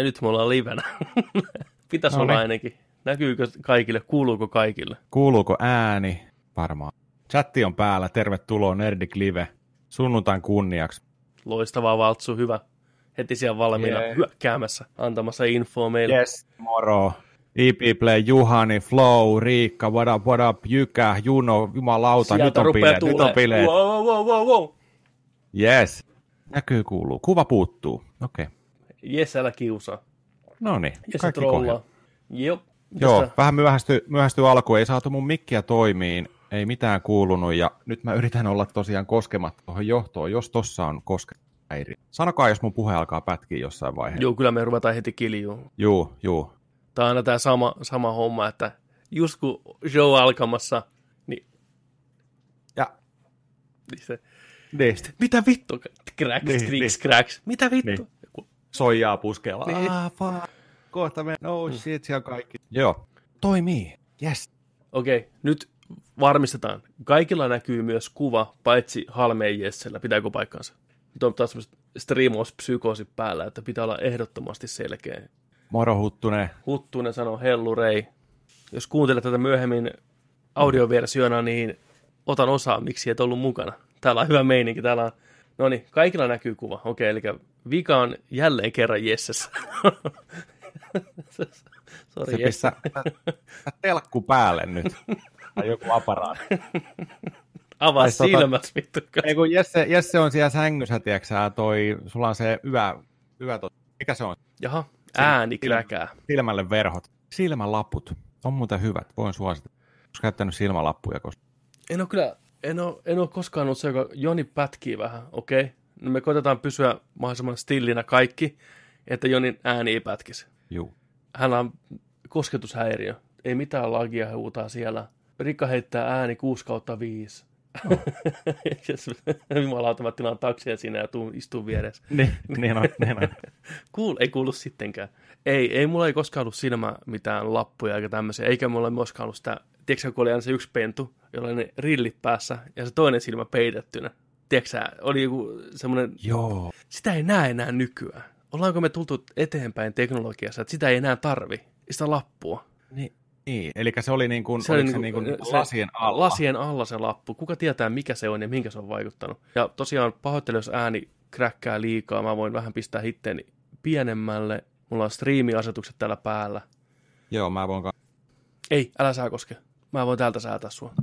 Ja nyt me ollaan livenä. Pitäisi No olla niin. ainakin. Näkyykö kaikille, kuuluuko kaikille? Kuuluuko ääni? Varmaan. Chatti on päällä. Tervetuloa Nerdik Live. Sunnuntain kunniaksi. Loistavaa Valtsu, hyvä. Heti siellä valmiina Jee. hyökkäämässä, antamassa infoa meille. Yes, moro. EP Play, Juhani, Flow, Riikka, what up, what up, Jykä, Juno, jumalauta, nyt on bileet, nyt on tulee. bileet. Wow, wow, wow, wow. Yes. Näkyy, kuuluu. Kuva puuttuu. Okei. Okay. Jes, älä kiusaa. No niin, Ja kaikki kohdalla. Joo. Joo, Tästä- vähän myöhästy, myöhästy alku, ei saatu mun mikkiä toimiin, ei mitään kuulunut, ja nyt mä yritän olla tosiaan koskematta tuohon johtoon, jos tossa on koskehäiriö. Sanokaa, jos mun puhe alkaa pätkiä jossain vaiheessa. Joo, kyllä me ruvetaan heti kiljuun. Juu, juu. Tämä on aina tämä sama, sama homma, että just kun show alkamassa, niin, Ja, niin se, niin, mitä vittu, cracks, Niin, niin, niin. cracks, mitä vittu? Niin. Soijaa puskella. Niin. Ah, fuck. Kohta me, no shit, siellä kaikki. Joo, toimii, yes. Okei, nyt varmistetaan. Kaikilla näkyy myös kuva, paitsi Halmeen Jessellä. Pitääkö paikkansa? Nyt on taas striimauspsykoosi päällä, että pitää olla ehdottomasti selkeä. Moro Huttunen. Huttunen sanoo hellurei. Jos kuuntelet tätä myöhemmin audioversiona, niin otan osaa, miksi et ollut mukana. Täällä on hyvä meininki. Täällä on... No niin, kaikilla näkyy kuva. Okei, eli vika on jälleen kerran Jessessä. Sori, Se Jesse. pistää telkku päälle nyt. Tai joku aparaatti. Avaa Tai tota- silmät, vittu. Ei kun Jesse, Jesse on siellä sängyssä, tiedätkö toi, sulla on se yö, yö to, mikä se on? Jaha, ääni kräkää. Silmälle verhot. Silmälaput. On muuten hyvät, voin suositella. Oletko käyttänyt silmälappuja koska En ole kyllä, en ole, en ole koskaan ollut se, joka Joni pätkii vähän, okei? Okay? No me koitetaan pysyä mahdollisimman stillinä kaikki, että Jonin ääni ei pätkisi. Juu. Hänellä on kosketushäiriö. Ei mitään lagia he huutaa siellä. Rikka heittää ääni 6 kautta 5. Jumalauta, mä tilaan taksia siinä ja tuun, istun vieressä. Niin, niin on, niin on. Kuul, ei kuulu sittenkään. Ei, ei mulla ei koskaan ollut silmä mitään lappuja eikä tämmöisiä, eikä mulla ole koskaan ollut sitä, tiedätkö kun oli aina se yksi pentu, jolla oli ne rillit päässä ja se toinen silmä peitettynä. Tiedätkö oli joku semmoinen, Joo. sitä ei näe enää nykyään. Ollaanko me tultu eteenpäin teknologiassa, että sitä ei enää tarvi, sitä lappua. Niin, niin. eli se oli niin kuin, Se oli se niin niinku- kuin se- lasien alla. Lasien alla se lappu. Kuka tietää, mikä se on ja minkä se on vaikuttanut. Ja tosiaan pahoittelen, jos ääni kräkkää liikaa. Mä voin vähän pistää hitteeni pienemmälle. Mulla on striimiasetukset täällä päällä. Joo, mä voin... ka- Ei, älä sää koske. Mä voin täältä säätää sua.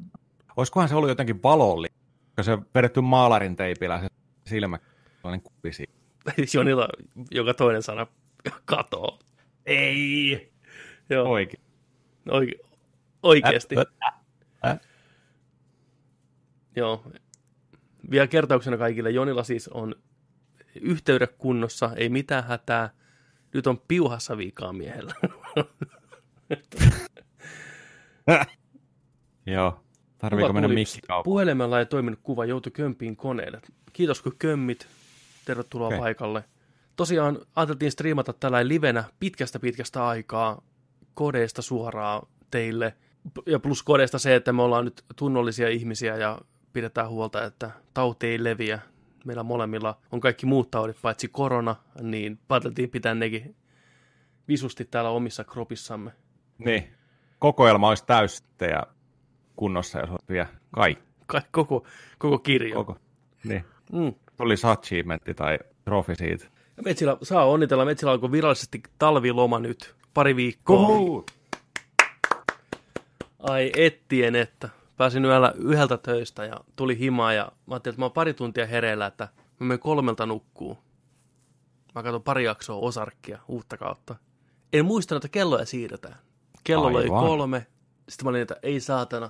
Olisikohan se ollut jotenkin valolli, koska se vedetty maalarin teipillä se silmä sellainen kupisi. Jonilla joka toinen sana katoo. Ei. Joo, Oikein. oike- oikeasti. Ä- ä- ä- Joo. Vielä kertauksena kaikille. Jonilla siis on yhteydet kunnossa, ei mitään hätää. Nyt on piuhassa viikaa miehellä. Joo. Tarviiko mennä mikkikauppaan? Puhelimella ei toiminut kuva, joutui kömpiin koneelle. Kiitos kun kömmit. Tervetuloa okay. paikalle. Tosiaan ajateltiin striimata tällä livenä pitkästä pitkästä aikaa kodeista suoraan teille. Ja plus kodeista se, että me ollaan nyt tunnollisia ihmisiä ja pidetään huolta, että tauti ei leviä. Meillä molemmilla on kaikki muut taudit paitsi korona, niin pääteltiin pitää nekin visusti täällä omissa kropissamme. Niin. Kokoelma olisi täys sitten ja kunnossa, jos vielä kaikki. Ka- koko, koko kirjo. Koko. Niin. Mm. Tuli achievementti tai trofi siitä. Ja Metsillä, saa onnitella, Metsillä alkoi virallisesti talviloma nyt, pari viikkoa. Kuhu! Ai ettien, että pääsin yöllä yhdeltä töistä ja tuli himaa ja mä ajattelin, että mä oon pari tuntia hereillä, että mä menen kolmelta nukkuu. Mä katson pari jaksoa osarkkia uutta kautta. En muistanut, että kelloja siirretään. Kello oli Aivan. kolme. Sitten mä olin, että ei saatana.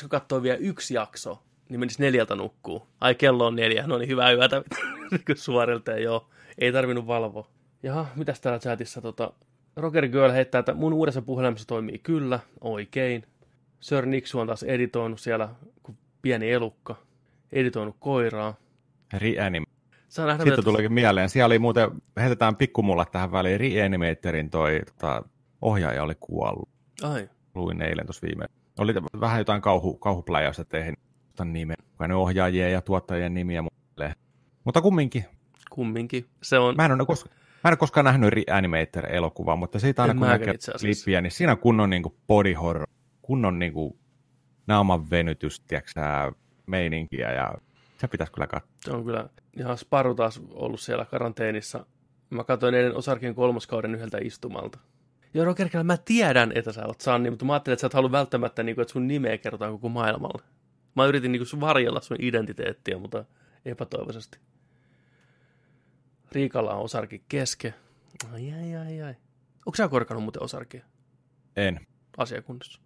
Kun katsoo vielä yksi jakso, niin menisi neljältä nukkuu. Ai kello on neljä, no niin hyvää yötä suorilta joo. Ei tarvinnut valvoa. Jaha, mitäs täällä chatissa tota... Roger Girl heittää, että mun uudessa puhelimessa toimii kyllä, oikein. Sir Nixu on taas editoinut siellä, kun pieni elukka. Editoinut koiraa. Reanim. Saa nähdä, Sitten tulikin mieleen. Siellä oli muuten, heitetään pikkumulla tähän väliin, Reanimatorin toi tota, ohjaaja oli kuollut. Ai, Luin eilen tuossa viime. Oli vähän jotain kauhu, kauhupläjäystä tehnyt nimeä, ne ohjaajien ja tuottajien nimiä. mulle. Mutta kumminkin, kumminkin. Se on, mä en ole, kos- Mä en ole koskaan nähnyt Reanimator-elokuvaa, mutta siitä aina En kun näkee klippiä, niin siinä on kunnon niin kuin body horror, kunnon niin kuin naaman venytys, tiedätkö, sä, meininkiä ja se pitäisi kyllä katsoa. Se on kyllä ihan Sparru taas ollut siellä karanteenissa. Mä katsoin eilen Osarkin kolmoskauden yhdeltä istumalta. Joo, kerkellä, mä tiedän, että sä oot Sanni, mutta mä ajattelin, että sä et halua välttämättä, niin kuin, että sun nimeä kerrotaan koko maailmalle. Mä yritin niin kuin, varjella sun identiteettiä, mutta epätoivoisesti. Riikalla on Osarkin keske. Ai, ai, ai, ai. Onko sä korkannut muuten Osarkia En. asiakunnassa?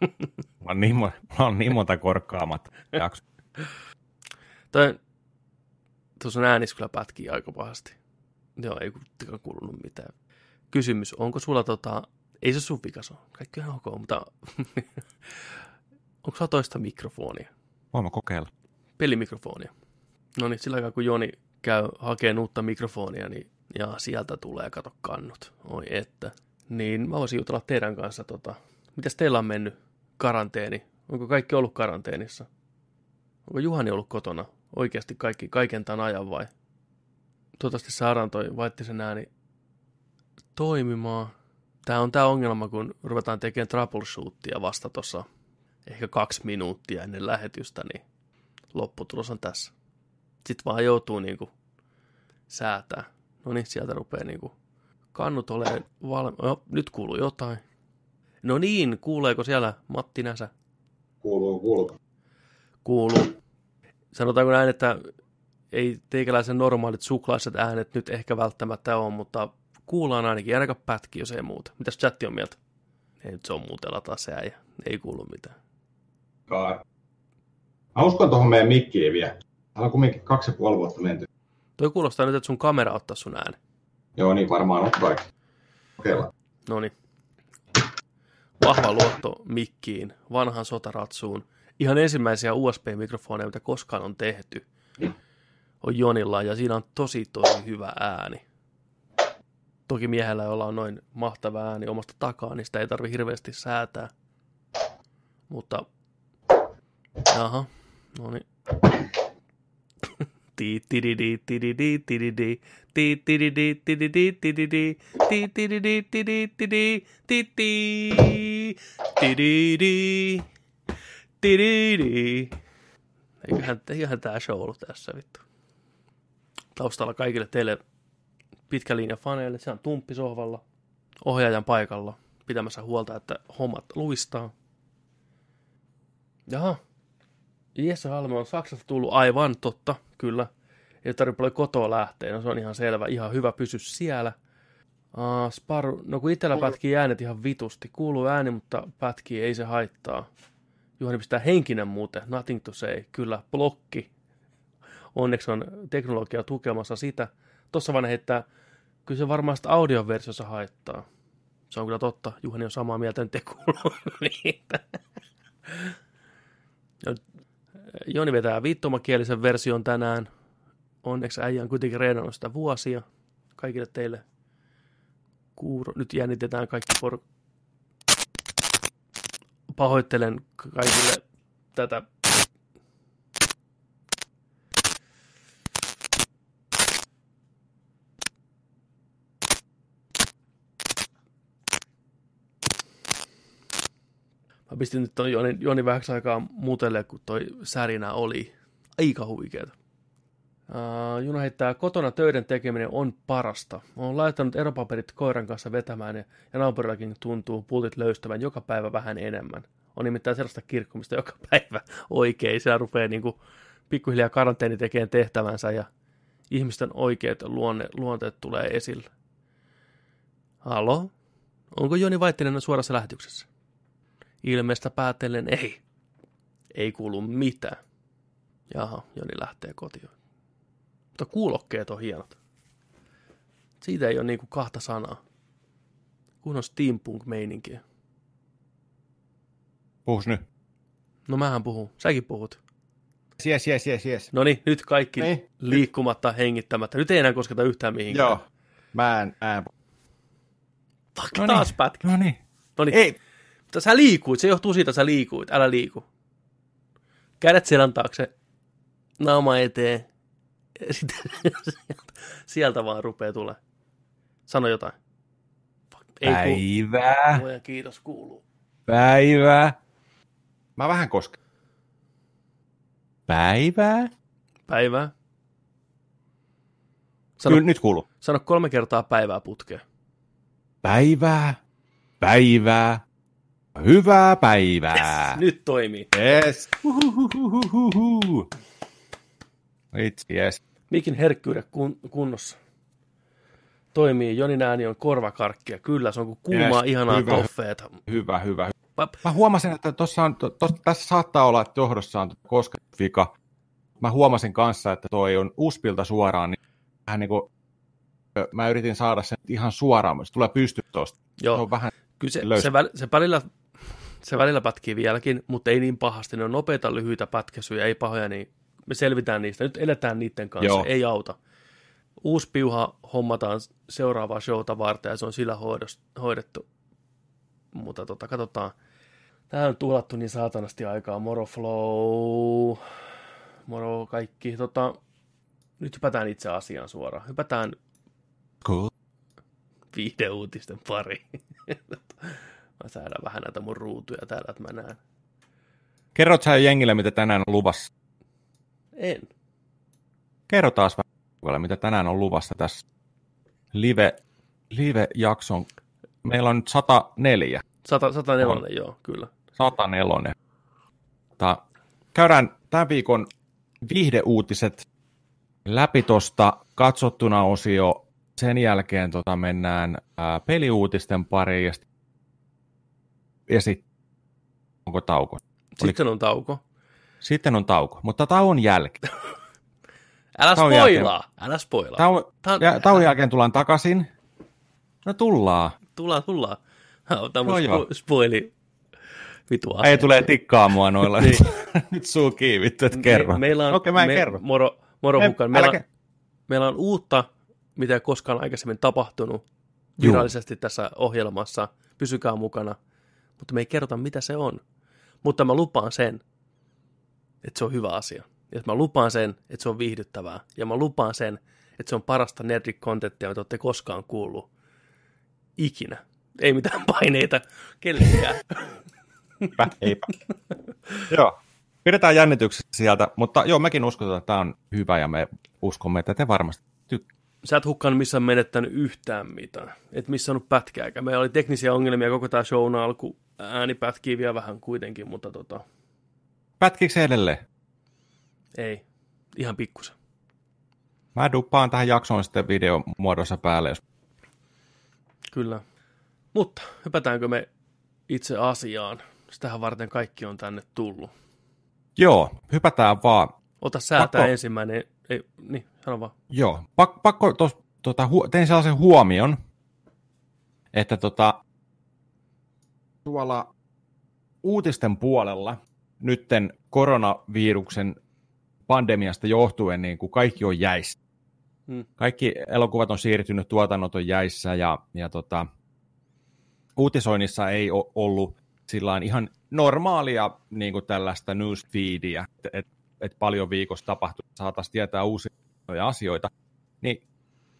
Mulla on niin, mo- mulla on niin monta korkkaamat jakso. Toi, tuossa on äänissä kyllä pätkii aika pahasti. Joo, ei kuitenkaan kuulunut mitään. Kysymys, onko sulla tota, ei se sun vikas ole, kaikki on ok, mutta onko sulla toista mikrofonia, Voimme kokeilla. pelimikrofonia? No niin, sillä aikaa kun Joni käy hakemaan uutta mikrofonia, niin ja sieltä tulee, kato kannut, oi että. Niin mä voisin jutella teidän kanssa, tota, mitäs teillä on mennyt karanteeni? Onko kaikki ollut karanteenissa? Onko Juhani ollut kotona oikeasti kaikki, kaiken tämän ajan vai? Toivottavasti saadaan toi vaittisen ääni toimimaan. Tämä on tämä ongelma, kun ruvetaan tekemään troubleshootia vasta tuossa ehkä kaksi minuuttia ennen lähetystä, niin lopputulos on tässä. Sitten vaan joutuu niinku säätää. No niin, sieltä rupeaa niinku kannut olemaan valmi... Oh, nyt kuuluu jotain. No niin, kuuleeko siellä Matti Näsä? Kuuluu, kuuluu. kuuluu. Sanotaanko näin, että ei teikäläisen normaalit suklaiset äänet nyt ehkä välttämättä ole, mutta kuullaan ainakin, ainakaan pätki, jos ei muuta. Mitäs chatti on mieltä? Ei nyt se on muutella taas äijä. Ei kuulu mitään. Kai. Mä uskon tuohon meidän mikkiin vielä. Täällä on kumminkin kaksi ja puoli vuotta menty. Toi kuulostaa nyt, että sun kamera ottaa sun ääni. Joo, niin varmaan ottaakin. Kokeillaan. No niin. Vahva luotto mikkiin, vanhaan sotaratsuun. Ihan ensimmäisiä USB-mikrofoneja, mitä koskaan on tehty, on Jonilla, ja siinä on tosi, tosi hyvä ääni. Toki miehellä, jolla on noin mahtava ääni omasta takaa, niin sitä ei tarvi hirveästi säätää. Mutta, jaha, no niin. Eiköhän, eiköhän tää show ollut tässä vittu. Taustalla kaikille teille pitkä linja faneille. Se on tumppi sohvalla, ohjaajan paikalla, pitämässä huolta, että hommat luistaa. Jaha, Jesse Halme on Saksasta tullut aivan totta, kyllä. Ei tarvitse paljon kotoa lähteä, no se on ihan selvä, ihan hyvä pysy siellä. Uh, Sparu, no kun itsellä pätkii äänet ihan vitusti, kuuluu ääni, mutta pätkii, ei se haittaa. Juhani pistää henkinen muuten, nothing to say, kyllä, blokki. Onneksi on teknologia tukemassa sitä. Tossa vaan heittää, kyllä se varmaan sitä audion versiossa haittaa. Se on kyllä totta, Juhani on samaa mieltä, nyt ei kuulu niitä. Joni vetää viittomakielisen version tänään. Onneksi äijä on kuitenkin reenannut sitä vuosia. Kaikille teille kuuro. Nyt jännitetään kaikki por... Pahoittelen kaikille tätä. Pistin nyt ton Joni, Joni vähäksi aikaa mutelle, kun toi särinä oli aika huikeeta. Uh, Juno heittää, kotona töiden tekeminen on parasta. Olen laittanut eropaperit koiran kanssa vetämään ja, ja naapurillakin tuntuu pultit löystävän joka päivä vähän enemmän. On nimittäin sellaista kirkkomista joka päivä oikein. Siellä rupeaa niinku pikkuhiljaa karanteeni tekemään tehtävänsä ja ihmisten oikeat luonne, luonteet tulee esille. Halo? Onko Joni Vaittinen suorassa lähetyksessä? Ilmeistä päätellen ei. Ei kuulu mitään. Jaha, Joni lähtee kotiin. Mutta kuulokkeet on hienot. Siitä ei ole niinku kahta sanaa. Kun on steampunk-meininkiä. Puhus nyt. No mähän puhun. Säkin puhut. Yes, yes, yes, yes. No niin, nyt kaikki Niin. liikkumatta, hengittämättä. Nyt ei enää kosketa yhtään mihinkään. Joo. Mä en, ään. Tak, No taas niin. pätkä. No niin. No niin. Ei. Sä liikuit, se johtuu siitä, että sä liikuit. Älä liiku. Kädet selän taakse, naama eteen. Ja Sitten sieltä, sieltä vaan rupeaa tulee. Sano jotain. Ei. Päivää, kiitos kuuluu. päivää. Mä vähän kosken. Päivää? Päivää. Sano, Kyllä nyt kuuluu. sano kolme kertaa päivää putkeen. Päivää, päivää, hyvää päivää. Nyt toimii. Yes. Uhuhuhuhuhu. Itse yes. Mikin herkkyyden kun, kunnossa. Toimii. Jonin ääni on korvakarkkia. Kyllä, se on kuin kuumaa, Yes, ihanaa hyvä. toffeeta. Hyvä, hyvä. Pap. Mä huomasin, että tossa on, to, tos, tässä saattaa olla, että johdossa on koskevika. Mä huomasin kanssa, että toi on uspilta suoraan, niin vähän niin kuin, mä yritin saada sen ihan suoraan, mutta se tulee pysty tosta. Se Joo, on vähän, kyllä se, se, väl, se, välillä, se välillä pätkii vieläkin, mutta ei niin pahasti. Ne on nopeita, lyhyitä pätkäsyjä, ei pahoja, niin me selvitään niistä. Nyt eletään niiden kanssa, Joo. ei auta. Uusi piuha hommataan seuraavaa showta varten ja se on sillä hoidettu. Mutta tota, katsotaan. Tähän on tuhlattu niin saatanasti aikaa. Moro flow. Moro kaikki. Tota, nyt hypätään itse asiaan suoraan. Hypätään cool. viihdeuutisten pari. mä säädän vähän näitä mun ruutuja täällä, että mä näen. Kerrot sä jengille, mitä tänään on luvassa? En. Kerro taas vähän, mitä tänään on luvassa tässä live, live-jakson. Meillä on nyt 104. 100, 104, joo, kyllä. 104. Ta, käydään tämän viikon viihdeuutiset läpi tuosta katsottuna osio. Sen jälkeen tota mennään ää, peliuutisten pariin ja, sit- ja sitten onko tauko? Sitten on tauko. Sitten on tauko, mutta tauon jälkeen. Älä Tauon spoilaa, älä spoilaa. Tää on- ja, tauon jälkeen tullaan takaisin. No tullaan. Tullaan, tullaan. Tämä on joo. spo, spoili vitua. Ei tulee tikkaa mua noilla. Niin. Nyt suu kiinni, vittu, et kerro. Me, meillä on, Okei, mä en me, kerro. Moro, moro Me- mukaan. Meillä, on, älä- meillä on uutta, mitä ei koskaan aikaisemmin tapahtunut Juu. virallisesti tässä ohjelmassa. Pysykää mukana. Mutta me ei kerrota, mitä se on. Mutta mä lupaan sen, että se on hyvä asia. Ja mä lupaan sen, että se on viihdyttävää. Ja mä lupaan sen, että se on parasta nerdik-kontenttia, mitä olette koskaan kuullut. Ikinä. Ei mitään paineita kellekään. Eipä, eipä. joo. Pidetään jännityksessä sieltä, mutta joo, mekin uskotaan, että tämä on hyvä ja me uskomme, että te varmasti tykkäätte. Sä et hukkaan missään menettänyt yhtään mitään. Et missannut pätkääkään. Meillä oli teknisiä ongelmia koko tämä shown alku. Ääni pätkii vielä vähän kuitenkin, mutta tota, Pätkikö se edelleen? ei. Ihan pikkusen. Mä duppaan tähän jaksoon sitten videon muodossa päälle, jos Kyllä. Mutta hypätäänkö me itse asiaan? Sitähän varten kaikki on tänne tullut. Joo, hypätään vaan. Ota säätää Pakko- ensimmäinen. Ei, niin, sano vaan. Joo, pak, pakko tos, tota, hu, tein sellaisen huomion, että tota, tuolla uutisten puolella nytten koronaviruksen pandemiasta johtuen niin kuin kaikki on jäissä. Hmm. Kaikki elokuvat on siirtynyt, tuotannot on jäissä ja, ja tota, uutisoinnissa ei ole ollut sillain ihan normaalia niin kuin tällaista newsfeedia, että et, et paljon viikossa tapahtuu, saataisiin tietää uusia asioita. Niin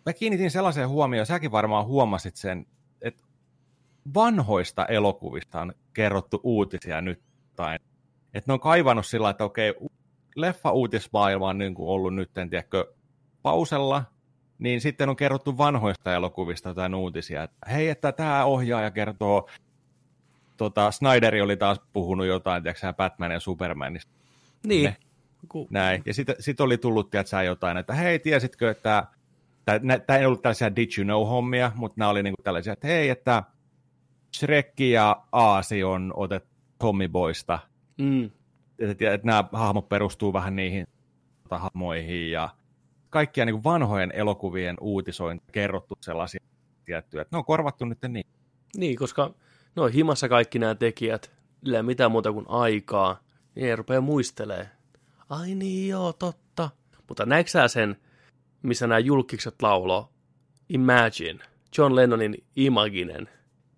mä kiinnitin sellaiseen huomioon, säkin varmaan huomasit sen, vanhoista elokuvista on kerrottu uutisia nyt. Tai, että ne on kaivannut sillä että okei, leffa-uutismaailma on niin kuin ollut nyt, en tiedäkö, pausella, niin sitten on kerrottu vanhoista elokuvista jotain uutisia, että hei, että tämä ohjaaja kertoo, tota, Snyderi oli taas puhunut jotain, tiedätkö Batman ja Supermanista, Niin. Ne. Ku, näin. Ja sitten sit oli tullut, tiedätkö, jotain, että hei, tiesitkö, että tämä ei ollut tällaisia did you know-hommia, mutta nämä oli niinku tällaisia, että hei, että Shrek ja Aasi on otettu Tommy Boysta, mm, että, että nämä hahmot perustuu vähän niihin hahmoihin ja kaikkia niin vanhojen elokuvien uutisointi kerrottu sellaisia tiettyjä, että ne on korvattu nyt niin. niin, koska ne on himassa kaikki nämä tekijät. Ei mitään muuta kuin aikaa. Niin ne rupeaa muistelee. Ai niin joo, totta. Mutta näetkö sä sen, missä nämä julkikset lauloo? Imagine. John Lennonin Imaginen.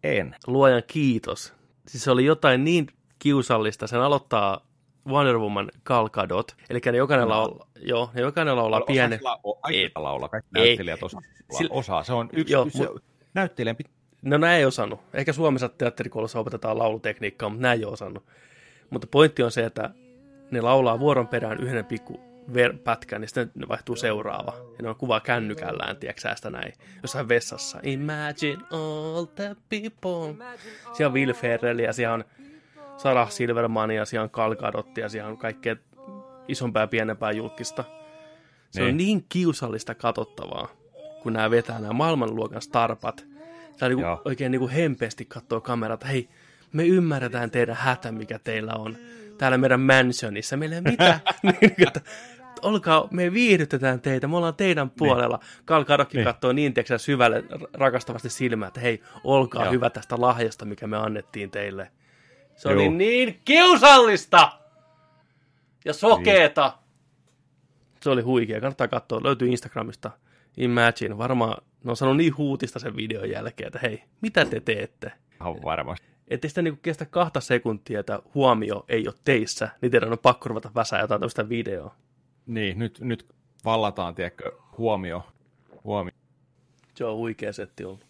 En. Luojan kiitos. Siis se oli jotain niin kiusallista. Sen aloittaa Wonder Woman Gal Gadot. Eli ne jokainen, laulaa, joo, ne jokainen laulaa pienen... Osa, laulaa, kaikki näyttelijät osaa. Sillä- osaa. Se on yksi, Joo, se, mut- näyttelijän pit- No näin ei osannut. Ehkä Suomessa teatterikoulussa opetetaan laulutekniikkaa, mutta näin ei osannut. Mutta pointti on se, että ne laulaa vuoron perään yhden pikku ver- pätkän, niin sitten ne vaihtuu seuraava. Ja ne on kuvaa kännykällään, tiedätkö sitä näin, jossain vessassa. Imagine all the people. Siellä on Will Ferrell ja siellä on Sarah Silverman ja siellä on ja siellä on kaikkea isompaa ja pienempää julkista. Se on Niin. niin kiusallista katsottavaa, kun nämä vetää nämä maailmanluokan starpat. Tää niinku Joo. oikein niinku hempeästi katsoo kamerat, hei, me ymmärretään teidän hätä, mikä teillä on. Täällä meidän mansionissa, meillä ei ole mitään. niin, että, olkaa, me viihdytetään teitä, me ollaan teidän puolella. Karl Kadokki Niin. katsoo niin tiiäksä, syvälle ra- rakastavasti silmää, että hei, olkaa Joo. hyvä tästä lahjasta, mikä me annettiin teille. Se Juu. oli niin kiusallista ja sokeeta. Se oli huikea, kannattaa katsoa, löytyy Instagramista. Imagine, varmaan ne on sanonut niin huutista sen videon jälkeen, että hei, mitä te teette? ihan varmasti. Ettei sitä niinku kestä kahta sekuntia, että huomio ei ole teissä, niin teidän on pakko ruveta väsää jotain tämmöistä videoa. Niin, nyt, nyt vallataan, tiedätkö, huomio. huomio. Se on huikea setti ollut.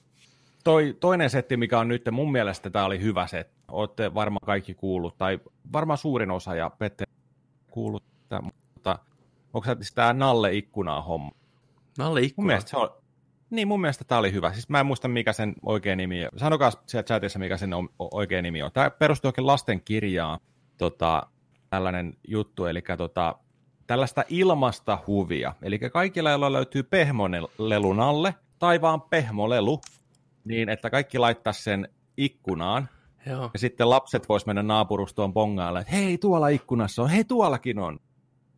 Toi, toinen setti, mikä on nyt, mun mielestä tämä oli hyvä set. Olette varmaan kaikki kuullut, tai varmaan suurin osa, ja Petteri kuullut, sitä, mutta onko tämä Nalle ikkunaa homma? Nalle Mun ikkuna. mielestä se on, niin mun mielestä tämä oli hyvä. Siis mä en muista, mikä sen oikea nimi on. Sanokaa siellä chatissa, mikä sen oikea nimi on. Tämä perustuu oikein lasten kirjaan, tota, tällainen juttu, eli tota, tällaista ilmasta huvia. Eli kaikilla, joilla löytyy pehmolelun alle, tai vaan pehmolelu, niin että kaikki laittaa sen ikkunaan, Joo. ja sitten lapset vois mennä naapurustoon bongaille, että hei, tuolla ikkunassa on, hei, tuollakin on.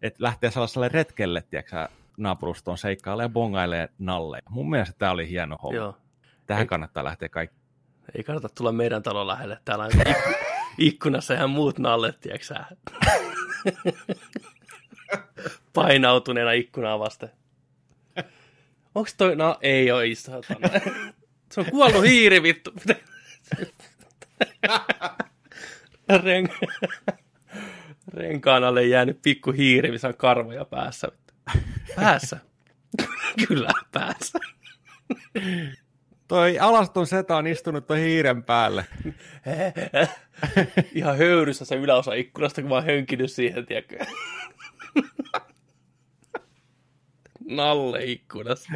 Että lähtee sellaiselle retkelle, tiedätkö naapurustoon seikkailemaan ja bongailee nalleja. Mun mielestä tämä oli hieno homma. Joo. Tähän Ei- kannattaa lähteä kaikki. Ei kannata tulla meidän talon lähelle. Täällä on ikku- ikkunassa ihan muut nallet, tiedätkö? Painautuneena ikkunaa vasten. Onks toi... No, ei oo saatana. Se on kuollut hiiri, vittu. Ren... Renkaan alle jäänyt pikku hiiri, missä on karvoja päässä. Päässä. Kyllä, päässä. Toi alaston seta on istunut toi hiiren päälle. Ihan höyryssä se yläosa ikkunasta, kun mä oon hönkinyt siihen, tiedätkö? Nalle ikkunassa.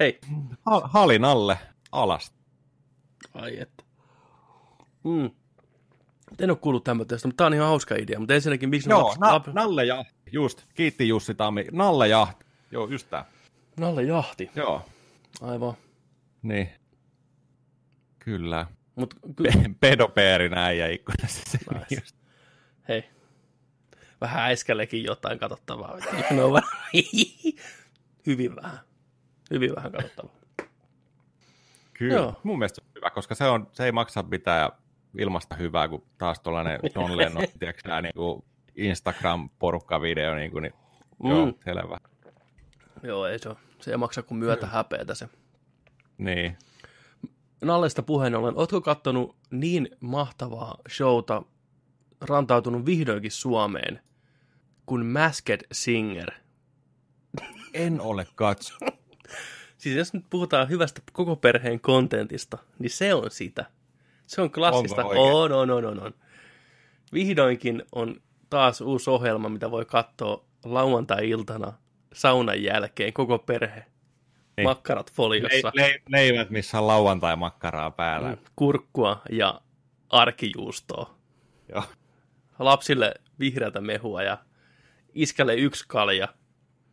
Hei, Ha- halin alle alas. ai että. Mm. En ole kuullut tämmöistä, mutta tää on ihan hauska idea. Mutta ensinnäkin, miksi Joo, laps- na- lap- Nalle Jahti. Just, kiitti Jussi Tammi. Nalle Jahti. Joo, just tää. Nalle jahti. Joo. Aivan. Niin. Kyllä. Mut ky- Pe- pedopeerin äijä ikkunassa. Nice. just. hei. Vähän äskällekin jotain katsottavaa. Vähän. Hyvin vähän. Hyvin vähän katsottavaa. Kyllä. Joo. Mun mielestä se on hyvä, koska se, on, se ei maksa mitään ja ilmasta hyvää, kun taas tuollainen John Lennon, tiedätkö nää, niin kuin Instagram-porukka-video, niin, kuin, niin Mm. mm. joo, selvä. Joo, ei se ole. Se ei maksa kuin myötä häpeätä se. Niin. Nallesta puheen ollen, ootko kattonut niin mahtavaa showta, rantautunut vihdoinkin Suomeen, kuin Masked Singer? En ole katso. Siis jos nyt puhutaan hyvästä koko perheen kontentista, niin se on sitä. Se on klassista. On, on, on, on, on. Vihdoinkin on taas uusi ohjelma, mitä voi katsoa lauantai-iltana saunan jälkeen, koko perhe. Niin. Makkarat Le- foliossa, le- leivät, missä on lauantai-makkaraa päällä. Mm, kurkkua ja arkijuustoa. Joo. Lapsille vihreätä mehua ja iskälle yksi kalja,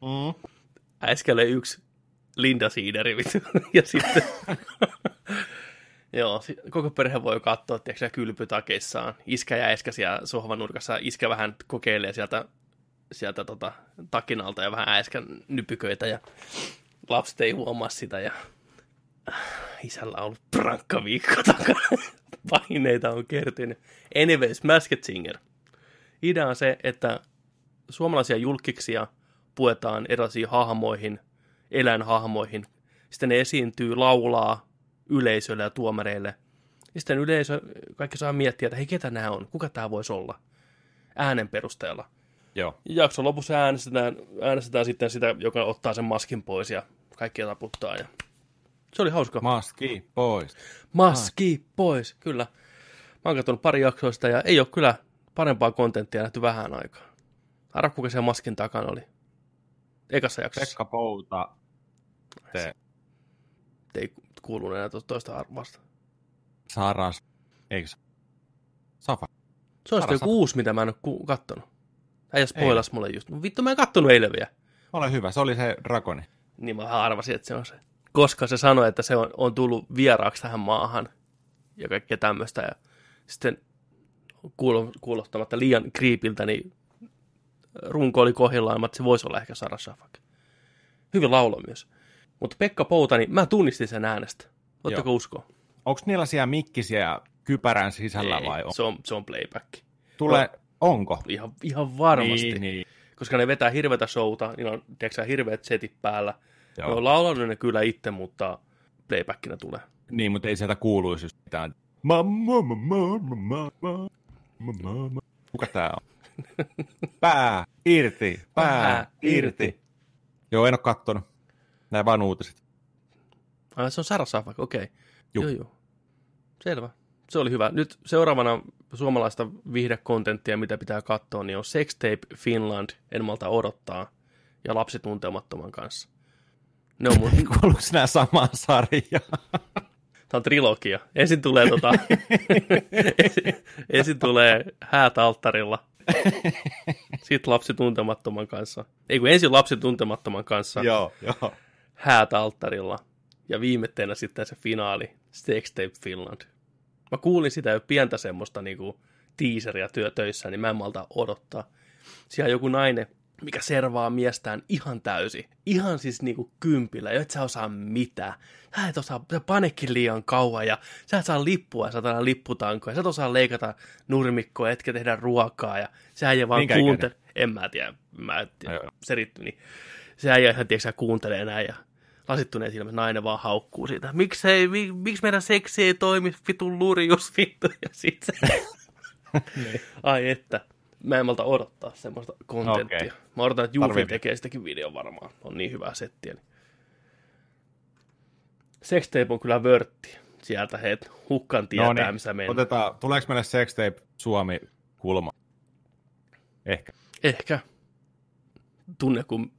Mm. äiskälle yksi Linda Siideri, ja sitten Joo, koko perhe voi katsoa, tiedätkö, kylpytakeissaan. Iskä ja äiskä siellä sohvan nurkassa. Iskä vähän kokeilee sieltä, sieltä tota, takin alta ja vähän äiskän nypyköitä ja lapset ei huomaa sitä ja isällä on ollut prankka viikko takana. Paineita on kertynyt. Anyways, Masked Singer. Idea on se, että suomalaisia julkiksia puetaan erilaisiin hahmoihin, eläinhahmoihin. Sitten ne esiintyy, laulaa yleisölle ja tuomareille. Ja sitten yleisö, kaikki saa miettiä, että hei, ketä nämä on, kuka tämä voisi olla. äänen perusteella. Joo. Ja jakson lopussa äänestetään, äänestetään sitten sitä, joka ottaa sen maskin pois ja kaikkia taputtaa. Ja... Se oli hauska. Maski pois. Maski pois, kyllä. Mä oon katsonut pari jaksoista ja ei ole kyllä parempaa kontenttia nähty vähän aikaa. Arva, kuka siellä maskin takana oli. Ekassa jaksossa. Pekka Pouta. Te Ei kuulu enää to- toista arvasta. Saras. Eikö se? Safa. Se on joku uusi, mitä mä en ole ku- kattonut. Äijä spoilas mulle just. No Vittu, mä en kattonut eilen vielä. Ole hyvä, se oli se Dragoni. Niin mä arvasin, että se on se. Koska se sanoi, että se on, on tullut vieraaksi tähän maahan ja kaikkea tämmöistä. Ja sitten kuulo, kuulottamatta liian kriipiltä, niin runko oli kohdillaan, että se voisi olla ehkä Sara Shafak. Hyvin laulo myös. Mutta Pekka Pouta, niin mä tunnistin sen äänestä. Voitteko uskoa? Onko niillä siellä mikkisiä kypärän sisällä Ei, vai on? Se on, se on playback. Tulee, onko? Ihan, ihan varmasti. Niin, niin. Koska ne vetää hirveätä showta, niin on tiedätkö, hirveät setit päällä. Joo. Ne on laulanut ne kyllä itse, mutta playbackina tulee. Niin, mutta ei sieltä kuuluisi just mitään. Mamma, mamma, mamma, mamma, mamma. Kuka tää on? Pää irti, pää, Pää irti. irti. Joo, en oo kattonut. Näin vaan uutiset. Ai, se on Sara Safak, okei. Okay. Juh. Joo, joo. Selvä. Se oli hyvä. Nyt seuraavana suomalaista viihdekontenttia, mitä pitää katsoa, niin on Sextape Finland, En malta odottaa, ja Lapsi tuntemattoman kanssa. Ne on mun, Kuuluuko nämä samaan sarjaan? Tämä on trilogia. Ensin tulee, tota, ensin, ensin tulee häät alttarilla. Sitten lapsi tuntemattoman kanssa. Ei kun ensin lapsi tuntemattoman kanssa, joo, joo. häät alttarilla. Ja viimetteenä sitten se finaali, Sex Tape Finland. Mä kuulin sitä jo pientä semmoista niinku teaseria työtöissä, niin mä en malta odottaa. Siellä joku nainen, mikä servaa miestään ihan täysi. Ihan siis niinku kympillä, jo et sä osaa mitään. Sä et osaa, sä panekin liian kauan ja sä et saa lippua, sä et lipputankoja. Sä et osaa leikata nurmikkoa, etkä tehdä ruokaa ja sä äijä vaan Minkä kuuntelee. En mä tiedä, mä en tiedä, se riittyy niin. Se äijä ihan, tiedätkö, sä, kuuntelee näin ja lasittuneen silmät nainen vaan haukkuu siitä. Miksei, mi, miksi meidän seksi ei toimi, vitun lurjus, vittu. Ja sit se... Ai että. Mä en malta odottaa semmoista kontenttia. Okei. Mä odotan, että Tarvii- tekee sitäkin videon varmaan. On niin hyvää settiä. Niin. Sextape on kyllä vörtti. Sieltä heet hukkan tietää, No niin, missä mennään. Otetaan, tuleeko meille sextape Suomi kulma? Ehkä. Ehkä. Tunne, kun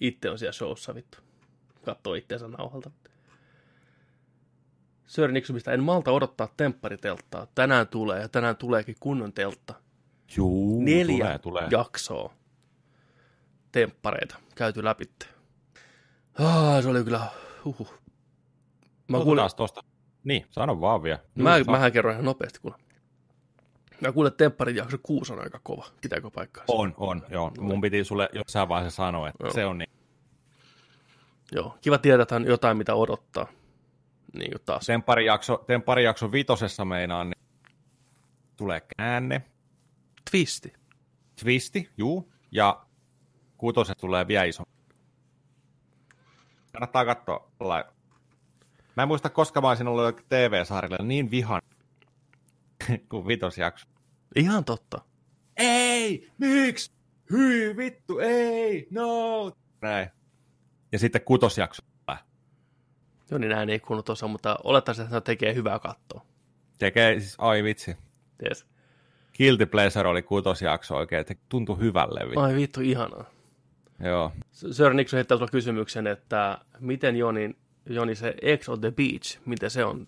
itse on siellä showssa, vittu. Katsoo itseensä nauhalta. Sören Nixumista en malta odottaa tempparitelttaa. Tänään tulee ja tänään tuleekin kunnon teltta. Juu, Neljä tulee, tulee. jaksoa temppareita käyty läpi. Ah, se oli kyllä, huhuh. Mä, kuulin, Otetaan tosta. Niin, sano vaan vielä. mä, Juu, mähän kerron ihan nopeasti, kun mä kuulen, että tempparit jakso kuusi on aika kova. Pitääkö paikkaa? On, on, joo. Mun piti sulle jossain vaiheessa sanoa, että Joo. se on niin. Joo, kiva tietää, että on jotain, mitä odottaa. Niin kuin taas. Tempparijakso, tempparijakso vitosessa meinaan, niin tulee käänne, Twisti. twisti, juu, ja kutoset tulee vielä iso. Kannattaa katsoa. Mä en muista, koska mä olisin ollut jollekin TV-saarille niin vihan kuin vitosjakso. Ihan totta. Ei, miksi? Hyi, vittu, ei, no. Näin. Ja sitten kutosjakso. Joo, niin näin ei kuulunut tuossa, mutta olettaisin, että se tekee hyvää kattoa. Tekee, siis, ai vitsi. Yes. Guilty Pleasure oli kutosjakso oikein, että tuntui hyvälle. vittu. Ai vittu, ihanaa. Joo. Sir Nixon heittää sulla kysymyksen, että miten Joni, Joni se Ex on the Beach, miten se on?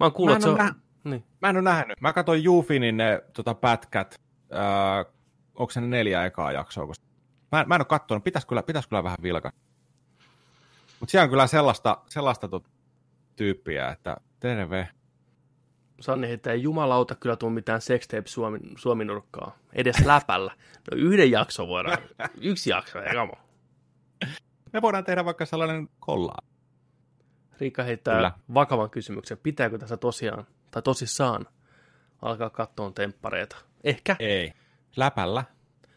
Mä oon kuullut, Mä en että se on... nä- Niin. Mä en ole nähnyt. Mä katsoin Jufinin ne tota, pätkät. Öö, onko se ne neljä ekaa jaksoa? koska- Mä, mä en ole katsonut. Pitäis kyllä, pitäis kyllä vähän vilka. Mutta siellä on kyllä sellaista, sellaista tot, tyyppiä, että terve. Sanni heittää, ei jumalauta kyllä tuu mitään sextape Suomi, Suomi-nurkkaa. Edes läpällä. No yhden jakson voidaan. Yksi jakso, ei kamo. Me voidaan tehdä vaikka sellainen kollaa. Riikka heittää Kyllä. vakavan kysymyksen. Pitääkö tässä tosiaan, tai tosissaan, alkaa katsoa temppareita? Ehkä. Ei. Läpällä.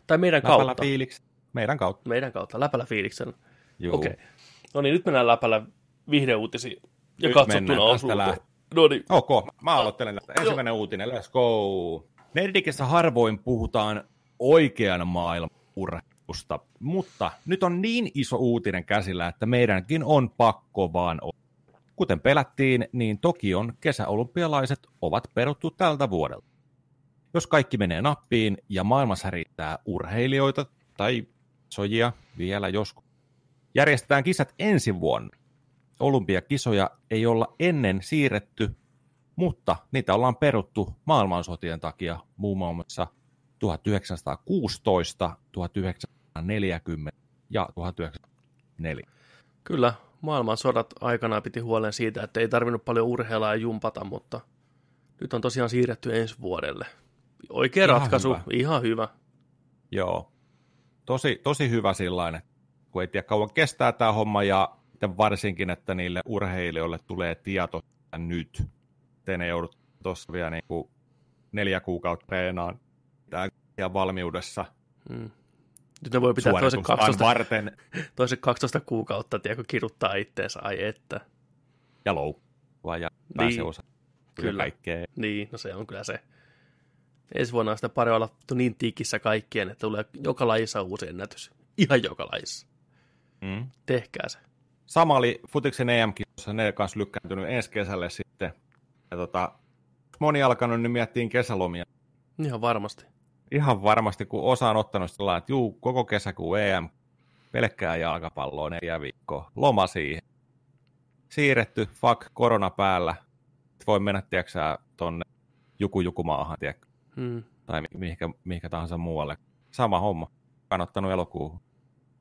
Tai meidän Läpällä kautta. fiiliksi. Meidän kautta. Meidän kautta. Läpällä fiiliksen. Okei. Okay. No niin, nyt mennään läpällä viihdeuutisiin. Ja Nyt katsottuna mennään, No niin, Ok, mä aloittelen. Ensimmäinen uutinen, let's go. Nerdikissä harvoin puhutaan oikean maailman urheilusta, mutta nyt on niin iso uutinen käsillä, että meidänkin on pakko vaan olla. Kuten pelättiin, niin Tokion kesäolympialaiset ovat peruttu tältä vuodelta. Jos kaikki menee nappiin ja maailmassa riittää urheilijoita tai sojia vielä joskus, järjestetään kisat ensi vuonna. Olympiakisoja ei olla ennen siirretty, mutta niitä ollaan peruttu maailmansotien takia muun muassa 1916, 1940 ja 1904. Kyllä, maailmansodat aikanaan piti huolen siitä, että ei tarvinnut paljon urheilla ja jumpata, mutta nyt on tosiaan siirretty ensi vuodelle. Oikea Ihan ratkaisu, hyvä. ihan hyvä. Joo. Tosi, tosi hyvä sillain, kun ei tiedä kauan kestää tämä homma ja sitten varsinkin, että niille urheilijoille tulee tieto nyt. Te ne joudut tuossa vielä niin kuin neljä kuukautta treenaan ja valmiudessa Mm. Nyt ne voi pitää toisen suoritustaan 12, varten toisen 12 kuukautta, tiedätkö, kiruttaa itteensä, ai että. ja loukkua ja pääsee Niin. osa Kyllä. kaikkea. Niin, no se on kyllä se. Ensi vuonna on sitä pari olla niin tiikissä kaikkien, että tulee joka lajissa uusi ennätys. Ihan joka lajissa. Mm. Tehkää se. Sama oli Futiksen EM-kisossa, ne kanssa lykkääntynyt ensi kesälle sitten. Ja tota, moni alkanut, niin miettiin kesälomia. Ihan varmasti. Ihan varmasti, kun osa on ottanut sillä että juu, koko kesäkuun EM, pelkkää jalkapalloa neljä viikkoa, loma siihen. Siirretty, fuck, korona päällä. Voi mennä, tiedätkö tonne juku-jukumaahan, tiedätkö, Hmm. tai mi- mihinkä, mihinkä tahansa muualle. Sama homma. Kannattanut elokuuhun.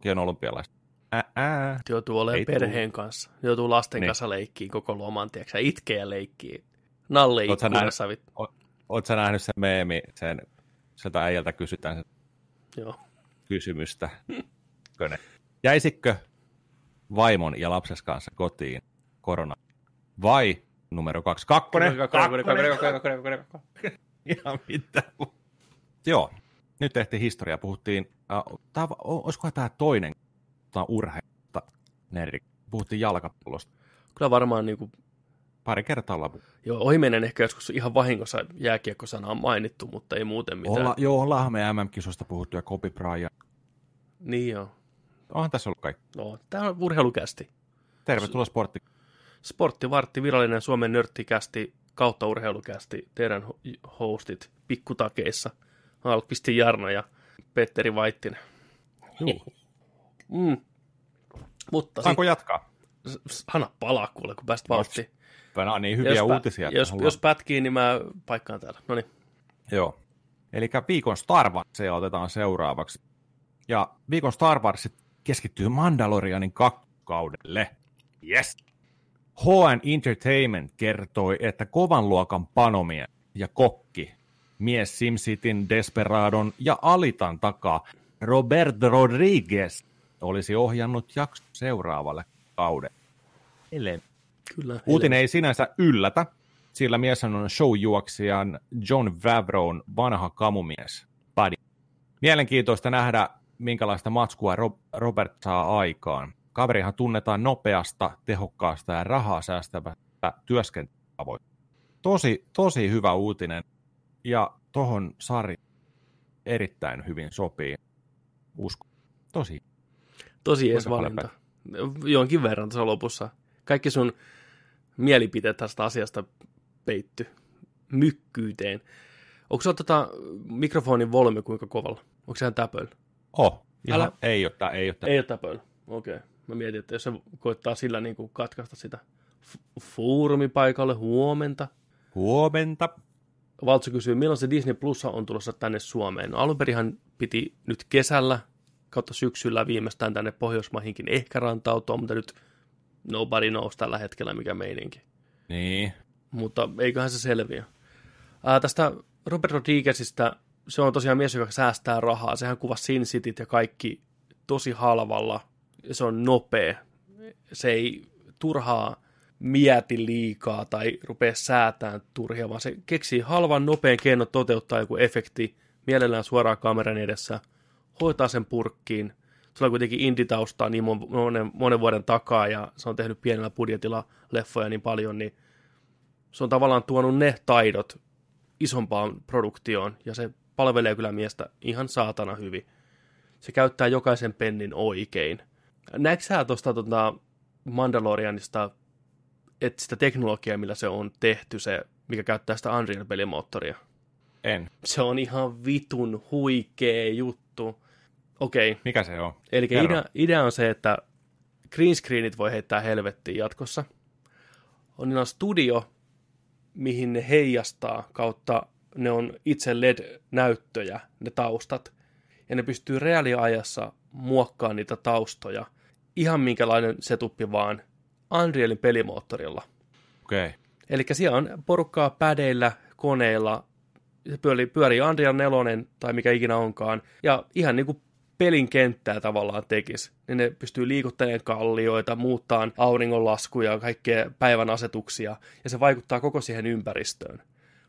Kion olympialaista. Ää, ää. Joutuu olemaan Ei perheen kanssa. Joutuu lasten Niin. kanssa leikkiin koko loman, tiedätkö itkee ja leikkii. Nalle ikkunassa. vit- Oot sä nähnyt sen meemi, sen, sieltä äijältä kysytään se Joo. kysymystä. Köne. Jäisikö vaimon ja lapses kanssa kotiin korona? Vai numero kaksi? Kakkonen? Ihan mitä? Joo, nyt tehtiin historiaa. Puhuttiin, äh, tää, olisikohan tämä toinen urheilusta, Neri? Puhuttiin jalkapallosta. Kyllä varmaan niin kuin, Pari kertaa ollaan joo, ohimennen ehkä joskus ihan vahingossa jääkiekkosana on mainittu, mutta ei muuten mitään. Olla, joo, ollaan me MM-kisosta puhuttu ja Kobe Bryant. Niin joo. Onhan tässä ollut kaikki. No, tämä on urheilukästi. Tervetuloa sportti. Sporttivartti, virallinen Suomen nörttikästi kautta urheilukästi, teidän ho- hostit pikkutakeissa, Alkvisti Jarno ja Petteri Vaittinen. Juu. Mm. Mutta Saanko jatkaa? sit, s- anna palaa kuule, kun pääst vauhtiin. Nämä niin hyviä Jos pä- uutisia. että Jos, haluan- jos pätkii, niin mä paikkaan täällä. No niin. Joo. Eli viikon Star Warsia otetaan seuraavaksi. Ja viikon Star Wars keskittyy Mandalorianin kakkaudelle. Yes. HN Entertainment kertoi, että kovan luokan panomia ja kokki, mies SimCityn, Desperadon ja Alitan takaa Robert Rodriguez olisi ohjannut jakson seuraavalle kaudelle. Ele- Kyllä. Uutinen ei sinänsä yllätä, sillä mies on showjuoksijan John Favreau'n vanha kamumies. Buddy. Mielenkiintoista nähdä, minkälaista matskua Rob- Robert saa aikaan. Kaverihan tunnetaan nopeasta, tehokkaasta ja rahaa säästävästä työskentelytavoista. Tosi, tosi hyvä uutinen. Ja tohon Sari erittäin hyvin sopii. Usko. Tosi. Tosi ees valinta. Jonkin verran tuossa lopussa. Kaikki sun mielipiteet tästä asiasta peitty mykkyyteen. Onko se tota mikrofonin volyymi kuinka kovalla? Onko sehän täpöllä? Oh, ihan, Älä- ei ole, tää, ei ole tää. Ei ole täpöllä. Okei. Okay. Mä mietin, että jos se koittaa sillä niin kuin katkaista sitä F- foorumipaikalle huomenta. Huomenta. Valtsu kysyy, milloin se Disney Plus on tulossa tänne Suomeen. No, alun perinhan piti nyt kesällä kautta syksyllä viimeistään tänne Pohjoismaihinkin ehkä rantautua, mutta nyt nobody knows tällä hetkellä mikä meininki. Niin. Mutta eiköhän se selviä. Ää, tästä Robert Rodriguezista, se on tosiaan mies, joka säästää rahaa. Sehän kuvasi Sin Cityt ja kaikki tosi halvalla. Se on nopea. Se ei turhaa mieti liikaa tai rupea säätään turhia, vaan se keksii halvan, nopean keinon toteuttaa joku efekti mielellään suoraan kameran edessä, hoitaa sen purkkiin. Sillä on kuitenkin inditaustaa niin mon- monen, monen vuoden takaa ja se on tehnyt pienellä budjetilla leffoja niin paljon, niin se on tavallaan tuonut ne taidot isompaan produktioon, ja se palvelee kyllä miestä ihan saatana hyvin. Se käyttää jokaisen pennin oikein. Näetkö sä tuosta tota Mandalorianista, että sitä teknologiaa, millä se on tehty, se, mikä käyttää sitä Unreal-pelimoottoria? En. Se on ihan vitun huikea juttu. Okei. Okay. Mikä se on? Eli Kerro. idea, idea on se, että green screenit voi heittää helvettiin jatkossa. On niillä on studio, mihin ne heijastaa kautta, ne on itse LED-näyttöjä, ne taustat. Ja ne pystyy reaaliajassa muokkaamaan niitä taustoja. Ihan minkälainen setuppi vaan Unrealin pelimoottorilla. Okei. Okay. Eli siellä on porukkaa pädeillä, koneilla, se pyörii, pyörii Unreal 4 tai mikä ikinä onkaan, ja ihan niin kuin pelin kenttää tavallaan tekisi. Niin ne pystyy liikuttamaan kallioita, muuttaa auringonlaskuja, kaikkea päivän asetuksia, ja se vaikuttaa koko siihen ympäristöön.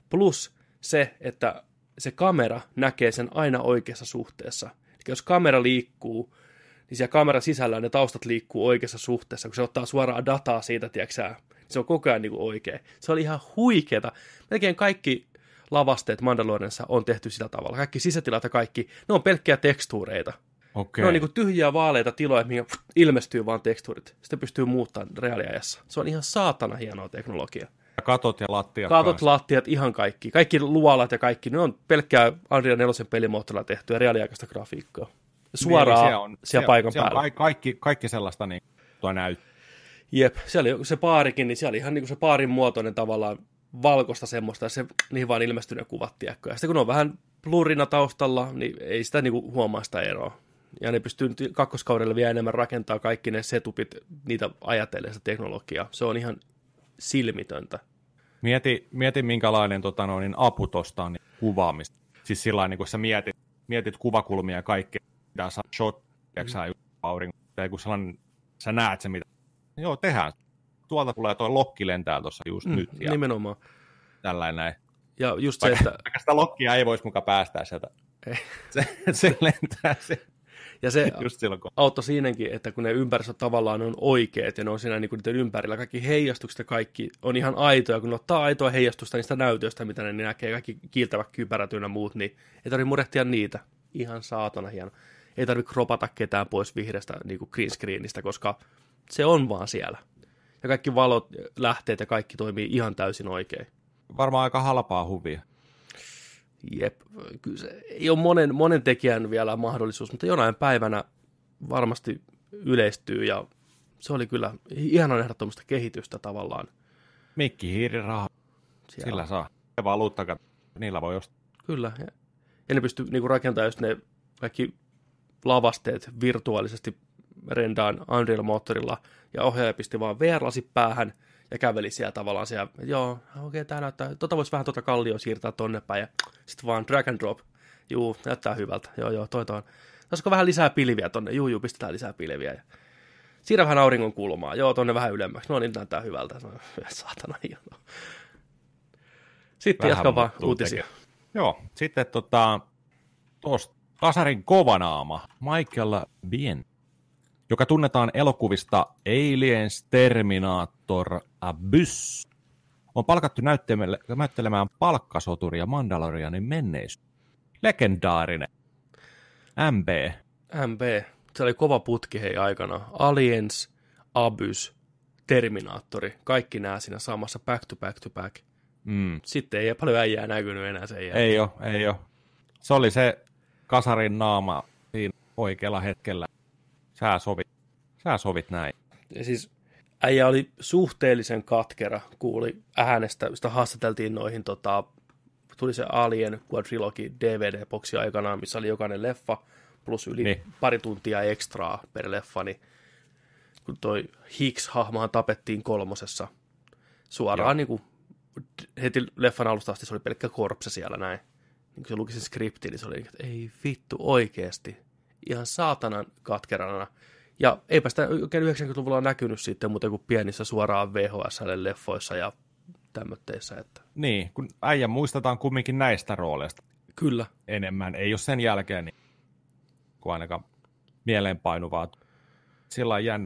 Plus se, että se kamera näkee sen aina oikeassa suhteessa. Eli jos kamera liikkuu, niin siellä kameran sisällä ne taustat liikkuu oikeassa suhteessa, kun se ottaa suoraan dataa siitä, tiedätkö se on koko ajan niin kuin oikein. Se oli ihan huikeeta. Melkein kaikki lavasteet Mandalorianissa on tehty sillä tavalla. Kaikki sisätilat ja kaikki, ne on pelkkiä tekstuureita. Okei. Ne on niin kuin tyhjiä vaaleita tiloja, mihin ilmestyy vaan tekstuurit. Sitten pystyy muuttamaan reaaliajassa. Se on ihan saatana hienoa teknologiaa. Katot ja lattiat Katot, kanssa. lattiat, ihan kaikki. Kaikki luolat ja kaikki, ne on pelkkää Unreal 4 pelimoottorilla tehtyä reaaliaikaista grafiikkaa. Suoraan Niin, siellä, on, siellä paikan siellä päällä. On kaikki, kaikki sellaista niin, tuo näyt. Jep, siellä oli se paarikin, niin siellä oli ihan niin kuin se paarin muotoinen tavallaan valkoista semmoista, ja se, niihin vaan ilmestyi ne kuvat, tiedätkö. Ja sitten kun on vähän blurrina taustalla, niin ei sitä niin kuin huomaa sitä eroa. Ja ne pystyy nyt kakkoskaudella vielä enemmän rakentaa kaikki ne setupit, niitä ajatellen sitä teknologiaa. Se on ihan silmitöntä. Mieti, mieti minkälainen tota, no, niin apu tuosta on niin kuvaamista. Siis sillä niin kun sä mietit, mietit kuvakulmia ja kaikki, mitä sä shot, mm. aurinko, tai kun sellainen, sä näet se, mitä, joo, tehdään. Tuolta tulee toi lokki lentää tuossa just mm, nyt, ja Nimenomaan. tällainen näin. Ja just se, että... Vaikka sitä lokkia ei voisi muka päästää sieltä. Ei. Se, se lentää se, Ja se just silloin, kun... auttoi siinäkin, että kun ne ympäristöt tavallaan on oikeat ja ne on siinä niin kuin niiden ympärillä, kaikki heijastukset ja kaikki on ihan aitoja, kun ne ottaa aitoa heijastusta niistä näytöistä, mitä ne näkee, kaikki kiiltävät kypärät ynnä muut, niin ei tarvitse murehtia niitä. Ihan saatana hieno. Ei tarvitse kropata ketään pois vihreästä niin kuin green screenistä, koska se on vaan siellä. Ja kaikki valot, lähteet ja kaikki toimii ihan täysin oikein. Varmaan aika halpaa huvia. Jep, kyllä se ei ole monen, monen tekijän vielä mahdollisuus, mutta jonain päivänä varmasti yleistyy ja se oli kyllä ihan ehdottomasta kehitystä tavallaan. Mikki, hiiri, raha, Siellä. sillä saa. Ja valuutta, niillä voi ostaa. Kyllä, ja, ja ne pystyy niinku rakentamaan just ne kaikki lavasteet virtuaalisesti rendaan Unreal-moottorilla ja ohjaaja pisti vaan VR-lasi päähän ja käveli siellä tavallaan siellä, joo, okei, okay, tää näyttää, tota voisi vähän tota kallio siirtää tonne päin ja sitten vaan drag and drop, juu, näyttää hyvältä, joo, joo, toi toi. Olisiko vähän lisää pilviä tonne, juu, juu, pistetään lisää pilviä ja siirrä vähän auringon kulmaa, joo, tonne vähän ylemmäksi, no niin, näyttää hyvältä, no, saatana hienoa. Sitten jatka vaan uutisia. tekijä. Joo, sitten tota, tuosta kasarin kovanaama Michael Bien, joka tunnetaan elokuvista Aliens, Terminator, Abyss, on palkattu näyttelemään, palkkasoturia Mandalorianin menneisyyttä. Legendaarinen. MB. MB, se oli kova putki hei aikana. Aliens, Abys, Terminaattori, kaikki nämä siinä samassa back to back to back. Mm. Sitten ei paljon äijää näkynyt enää sen jälkeen. Ei ole, ei ole. Se oli se kasarin naama siinä oikealla hetkellä. Sä sovit, sä sovit näin. Ja siis äijä oli suhteellisen katkera, kuuli äänestä, sitä haastateltiin noihin, tota, tuli se Alien Quadrilogy DVD-boksi aikanaan, missä oli jokainen leffa, plus yli Niin. pari tuntia ekstraa per leffa, niin kun toi Hicks-hahmohan tapettiin kolmosessa suoraan niin kuin, heti leffan alusta asti se oli pelkkä korpse siellä näin. Niin kun se luki sen skriptin, niin se oli, että ei vittu oikeesti. Ihan saatanan katkerana. Ja eipä sitä oikein 90-luvulla näkynyt sitten muuten kuin pienissä suoraan VHS-leffoissa ja tämmötteissä. Että Niin, kun äijä muistetaan kumminkin näistä rooleista kyllä, enemmän. Ei ole sen jälkeen niin, kuin ainakaan mieleenpainuvaa. Sillä on jännä.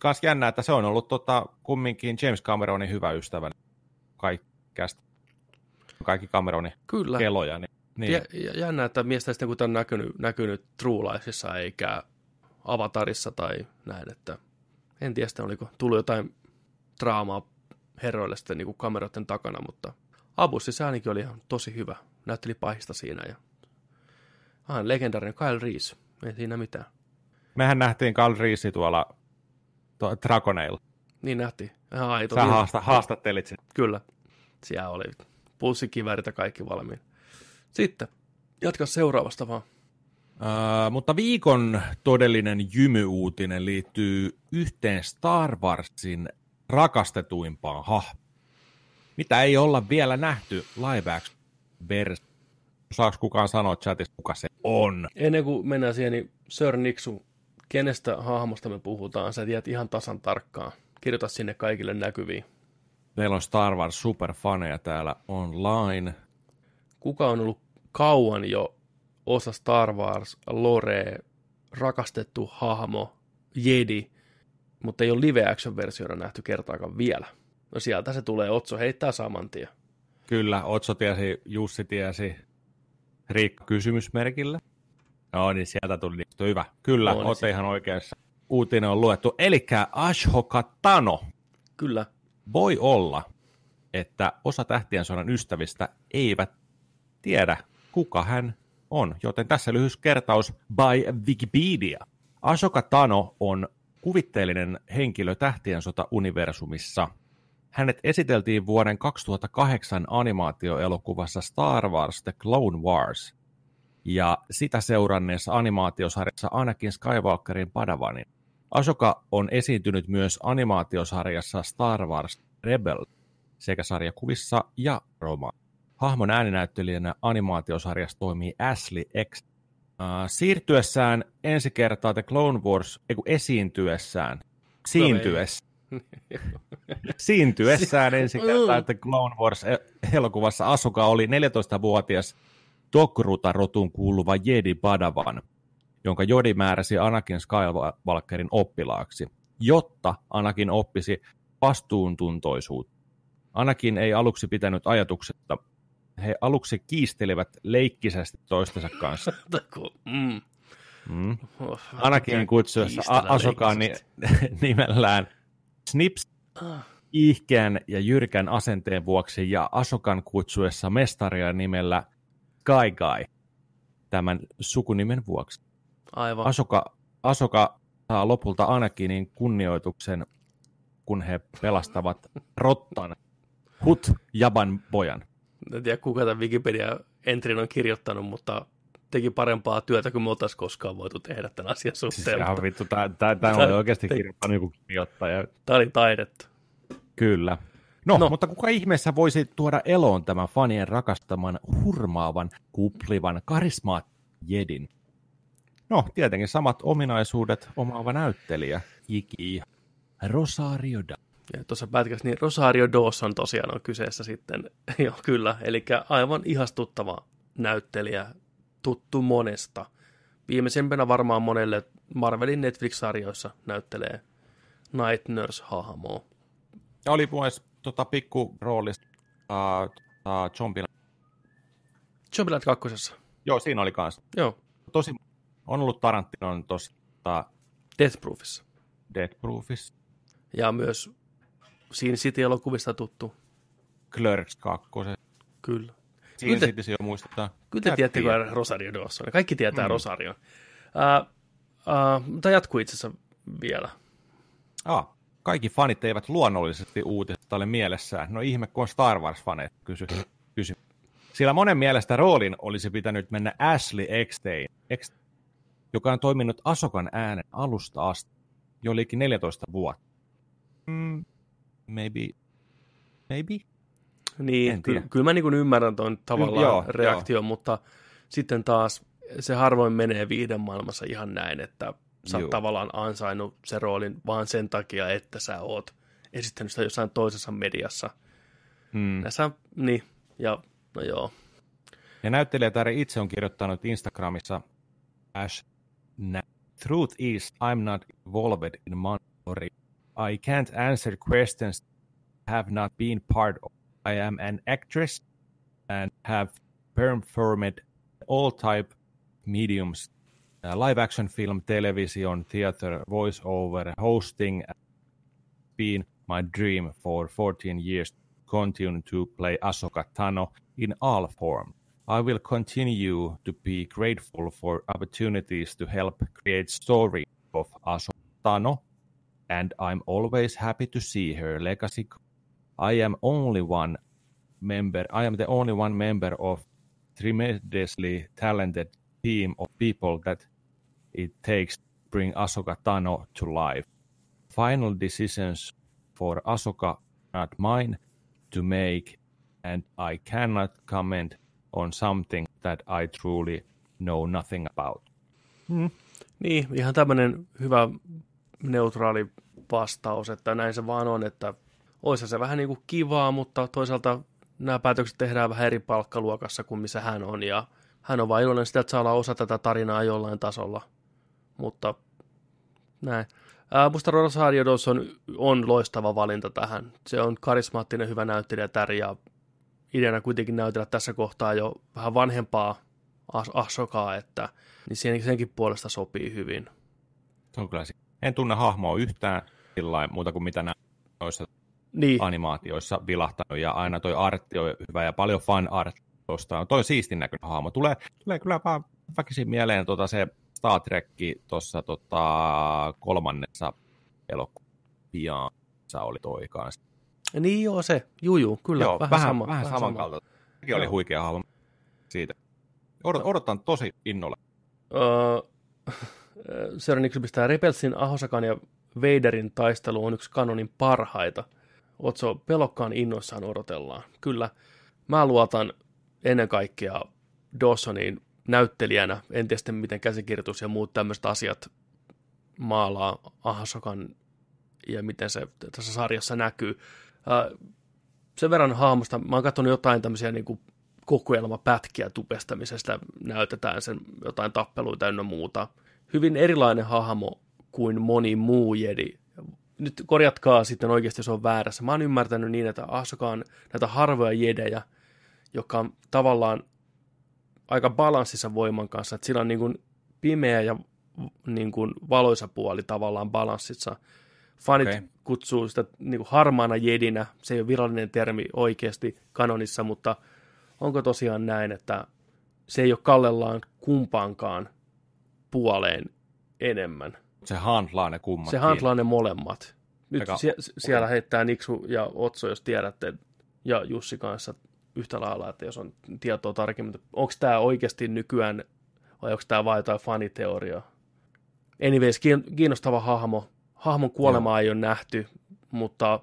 Kans jännä, että se on ollut tota, kumminkin James Cameronin hyvä ystävä kaikkeasta. kaikki Cameronin Kyllä. keloja. Niin, niin. Ja, jännä, että miestä sitten kun tämä on näkynyt, näkynyt Truulaisissa eikä Avatarissa tai näin, että en tiedä sitten oliko tullut jotain draamaa herroille sitten niin kuin kameroiden takana, mutta Abusi se ainakin oli ihan tosi hyvä. Näytteli pahista siinä ja ah, legendaarinen Kyle Reese, ei siinä mitään. Mehän nähtiin Carl Reese tuolla tuo Dragoneilla. Niin nähtiin. Ihan aito. Sä haasta, haastattelit sen. Kyllä. Siellä oli pulssikiväärit ja kaikki valmiin. Sitten, jatka seuraavasta vaan. Uh, mutta viikon todellinen jymyuutinen liittyy yhteen Star Warsin rakastetuimpaan hahmoon. Mitä ei olla vielä nähty live action versio. Saako kukaan sanoa chatissa, kuka se on? Ennen kuin mennään siihen, niin Sir Nixu, kenestä hahmosta me puhutaan? Sä tiedät ihan tasan tarkkaan. Kirjoita sinne kaikille näkyviin. Meillä on Star Wars superfaneja täällä online. Kuka on ollut kauan jo osa Star Wars lore, rakastettu hahmo, Jedi, mutta ei ole live action versiona nähty kertaakaan vielä. No sieltä se tulee, Otso heittää saman tien. Kyllä, Otso tiesi, Jussi tiesi, Riikka kysymysmerkillä. No niin, sieltä tuli niin hyvä. Kyllä, No niin, ihan oikeassa. Uutinen on luettu. Eli Ashoka Tano Kyllä, voi olla, että osa Tähtien sodan ystävistä eivät tiedä, kuka hän on. Joten tässä lyhyys kertaus by Wikipedia. Ashoka Tano on kuvitteellinen henkilö Tähtien sota-universumissa. Hänet esiteltiin vuoden 2008 animaatioelokuvassa Star Wars The Clone Wars ja sitä seuranneessa animaatiosarjassa Anakin Skywalkerin Padavanin. Ashoka on esiintynyt myös animaatiosarjassa Star Wars Rebel sekä sarjakuvissa ja roma. Hahmon ääninäyttelijänä animaatiosarjassa toimii Ashley X. Uh, siirtyessään ensi kertaa The Clone Wars, ei kun esiintyessään, siintyessä, siintyessään ensi kertaa The Clone Wars-elokuvassa Asuka oli 14-vuotias Tokruta-rotuun kuuluva Jedi Padawan, jonka Jodi määräsi Anakin Skywalkerin oppilaaksi, jotta Anakin oppisi vastuuntuntoisuutta. Anakin ei aluksi pitänyt ajatuksesta. He aluksi kiistelivät leikkisesti toistensa kanssa. mm. Mm. Oh, Anakin kutsuessa Asokaan ni- nimellään Snips Ah, ihkeän ja jyrkän asenteen vuoksi ja Asokan kutsuessa mestaria nimellä Sky Guy tämän sukunimen vuoksi. Aivan. Asoka, Asoka saa lopulta Anakinin kunnioituksen, kun he pelastavat Rottan Hut Jaban pojan. En tiedä, kuka tämän Wikipedia-entrin on kirjoittanut, mutta teki parempaa työtä kuin me oltaisiin koskaan voitu tehdä tämän asian Siis suhteen. mutta vittu, tämä oli oikeasti te- kirjoittanut joku kirjoittaja. Tämä oli taidetta. Kyllä. No, No. no, mutta kuka ihmeessä voisi tuoda eloon tämän fanien rakastaman, hurmaavan, kuplivan, karismaat jedin? No, tietenkin samat ominaisuudet omaava näyttelijä, Iki Rosario da. Ja tuossa pätkässä, niin Rosario Dawson tosiaan on kyseessä sitten. Joo, kyllä. Eli aivan ihastuttava näyttelijä, tuttu monesta. Viimeisempänä varmaan monelle Marvelin Netflix-sarjoissa näyttelee Night Nurse-hahmoa. Ja oli myös tota, pikku roolista uh, uh, Zombie. Zombieland kakkosessa. Joo, siinä oli kanssa. Joo, Tosi on ollut Tarantinon tuossa uh, Death Proofissa. Dead Proofissa, Ja myös Sin City-elokuvista tuttu. Clerks 2. Kyllä. Sin City jo muistetaan. Kyllä te tiedätte, kuka Rosario Dawson. on. Kaikki tietää Mm. Rosarion. Uh, uh, mutta jatkuu itse asiassa vielä. Ah, kaikki fanit eivät luonnollisesti uutista ole mielessään. No ihme, kun on Star Wars-faneet, kysy. kysy. Sillä monen mielestä roolin olisi pitänyt mennä Ashley Eckstein, Eck, joka on toiminut Asokan äänen alusta asti jo liikin 14 vuotta. Mm, maybe. Maybe? Niin, En kyllä, mä niin ymmärrän tuon tavallaan joo, joo, reaktion, mutta sitten taas se harvoin menee viiden maailmassa ihan näin, että sä Joo. oot tavallaan ansainnut sen roolin vaan sen takia, että sä oot esittänyt sitä jossain toisessa mediassa. Mm. Näissä, niin, ja no joo, Ja näyttelijä Tari itse on kirjoittanut Instagramissa Ash, "Nä- Truth is, I'm not involved in monitoring. I can't answer questions have not been part of. I am an actress and have performed all type mediums, uh, live action film, television, theater, voiceover, hosting, been my dream for 14 years continue to play Ahsoka Tano in all forms. I will continue to be grateful for opportunities to help create story of Ahsoka Tano, and I'm always happy to see her legacy. I am only one member. I am the only one member of tremendously talented team of people that it takes to bring Ahsoka Tano to life. Final decisions for Ahsoka not mine to make, and I cannot comment on something that I truly know nothing about. Hmm. Niin, ihan tämmöinen hyvä neutraali vastaus, että näin se vaan on, että olisi se vähän niin kuin kivaa, mutta toisaalta nämä päätökset tehdään vähän eri palkkaluokassa kuin missä hän on, ja hän on vain iloinen sitä, että saa olla osa tätä tarinaa jollain tasolla, mutta näin. Ää, musta Rosario Dawson on loistava valinta tähän. Se on karismaattinen, hyvä näyttelijä tär, ja ideana kuitenkin näytellä tässä kohtaa jo vähän vanhempaa Ahsokaa, että niin senkin puolesta sopii hyvin. Se on kyllä En tunne hahmoa yhtään sillä muuta kuin mitä noissa niin. animaatioissa vilahtanut, ja aina toi artti on hyvä, ja paljon fan art tuosta. On toi siistin näköinen hahmo. Tulee, tulee kyllä vaan väkisin mieleen tuota se Star Trek tuossa tota, kolmannessa elokuvassa oli toi kanssa. Niin joo, se. Juu kyllä. Joo, vähän, vähän, sama, vähän, samankaltaista. Sekin oli huikea hahmo siitä. Odot, odotan tosi innolla. Öö, Sören pistää Rebelsin, Ahosakan ja Vaderin taistelu on yksi kanonin parhaita. Otso pelokkaan innoissaan odotellaan. Kyllä, mä luotan ennen kaikkea Dawsonin näyttelijänä, en tiedä sitten miten käsikirjoitus ja muut tämmöiset asiat maalaa Ahasokan ja miten se tässä sarjassa näkyy. sen verran hahmosta, mä oon katsonut jotain tämmöisiä niin kuin kokoelmapätkiä tupestamisesta, näytetään sen jotain tappeluita ynnä muuta. Hyvin erilainen hahmo kuin moni muu jedi. Nyt korjatkaa sitten oikeasti, jos on väärässä. Mä oon ymmärtänyt niin, että Ahsoka on näitä harvoja jedejä, joka on tavallaan aika balanssissa voiman kanssa, että sillä on niin kuin pimeä ja niin kuin valoisa puoli tavallaan balanssissa. Fanit okay. kutsuu sitä niin kuin harmaana jedinä, se ei ole virallinen termi oikeasti kanonissa, mutta onko tosiaan näin, että se ei ole kallellaan kumpaankaan puoleen enemmän. Se hantlaa ne kummat. Se hantlaa ne molemmat. Nyt Aika, sie- siellä okay. heittää Niksu ja Otso, jos tiedätte, ja Jussi kanssa yhtä lailla, että jos on tietoa tarkemmin, onko tämä oikeasti nykyään vai onko tämä vain jotain faniteoriaa. Anyways, kiinnostava hahmo. Hahmon kuolemaa ei ole nähty, mutta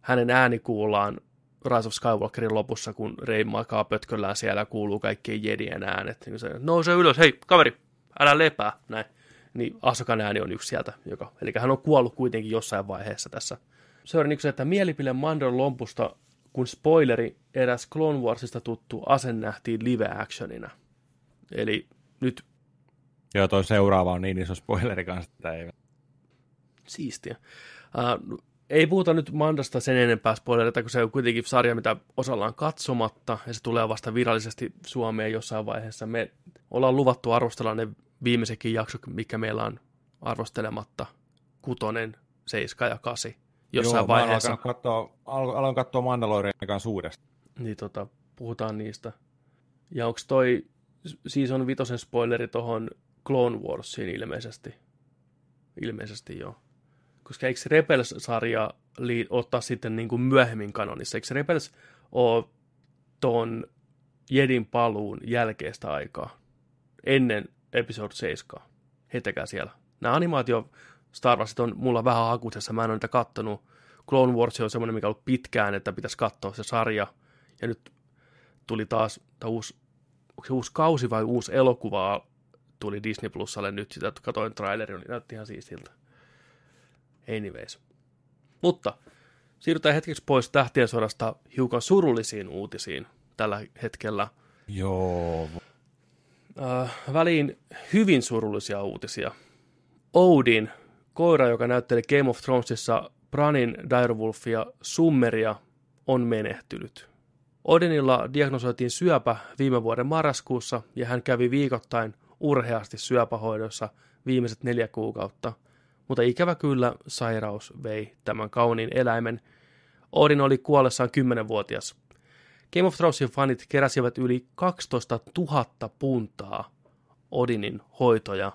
hänen ääni kuullaan Rise of Skywalkerin lopussa, kun Rey makaa pötköllään siellä kuuluu kaikkien jedien äänet. Niin se, nouse ylös, hei kaveri, älä lepää, näin. Niin Asokan ääni on yksi sieltä, joka, eli hän on kuollut kuitenkin jossain vaiheessa tässä. Seuraavaksi, niin että mielipide Mandon lompusta kun spoileri eräs Clone Warsista tuttu ase nähtiin live-actionina. Eli nyt... Joo, toi seuraava on niin iso spoileri kanssa, että ei... Siistiä. Uh, ei puhuta nyt Mandasta sen enempää spoilerita, kun se on kuitenkin sarja, mitä osallaan katsomatta, ja se tulee vasta virallisesti Suomeen jossain vaiheessa. Me ollaan luvattu arvostella ne viimeisetkin jaksot, mikä meillä on arvostelematta, kutonen, seiska ja kasi jossain Joo, vaiheessa. Aloin katsoa, aloin katsoa Mandalorian kanssa uudestaan. Niin tota, puhutaan niistä. Ja onko toi Season vitosen spoileri tuohon Clone Warsiin ilmeisesti? Ilmeisesti joo. Koska eikö Rebels-sarja li- ottaa sitten niin kuin myöhemmin kanonissa? Eikö Rebels ole ton Jedin paluun jälkeistä aikaa? Ennen episode 7. Heittäkää siellä. Nämä animaatio Star Warsit on mulla vähän hakusessa, mä en ole niitä kattonut. Clone Wars on semmoinen, mikä on ollut pitkään, että pitäisi katsoa se sarja. Ja nyt tuli taas tämä uusi, onko se uusi kausi vai uusi elokuva tuli Disney Plusalle nyt, sitä katoin trailerin, niin näytti ihan siistiltä. Anyways. Mutta siirrytään hetkeksi pois tähtien sodasta hiukan surullisiin uutisiin tällä hetkellä. Joo. Äh, väliin hyvin surullisia uutisia. Odin koira, joka näytteli Game of Thronesissa Branin, Direwolfia, Summeria, on menehtynyt. Odinilla diagnosoitiin syöpä viime vuoden marraskuussa ja hän kävi viikoittain urheasti syöpähoidossa viimeiset neljä kuukautta, mutta ikävä kyllä sairaus vei tämän kauniin eläimen. Odin oli kuollessaan 10-vuotias. Game of Thronesin fanit keräsivät yli 12 000 puntaa Odinin hoitoja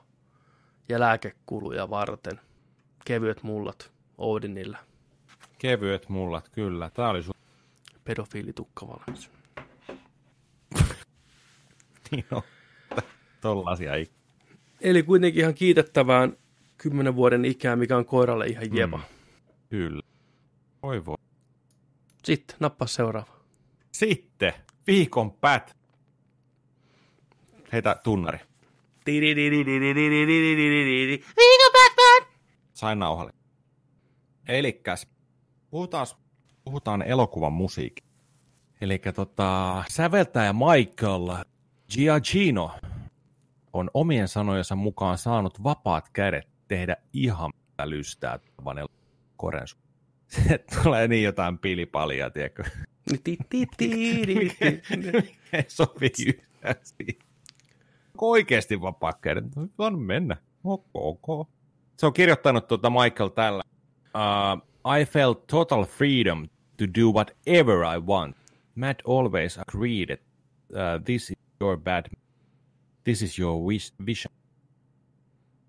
ja lääkekuluja varten. Kevyet mullat Odinille. Kevyet mullat, kyllä. Tämä oli sun... Pedofiilitukkavalmennus. Niin on. Tollasia ei. Eli kuitenkin ihan kiitettävään 10 vuoden ikää, mikä on koiralle ihan jeba. Mm. Kyllä. Voi voi. Sitten nappaa seuraava. Sitten viikon pät. Heitä tunnari. Viikon Batman! Sain nauhalle. Elikkäs, puhutaan, puhutaan elokuvan musiikki. Eli tota, säveltäjä Michael Giacchino on omien sanojensa mukaan saanut vapaat kädet tehdä ihan mitä lystää koren Se tulee niin jotain pilipalia, tiedätkö? Ei sovi yhtään siihen. Onko oikeasti kädet? On mennä. Ok. Se on kirjoittanut tuota Michael tällä. Uh, I felt total freedom to do whatever I want. Matt always agreed that uh, this is your bad This is your wish, vision.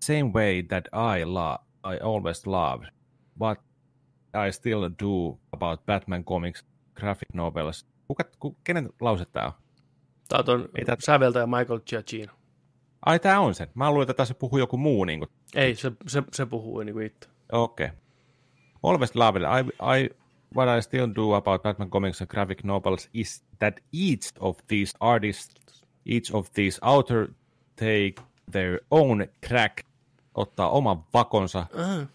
Same way that I love, I always loved, but I still do about Batman comics, graphic novels. Kuka, ku, kenen lause tää on? Tää on Ei, tää... säveltäjä Michael Giacchino. Ai tää on sen. Mä luulen, että tässä puhuu joku muu. Niin kuin... Ei, se, se, se puhuu niin kuin itse. Okei. Okay. Always loved it. I, I, what I still do about Batman comics and graphic novels is that each of these artists each of these outer take their own crack, ottaa oman vakonsa, uh-huh.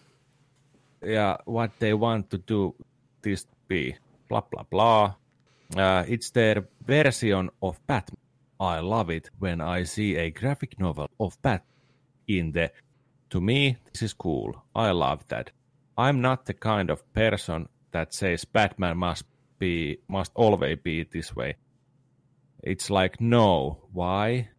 ja what they want to do this be, blah blah blah. Uh, it's their version of Batman. I love it when I see a graphic novel of Bat in the. To me, this is cool. I love that. I'm not the kind of person that says Batman must be must always be this way. it's like no why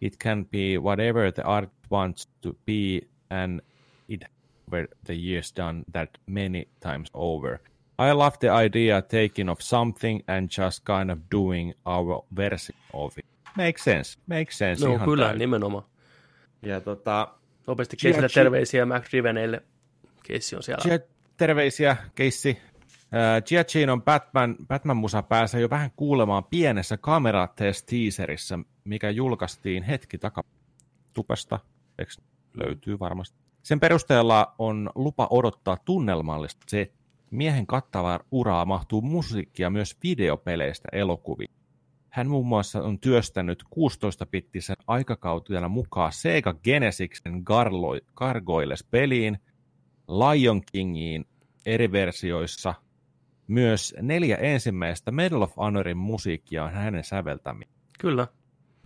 it can be whatever the art wants to be and it over the years done that many times over i love the idea taking of something and just kind of doing our version of it. Makes sense. Makes sense. No kyllä täysin. nimenomaan. Ja tota nopeasti Keissille terveisiä McDrivenille Keissi on siellä. Terveisiä Keissi. Giacinon Batman, Batman-musa pääsee jo vähän kuulemaan pienessä kameratest-teaserissa, mikä julkaistiin hetki takatupesta. Eikö löytyy varmasti? Sen perusteella on lupa odottaa tunnelmallista se, miehen kattava uraa mahtuu musiikkia myös videopeleistä elokuviin. Hän muun muassa on työstänyt 16-pittisen aikakautena mukaan Sega Genesiksen Gargoyles-peliin, Lion Kingiin eri versioissa – myös neljä ensimmäistä Medal of Honorin musiikkia on hänen säveltämiä. Kyllä.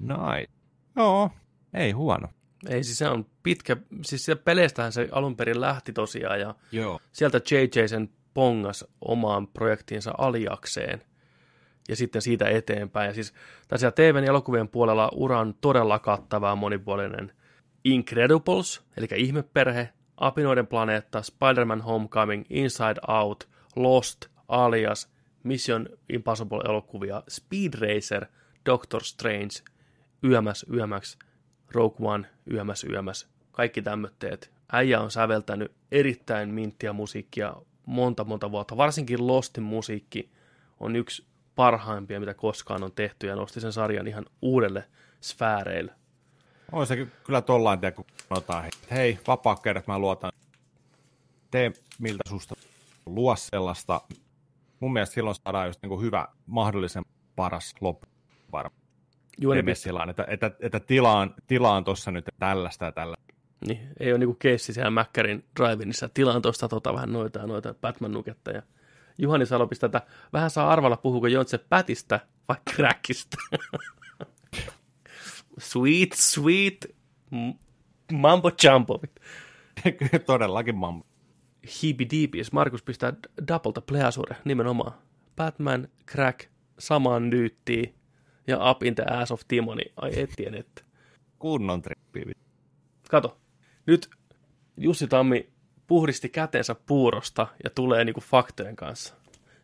Nice. Joo, ei huono. Ei, siis se on pitkä, siis sieltä peleistähän se alun perin lähti tosiaan ja Joo. sieltä JJ sen pongas omaan projektiinsa aliakseen ja sitten siitä eteenpäin. Ja siis tässä TVn elokuvien puolella ura on todella kattava ja monipuolinen. Incredibles, eli ihmeperhe, Apinoiden planeetta, Spider-Man Homecoming, Inside Out, Lost, Alias, Mission Impossible-elokuvia, Speed Racer, Doctor Strange, YMS, YMX, Rogue One, YMS, YMS, kaikki tämmöitteet. Äijä on säveltänyt erittäin minttiä musiikkia monta monta vuotta. Varsinkin Lostin musiikki on yksi parhaimpia, mitä koskaan on tehty, ja nosti sen sarjan ihan uudelle sfääreille. On se kyllä tollain, kun sanotaan, että hei, vapaa kerrat, mä luotan. Tee miltä susta luo sellaista, mun mielestä silloin saadaan just niin hyvä, mahdollisen paras loppu varmaan. Silaan, että, että, että tilaan, tilaan tuossa nyt tällaista ja tällä. Niin, ei ole niinku keissi siellä Mäkkärin drive tilaan tuosta tota vähän noita ja noita Batman-nuketta. Ja Juhani Salo pistää, että vähän saa arvalla, puhuuko Jontse Pätistä vai Crackista. sweet, sweet, mambo jumbo. Todellakin mambo. Hibi Deepies. Markus pistää Double Pleasure nimenomaan. Batman, Crack, samaan nyyttiin ja up in the ass of Timo, niin ai etien, että. Kunnon trippi. Kato, nyt Jussi Tammi puhdisti käteensä puurosta ja tulee niinku faktojen kanssa.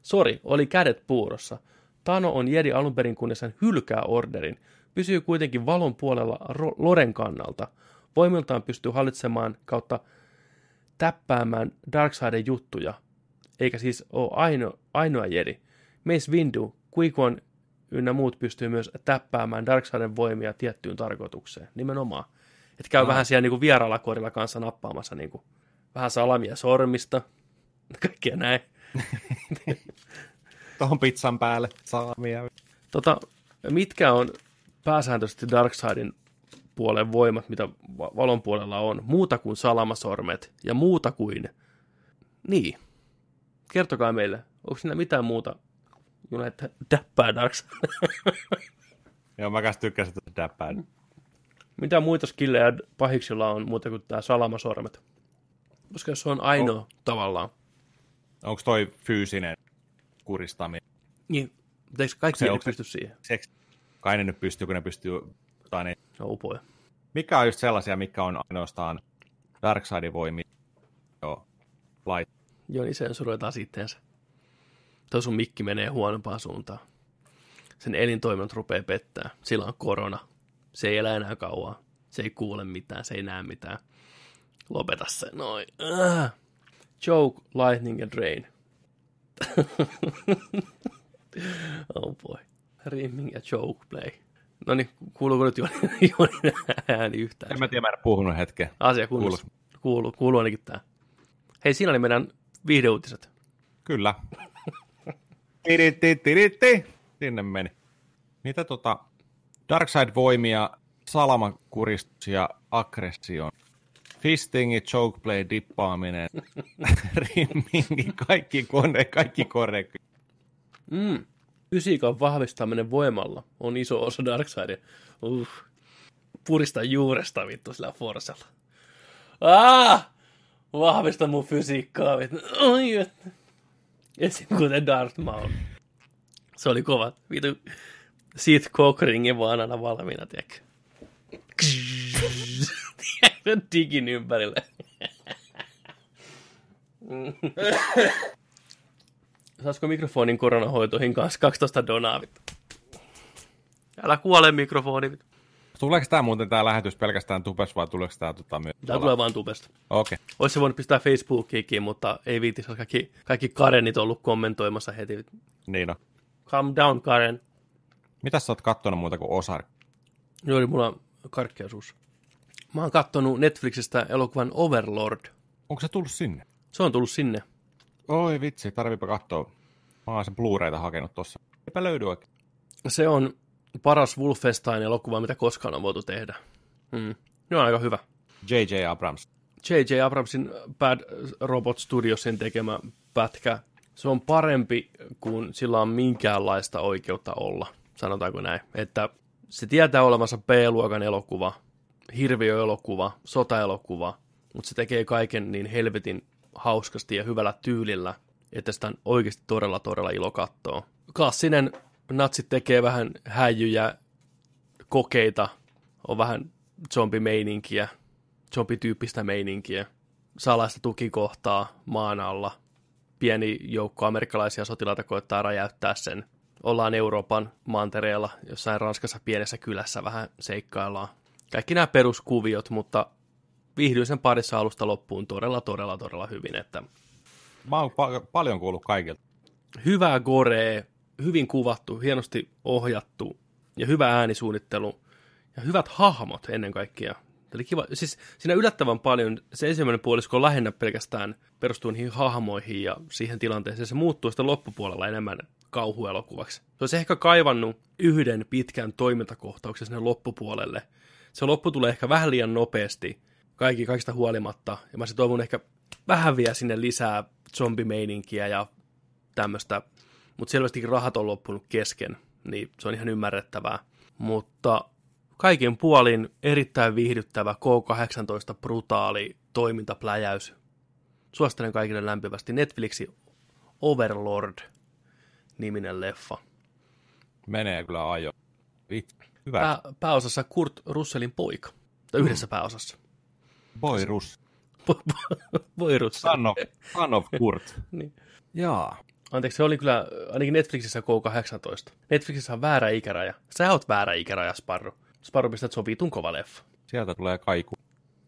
Sori, oli kädet puurossa. Tano on Jedi alun perin, kunnes hän hylkää orderin. Pysyy kuitenkin valon puolella Ro- Loren kannalta. Voimiltaan pystyy hallitsemaan kautta täppäämään Darkseiden juttuja, eikä siis ole aino, ainoa Jedi. Mace Windu, Qui-Gon ynnä muut pystyy myös täppäämään Darkseiden voimia tiettyyn tarkoitukseen, nimenomaan. Että käy Ah. vähän siellä niinku vieraalakorilla kanssa nappaamassa niinku, vähän salamia sormista, kaikkea näin. Tuohon pizzan päälle saamia. Tota, mitkä on pääsääntöisesti Darkseidin puolen voimat, mitä va- valon puolella on, muuta kuin salamasormet ja muuta kuin... Niin. Kertokaa meille, onko siinä mitään muuta, kun että täppää Darkseid? Joo, mä kanssa tykkäsin tätä däppää. Mitä muita skillejä pahiksilla on muuta kuin tämä salamasormet? Koska se on ainoa oh. tavallaan. Onko toi fyysinen kuristaminen? Niin, eikö kaikki Se se on- pysty siihen? Seks. Kai ne nyt pystyy, kun ne pystyy... Tai ne, No upoja. mikä on just sellaisia, mikä on ainoastaan Darkseidin voimia? Joo, lait. Joni sensuroi taas itteensä. Tuo sun mikki menee huonompaan suuntaan. Sen elintoiminnot rupeaa pettää. Sillä on korona. Se ei elä enää kauan. Se ei kuule mitään, se ei näe mitään. Lopeta se, noin. Äh. Choke, lightning and rain. oh boy. Rimming ja choke play. No niin, kuuluuko nyt Joni, Joni ääni yhtään? En mä tiedä, mä en puhunut hetken. Asia kunnossa. Kuuluu, kuuluu ainakin tää. Hei, siinä oli meidän viihdeuutiset. Kyllä. Tiritti, tiritti. Sinne meni. Mitä tota, Darkseid-voimia, salamakuristus ja aggression, fistingi, chokeplay, dippaaminen, rimmingi, kaikki kone, kaikki kore. Mm. Fysiikan vahvistaminen voimalla on iso osa Darkseidia. Uh. Purista juuresta vittu sillä Forcella. Ah! Vahvista mun fysiikkaa vittu. Oi. Esim. kuten Darth Maul. Se oli kova. Vittu. Sith Cockringin vaan aina valmiina, tiedätkö? Digin ympärille. Saisiko mikrofonin koronahoitoihin kanssa 12 donaa? Älä kuole mikrofoni. Tuleeko tämä muuten tämä lähetys pelkästään tupes vai tuleeko tämä tota myös? Tää tulee vaan tubesta. Okei. Okay. Olisi se voinut pistää Facebookiinkin, mutta ei viitis, kaikki, kaikki Karenit on ollut kommentoimassa heti. Niin on. Calm down, Karen. Mitä sä oot kattonut muuta kuin Osar? Joo, oli mulla karkkeasuus. Mä oon kattonut Netflixistä elokuvan Overlord. Onko se tullut sinne? Se on tullut sinne. Oi vitsi, tarviipa katsoa. Mä oon sen Blu-rayta hakenut tossa. Eipä löydy oikein. Se on paras Wolfenstein-elokuva, mitä koskaan on voitu tehdä. Mm. Ne on aika hyvä. J.J. Abrams. J.J. Abramsin Bad Robot Studiosin tekemä pätkä, se on parempi kuin sillä on minkäänlaista oikeutta olla, sanotaanko näin. Että se tietää olevansa B-luokan elokuva, hirviöelokuva, sotaelokuva, mutta se tekee kaiken niin helvetin hauskasti ja hyvällä tyylillä, että sitä on oikeasti todella, todella ilo katsoa. Klassinen natsit tekee vähän häijyjä, kokeita, on vähän zombimeininkiä, zombityyppistä meininkiä, salaista tukikohtaa maan alla, pieni joukko amerikkalaisia sotilaita koittaa räjäyttää sen. Ollaan Euroopan mantereella, jossain Ranskassa pienessä kylässä vähän seikkaillaan. Kaikki nämä peruskuviot, mutta viihdyin sen parissa alusta loppuun todella, todella, todella hyvin, että Mä oon pa- paljon kuullut kaikilta. hyvää goree, hyvin kuvattu, hienosti ohjattu ja hyvä äänisuunnittelu ja hyvät hahmot ennen kaikkea. Eli kiva, siis siinä yllättävän paljon, se ensimmäinen puolisko on lähinnä pelkästään perustuu niihin hahmoihin ja siihen tilanteeseen. Se muuttuu sitten loppupuolella enemmän kauhuelokuvaksi. Se olisi ehkä kaivannut yhden pitkän toimintakohtauksen sinne loppupuolelle. Se loppu tulee ehkä vähän liian nopeasti, kaikki kaikista huolimatta. Ja mä olisin toivon ehkä vähän vielä sinne lisää zombimeininkiä ja tämmöistä, mutta selvästikin rahat on loppunut kesken, niin se on ihan ymmärrettävää. Mutta kaiken puolin erittäin viihdyttävä K-18 brutaali toimintapläjäys. Suosittelen kaikille lämpimästi Netflixi Overlord niminen leffa. Menee kyllä ajo. Vittu. Hyvä. Pää, pääosassa Kurt Russellin poika. Tai yhdessä Mm. pääosassa. Boy Rus. Voi Russell. Son of, son of Kurt. Niin. Jaa. Anteeksi, se oli kyllä ainakin Netflixissä K18. Netflixissä on väärä ikäraja. Sä oot väärä ikäraja, Sparru. Sparru pistät sopii kova leffa. Sieltä tulee kaiku.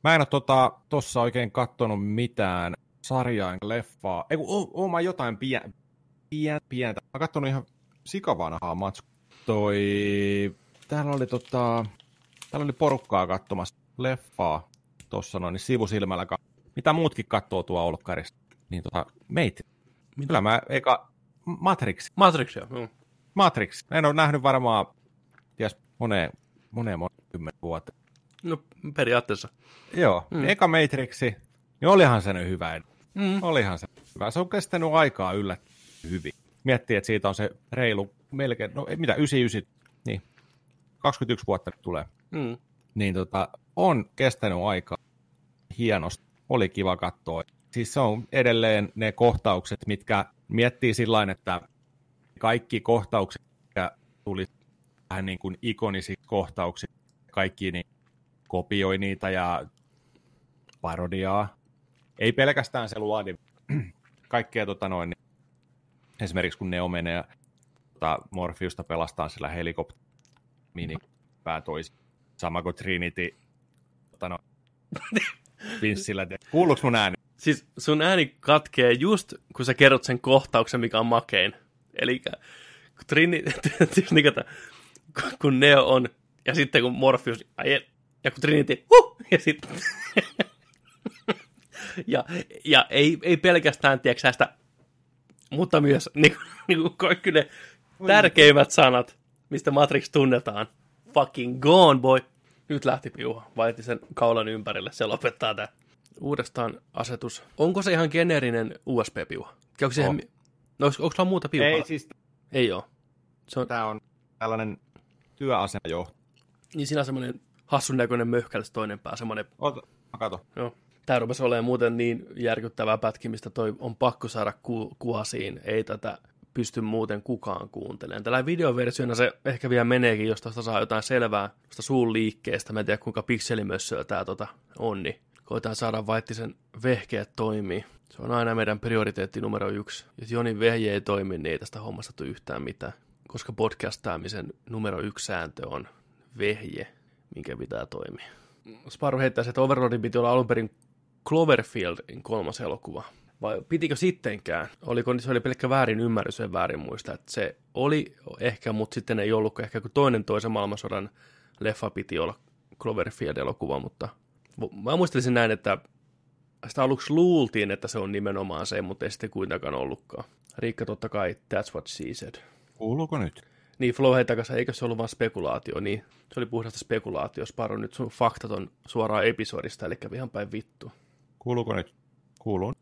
Mä en ole tota, tossa oikein kattonut mitään sarjaa leffaa. Ei kun oon, oon mä jotain pien, pien, pientä. Mä oon kattonut ihan sikavanhaa matsku. Toi... Täällä oli tota... Täällä oli porukkaa katsomassa leffaa tossa noin niin sivusilmällä. Mitä muutkin kattoo tuo olkkarista. Niin tota, meitä. Kyllä mä eka... Matrix. Matrix, joo. Matrix. En ole nähnyt varmaan, ties, moneen, moneen, moneen kymmenen vuoteen. No, periaatteessa. Joo, Mm. eka Matrixi, niin olihan se nyt hyvä. Mm. Olihan se hyvä. Se on kestänyt aikaa yllättävän hyvin. Miettii, että siitä on se reilu, melkein, no mitä, 99, niin 21 vuotta tulee. Mm. Niin tota, on kestänyt aikaa hienosti. Oli kiva katsoa. Siis se on edelleen ne kohtaukset, mitkä miettii sillä että kaikki kohtaukset, mitkä tuli vähän niin kuin ikonisiksi kohtauksiksi, kaikki niin kopioi niitä ja parodiaa. Ei pelkästään se luodi, kaikkea tota noin, niin esimerkiksi kun Neo menee tota, Morpheusta pelastaa sillä helikopterilla mini päätoisi. Sama kuin Trinity tota no, Vinssillä. Kuuluuko mun ääni? Siis sun ääni katkee just, kun sä kerrot sen kohtauksen, mikä on makein. Eli kun, Trini, kato, kun Neo on, ja sitten kun Morpheus, ja kun Trinity, huh, ja sitten... ja, ja ei, ei pelkästään, tiedätkö sitä, mutta myös niin, niin kuin kaikki ne tärkeimmät sanat, mistä Matrix tunnetaan. Fucking gone, boy. Nyt lähti piuha. Vaiti sen kaulan ympärille. Se lopettaa tää. Uudestaan asetus. Onko se ihan geneerinen USB-piuha? Käykö siihen... No, onko, onko sulla muuta piuhaa? Ei siis, Ei oo. Se on, tämä on tällainen työasema jo. niin siinä on semmoinen hassun näköinen möhkällä se toinen pää. Semmoinen, Ota, mä kato. joo. Tää rupesi olemaan muuten niin järkyttävää pätkimistä, toi on pakko saada ku, kuasiin. Ei tätä pysty muuten kukaan kuuntelemaan. Tällä videoversiona se ehkä vielä meneekin, jos tuosta saa jotain selvää tuosta suun liikkeestä. Mä en tiedä, kuinka pikselimössöä tää tota on, niin koitaan saada vaittisen vehkeet toimii. Se on aina meidän prioriteetti numero yksi. Jos Jonin vehje ei toimi, niin ei tästä hommasta tule yhtään mitään. Koska podcastaamisen numero yksi sääntö on vehje, minkä pitää toimia. Sparro heittää, että Overlordin piti olla alun perin Cloverfieldin kolmas elokuva. Vai pitikö sittenkään? Oliko se oli pelkkä väärin ymmärrys, en väärin muista. Että se oli ehkä, mutta sitten ei ollut ehkä kun toinen toisen maailmansodan leffa piti olla Cloverfield-elokuva, mutta mä muistelisin näin, että sitä aluksi luultiin, että se on nimenomaan se, mutta ei sitten kuitenkaan ollutkaan. Riikka totta kai, that's what she said. Kuuluuko nyt? Niin, Flow hei takaisin, eikö se ollut vain spekulaatio? Niin, se oli puhdasta spekulaatio. Sparo nyt sun faktat on suoraan episodista, eli kävi ihan päin vittu. Kuuluuko nyt? Kuuluu.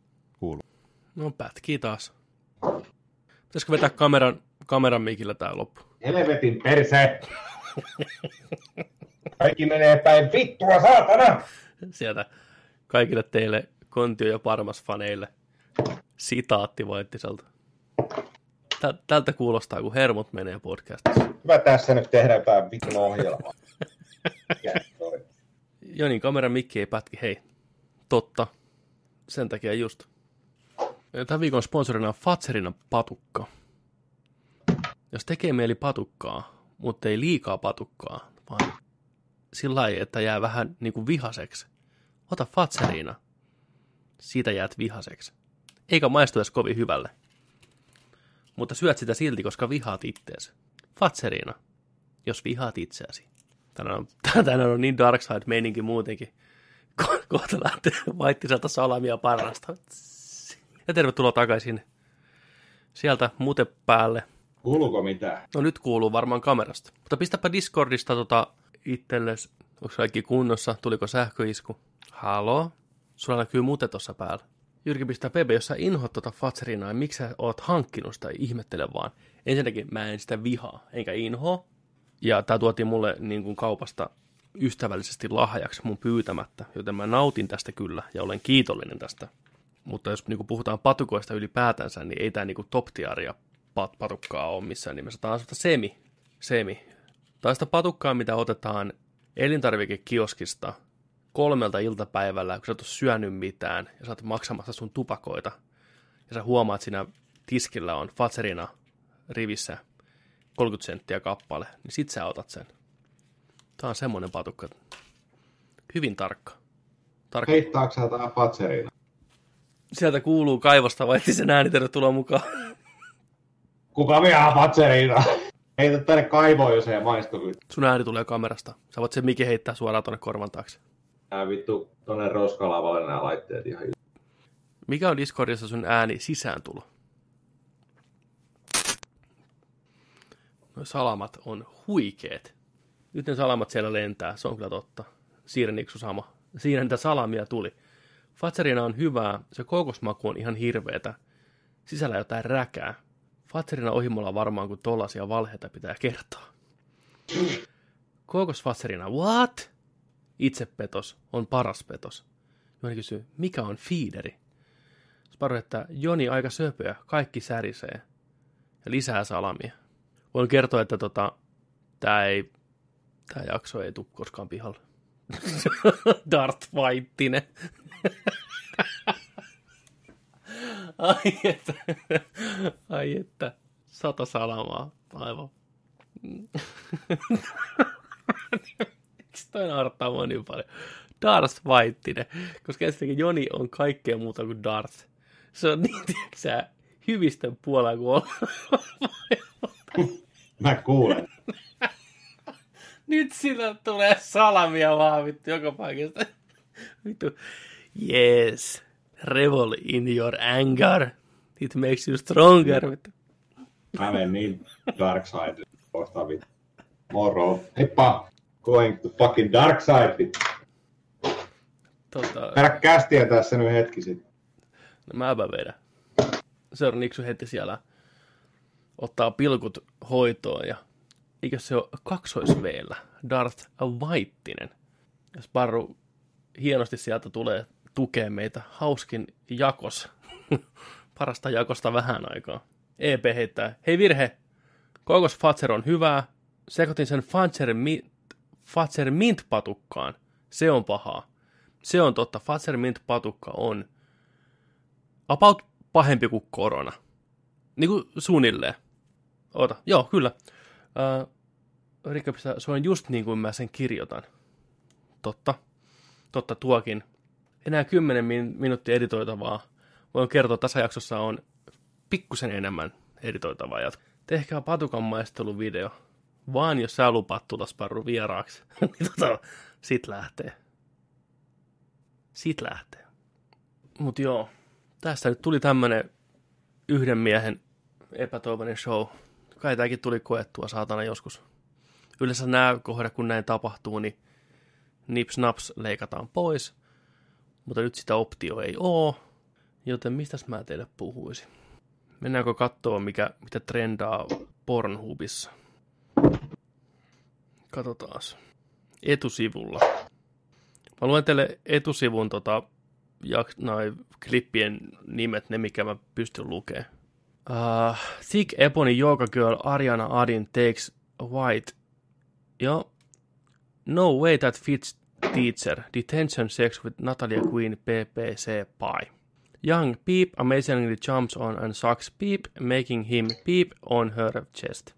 Kuuluu. No pätkii taas. Pitäisikö vetää kameran, kameran mikillä tää loppu? Helvetin perse! Kaikki menee päin vittua, saatana! Sieltä kaikille teille Kontio ja Parmas faneille sitaatti Vaittiselta. Tä- Tältä kuulostaa, kun hermot menee podcastissa. Hyvä tässä nyt tehdä jotain vitun ohjelmaa. Toi? Jonin kameran mikki ei pätki, hei. Totta. Sen takia just. Tämän viikon sponsorina on Fatserina patukka. Jos tekee mieli patukkaa, mutta ei liikaa patukkaa, vaan sillä lailla, että jää vähän niin kuin vihaseksi. Ota Fatserina. Siitä jäät vihaseksi. Eikä maistu edes kovin hyvälle. Mutta syöt sitä silti, koska vihaat itteesi. Fatserina. Jos vihaat itseäsi. Tänään on, tänään on niin dark side meininki muutenkin. Ko- kohta lähtee vaittiselta salamia parrasta. Ja tervetuloa takaisin sieltä mute päälle. Kuuluuko mitään? No nyt kuuluu varmaan kamerasta. Mutta pistäpä Discordista tota itsellesi. Onko kaikki kunnossa? Tuliko sähköisku? Halo? Sulla näkyy mute tuossa päällä. Jyrki pistää Pebe, jos sä inhoat tota Fatserinaa, miksi sä oot hankkinut sitä, ihmettele vaan. Ensinnäkin mä en sitä vihaa, enkä inhoa. Ja tää tuotiin mulle niin kuin kaupasta ystävällisesti lahjaksi mun pyytämättä, joten mä nautin tästä kyllä ja olen kiitollinen tästä. Mutta jos niin puhutaan patukoista ylipäätänsä, niin ei tämä niin top tiaria pat- patukkaa ole missään nimessä. Tämä on semi, Semi. Tai sitä patukkaa, mitä otetaan elintarvikekioskista kolmelta iltapäivällä, kun sä et ole syönyt mitään ja sä oot maksamassa sun tupakoita. Ja sä huomaat, että siinä tiskillä on Fatserina rivissä 30 senttiä kappale, niin sit sä otat sen. Tää on semmonen patukka. Hyvin tarkka. tarkka. Heittaako sä tää Fatserina? Sieltä kuuluu kaivosta, vai sen ääni tervetuloa mukaan. Kuka vihaa Fatserina? Heitä tänne kaivoon, jos ei maistu. Sun ääni tulee kamerasta. Sä voit sen mikin heittää suoraan tonne korvan taakse. Nää vittu tonne roskalavalle nämä laitteet ihan Mikä on Discordissa sun ääni sisääntulo? No salamat on huikeet. Nyt ne salamat siellä lentää, se on kyllä totta. Siireniksu sama. Siinä niitä salamia tuli. Fatserina on hyvää, se kookosmaku on ihan hirveetä. Sisällä jotain räkää. Fatserina ohimolla varmaan, kun tollasia valheita pitää kertoa. Kookosfatserina, what? Itsepetos on paras petos. Joni kysyy, mikä on fiideri? Sparro, että Joni aika söpöä, kaikki särisee. Ja lisää salamia. Voin kertoa, että tota, tää ei, tää jakso ei tule koskaan pihalle. Darth Vaittinen. Ai että, ai että, sata salamaa, aivan. Miksi toi naurattaa mua niin paljon? Darth Vaittinen, koska ensinnäkin Joni on kaikkea muuta kuin Darth. Se on niin, tiedätkö hyvisten puolella kuin on. Mä kuulen. Nyt sillä tulee salamia vaan vittu joka paikasta. Vittu. Yes. Revel in your anger. It makes you stronger. Vittu. Mä menen niin dark side. Kohta vittu. Moro. Heippa. Going to fucking dark side. Tota, Herra kästiä tässä nyt hetki sitten. no mäpä vedän. Se on Niksu heti siellä ottaa pilkut hoitoon ja eikö se ole kaksoisveellä Darth Vaittinen. Ja Sparru hienosti sieltä tulee tukee meitä. Hauskin jakos. Parasta jakosta vähän aikaa. EP heittää. Hei virhe. Kokos Fatser on hyvää. Sekoitin sen Fatser, mi- Fatser Mint-patukkaan. Se on pahaa. Se on totta. Fatser Mint-patukka on about pahempi kuin korona. Niin kuin suunnilleen. Oota, joo, kyllä. Äh, Rikkapista, se on just niin kuin mä sen kirjoitan. Totta. Totta tuokin. Enää 10 min- minuuttia editoitavaa. Voin kertoa, että tässä jaksossa on pikkusen enemmän editoitavaa. Tehkää patukan maisteluvideo. Vaan jos sä lupaat tulla Sparru vieraaksi, niin tota, sit lähtee. Sit lähtee. Mut joo, tästä nyt tuli tämmönen yhden miehen epätoivoinen show. Kai tämäkin tuli koettua saatana joskus. Yleensä nämä kohdat, kun näin tapahtuu, niin nips naps leikataan pois. Mutta nyt sitä optio ei oo. Joten mistäs mä teille puhuisin? Mennäänkö katsoa, mikä, mitä trendaa Pornhubissa? Katsotaan. Etusivulla. Mä luen teille etusivun tota, jak, noi, klippien nimet, ne mikä mä pystyn lukemaan. Uh, Thick Ebony Yoga Girl Ariana Adin takes white. Joo. No way that fits teacher. Detention sex with Natalia Queen PPC pie. Young Peep amazingly jumps on and sucks Peep, making him peep on her chest.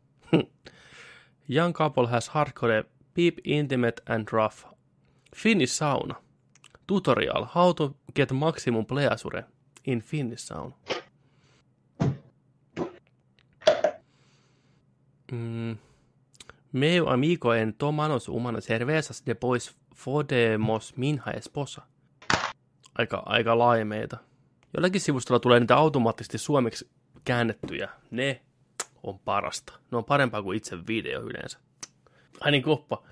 Young couple has hardcore Peep intimate and rough. Finnish sauna. Tutorial how to get maximum pleasure in Finnish sauna. Mm. Meu amigo en tomamos humana cervezas de pois fodemos minha esposa. Aika, aika laimeita. Jollakin sivustolla tulee niitä automaattisesti suomeksi käännettyjä. Ne on parasta. Ne on parempaa kuin itse video yleensä. Ai niin koppa.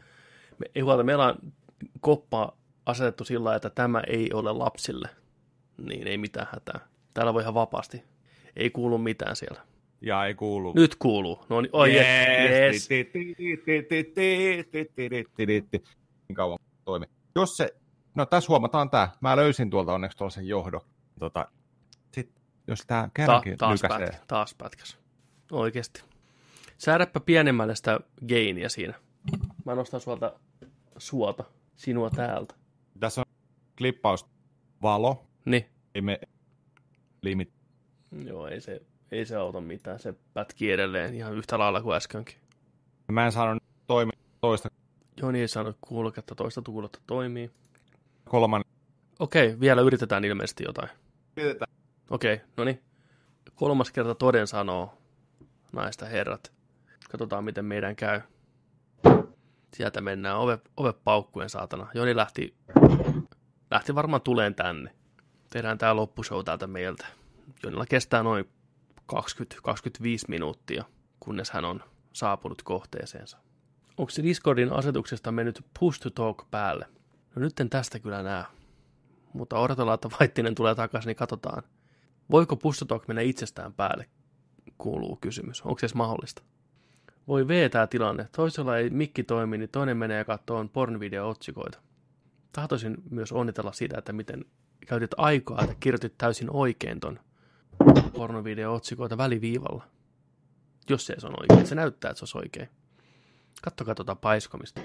Me, ei huolta, meillä on koppa asetettu sillä että tämä ei ole lapsille. Niin ei mitään hätää. Täällä voi ihan vapaasti. Ei kuulu mitään siellä. Ja ei kuulu. Nyt kuuluu. No niin, oi yes. yes. Niin kauan toimi. Jos se, no tässä huomataan tämä. Mä löysin tuolta onneksi tuollaisen johdon. Tota, sit, jos tämä Ta- kerrankin taas, lykäsee. pätkä, taas pätkäs. Oikeesti. Säädäpä pienemmälle sitä gainiä siinä. Mä nostan suolta suota, sinua täältä. Tässä on klippaus valo, Niin. ei me limit. Joo, ei se, ei se auta mitään. Se pätkii edelleen ihan yhtä lailla kuin äskenkin. Mä en saanut toimia toista Joni ei saanut kuuloketta, toista tuuletta toimii. kolmannen. Okei, vielä yritetään ilmeisesti jotain. Mietitään. Okei, no niin. Kolmas kerta toden sanoo, naista herrat. Katsotaan, miten meidän käy. Sieltä mennään ove, ove paukkuen, saatana. Joni lähti, lähti varmaan tuleen tänne. Tehdään tää loppushow täältä meiltä. Jonilla kestää noin 20-25 minuuttia, kunnes hän on saapunut kohteeseensa. Onko se Discordin asetuksesta mennyt push to talk päälle? No nyt en tästä kyllä näe. Mutta odotellaan, että Vaittinen tulee takaisin, niin katsotaan. Voiko push to talk mennä itsestään päälle? Kuuluu kysymys. Onko se edes mahdollista? Voi veetää tilanne. Toisella ei mikki toimi, niin toinen menee ja pornvideo-otsikoita. Tahtoisin myös onnitella siitä, että miten käytit aikaa, että kirjoitit täysin oikein ton pornovideo-otsikoita väliviivalla. Jos se on oikein, se näyttää, että se olisi oikein. Kattokaa tuota paiskomista.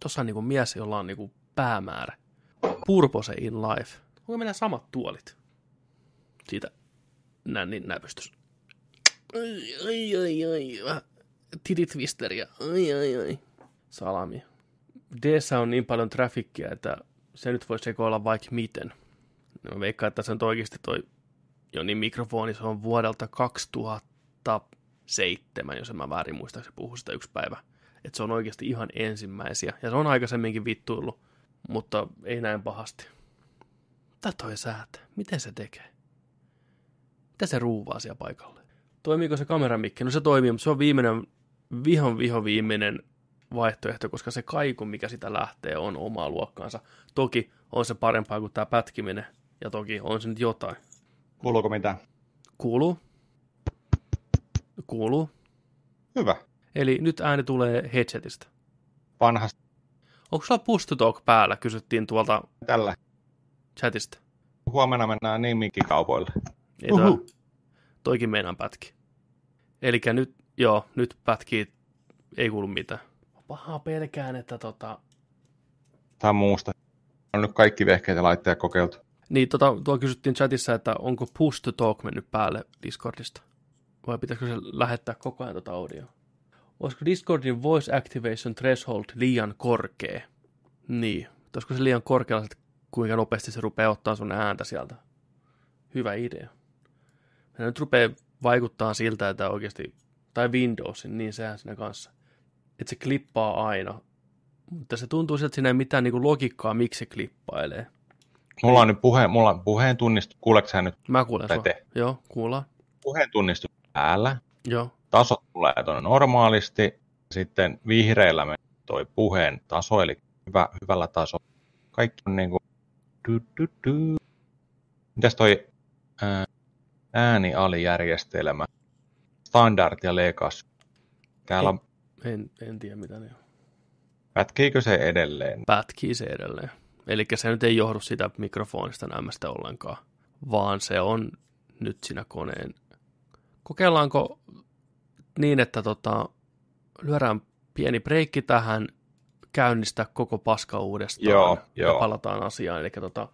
Tuossa on niinku mies, jolla on niinku päämäärä. Purpose in life. Onko meillä samat tuolit? Siitä nännin näpystys. Ai, ai, ai, ai. Vähän tititwisteriä. Ai, ai, ai. Salami. Dssä on niin paljon trafikkiä, että se nyt voi sekoilla vaikka miten. Mä veikkaan, että se on oikeasti toi Joni mikrofoni, se on vuodelta 2007, jos en mä väärin muista, se puhuu sitä yksi päivä. Että se on oikeasti ihan ensimmäisiä. Ja se on aikaisemminkin vittuillut, mutta ei näin pahasti. Mitä toi säätää? Miten se tekee? Mitä se ruuvaa siellä paikalle? Toimiiko se kameramikki? No se toimii, mutta se on viimeinen, vihon viho viimeinen vaihtoehto, koska se kaiku, mikä sitä lähtee, on omaa luokkaansa. Toki on se parempaa kuin tämä pätkiminen, ja toki on se nyt jotain. Kuuluuko mitään? Kuuluu. Kuuluu. Hyvä. Eli nyt ääni tulee headsetistä. Vanhasta Onko sulla push talk päällä, kysyttiin tuolta tällä. chatista. Huomenna mennään niin mikkikaupoille. Ei. Toikin meinaan pätki. Eli nyt, joo, nyt pätkii, ei kuulu mitään. Pahaa pelkään, että tota... Tai muusta. On nyt kaikki vehkeet ja laitteet kokeiltu. Niin, tota, tuo kysyttiin chatissa, että onko push to talk mennyt päälle Discordista? Vai pitäisikö se lähettää koko ajan tota audioa? Olisiko Discordin voice activation threshold liian korkea? Niin. Olisiko se liian korkealla, että kuinka nopeasti se rupeaa ottaa sun ääntä sieltä? Hyvä idea. Ja nyt rupeaa vaikuttaa siltä, että oikeasti, tai Windowsin, niin sehän siinä kanssa, että se klippaa aina. Mutta se tuntuu siltä, että siinä ei mitään niinku logiikkaa, miksi se klippailee. Mulla on nyt puhe, mulla on puheen tunnistus. Kuuleeko nyt Mä kuulen sua. te. Joo, kuullaan. puheen tunnistus päällä? Joo. Tasot tulee tuonne normaalisti. Sitten vihreällä menee toi puheen taso, eli hyvä, hyvällä tasolla. Kaikki on niinku... Du, du, du. Mitäs toi ää, äänialijärjestelmä? Standard ja Legacy. Täällä on, En, en tiedä mitä ne on. pätkiikö se edelleen? Pätkii se edelleen. Eli se nyt ei johdu sitä mikrofonista nämästä ollenkaan, vaan se on nyt siinä koneen. Kokeillaanko niin, että tota, lyödään pieni breikki tähän, käynnistää koko paska uudestaan Joo, ja joo. palataan asiaan. Eli tota,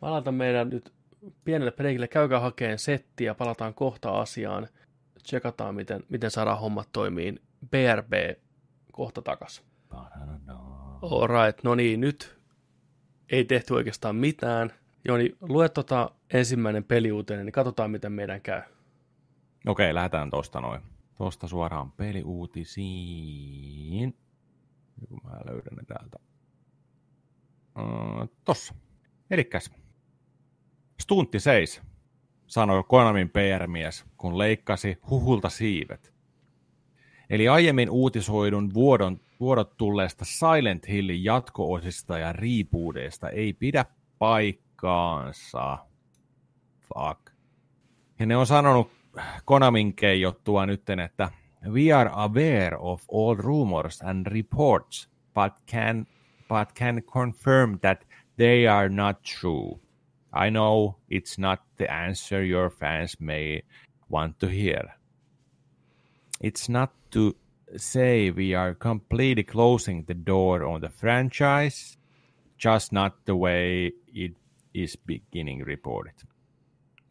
palataan meidän nyt pienelle breikille, käykää hakeen settiä, palataan kohta asiaan, tsekataan miten, miten saadaan hommat toimiin. BRB kohta takas. Alright, no niin, nyt ei tehty oikeastaan mitään. Joni, lue tota ensimmäinen peliuutinen, niin katsotaan miten meidän käy. Okei, lähdetään tosta noin. Tosta suoraan peliuutisiin. Joku mä löydän ne täältä. Uh, tossa. Elikkäs. Stuntti seis, sanoi Konamin PR-mies, kun leikkasi huhulta siivet. Eli aiemmin uutisoidun vuodon, vuodot tulleesta Silent Hillin jatko-osista ja riipuudeista ei pidä paikkaansa. Fuck. Ja ne on sanonut Konamin keijottua nytten, että we are aware of all rumors and reports, but can, but can confirm that they are not true. I know it's not the answer your fans may want to hear. It's not to say we are completely closing the door on the franchise, just not the way it is beginning reported.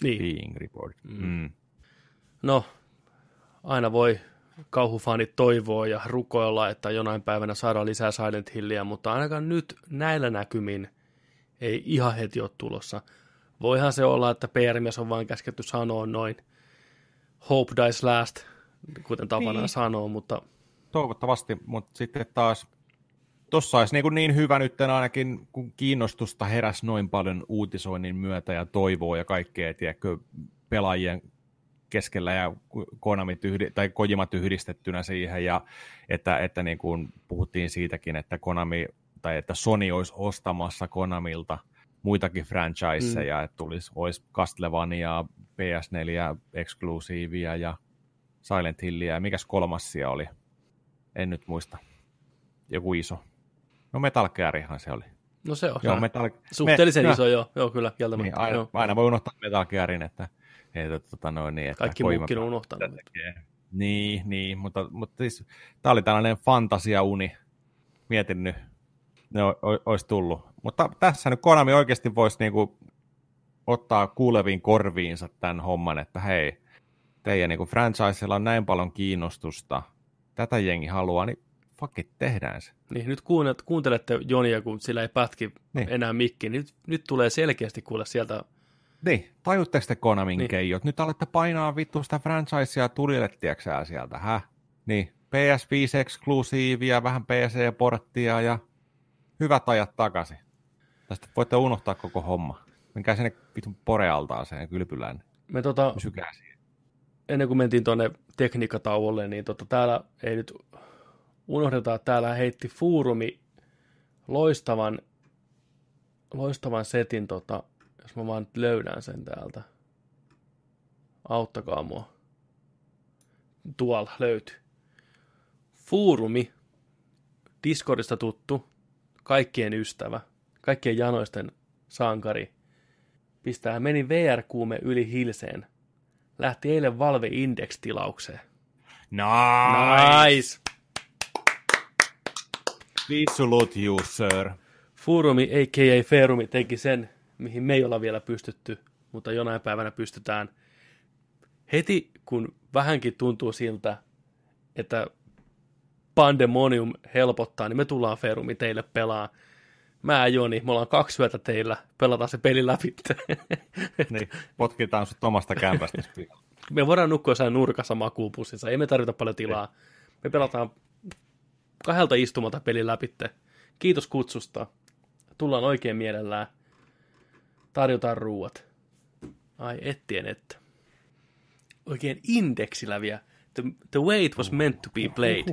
Niin. Being reported. Mm. No, aina voi kauhufanit toivoa ja rukoilla, että jonain päivänä saadaan lisää Silent Hillia, mutta ainakaan nyt näillä näkymin ei ihan heti ole tulossa. Voihan se olla, että PR-mies on vain käsketty sanoa noin hope dies last, kuten tapana niin. sanoo, mutta Toivottavasti, mutta sitten taas Tuossa olisi niin, niin hyvä nyt ainakin, kun kiinnostusta heräsi noin paljon uutisoinnin myötä ja toivoa ja kaikkea, tiedätkö, pelaajien keskellä ja Konamit yhdi, tai Kojimat yhdistettynä siihen, ja että, että niin kuin puhuttiin siitäkin, että Konami tai että Sony olisi ostamassa Konamilta muitakin franchiseja, mm. että tulisi, olisi Castlevania, PS4 eksklusiivia ja Silent Hillia, ja mikäs kolmas siellä oli? En nyt muista. Joku iso. No Metal Gearihan se oli. no se on Joo, Metal... suhteellisen me, iso, joo, joo kyllä, kieltämättä. Niin, aina, joo. aina, voi unohtaa Metal Gearin, että, että, tota noin, niin, että Kaikki muukin on unohtanut. Niin, niin, mutta, mutta siis, tämä oli tällainen fantasiauni. Mietin nyt, ne olisi tullut. Mutta tässä nyt Konami oikeasti voisi niinku ottaa kuuleviin korviinsa tämän homman, että hei, teidän niinku franchisella on näin paljon kiinnostusta, tätä jengi haluaa, niin fuck it, tehdään se. Niin, nyt kuuntelette, kuuntelette Jonia, kun sillä ei pätki Niin. niin. enää mikki. Nyt, nyt tulee selkeästi kuule sieltä. Niin, tajutteko te Konamin niin. Niin. keijot? Nyt alatte painaa vittu sitä franchisea tulille, sieltä, hä? Niin, PS5-eksklusiivia, vähän PC-porttia ja hyvät ajat takaisin. Tästä voitte unohtaa koko homma. Menkää sinne vitun porealtaaseen kylpylään. Me tota, siihen. ennen kuin mentiin tuonne tekniikkatauolle, niin tota, täällä ei nyt unohdeta, että täällä heitti Foorumi loistavan, loistavan setin, tota, jos mä vaan nyt löydän sen täältä. Auttakaa mua. Tuolla löytyy. Foorumi, Discordista tuttu, kaikkien ystävä, kaikkien janoisten sankari, pistää meni VR-kuume yli hilseen. Lähti eilen Valve Index-tilaukseen. Nice! Nice! Salute you, sir. Furumi, a.k.a. Ferumi, teki sen, mihin me ei olla vielä pystytty, mutta jonain päivänä pystytään. Heti kun vähänkin tuntuu siltä, että Pandemonium helpottaa, niin me tullaan Ferumi teille pelaa. Mä ja Joni, me ollaan kaksi yötä teillä, pelataan se peli läpi. Niin, potkitaan sut omasta kämpästä. me voidaan nukkua jossain nurkassa makuupussissa, ei me tarvita paljon tilaa. Me pelataan kahdelta istumalta peli läpi. Kiitos kutsusta. Tullaan oikein mielellään. Tarjotaan ruuat. Ai ettien että. Oikein indeksillä vielä. The, the way it was meant to be played.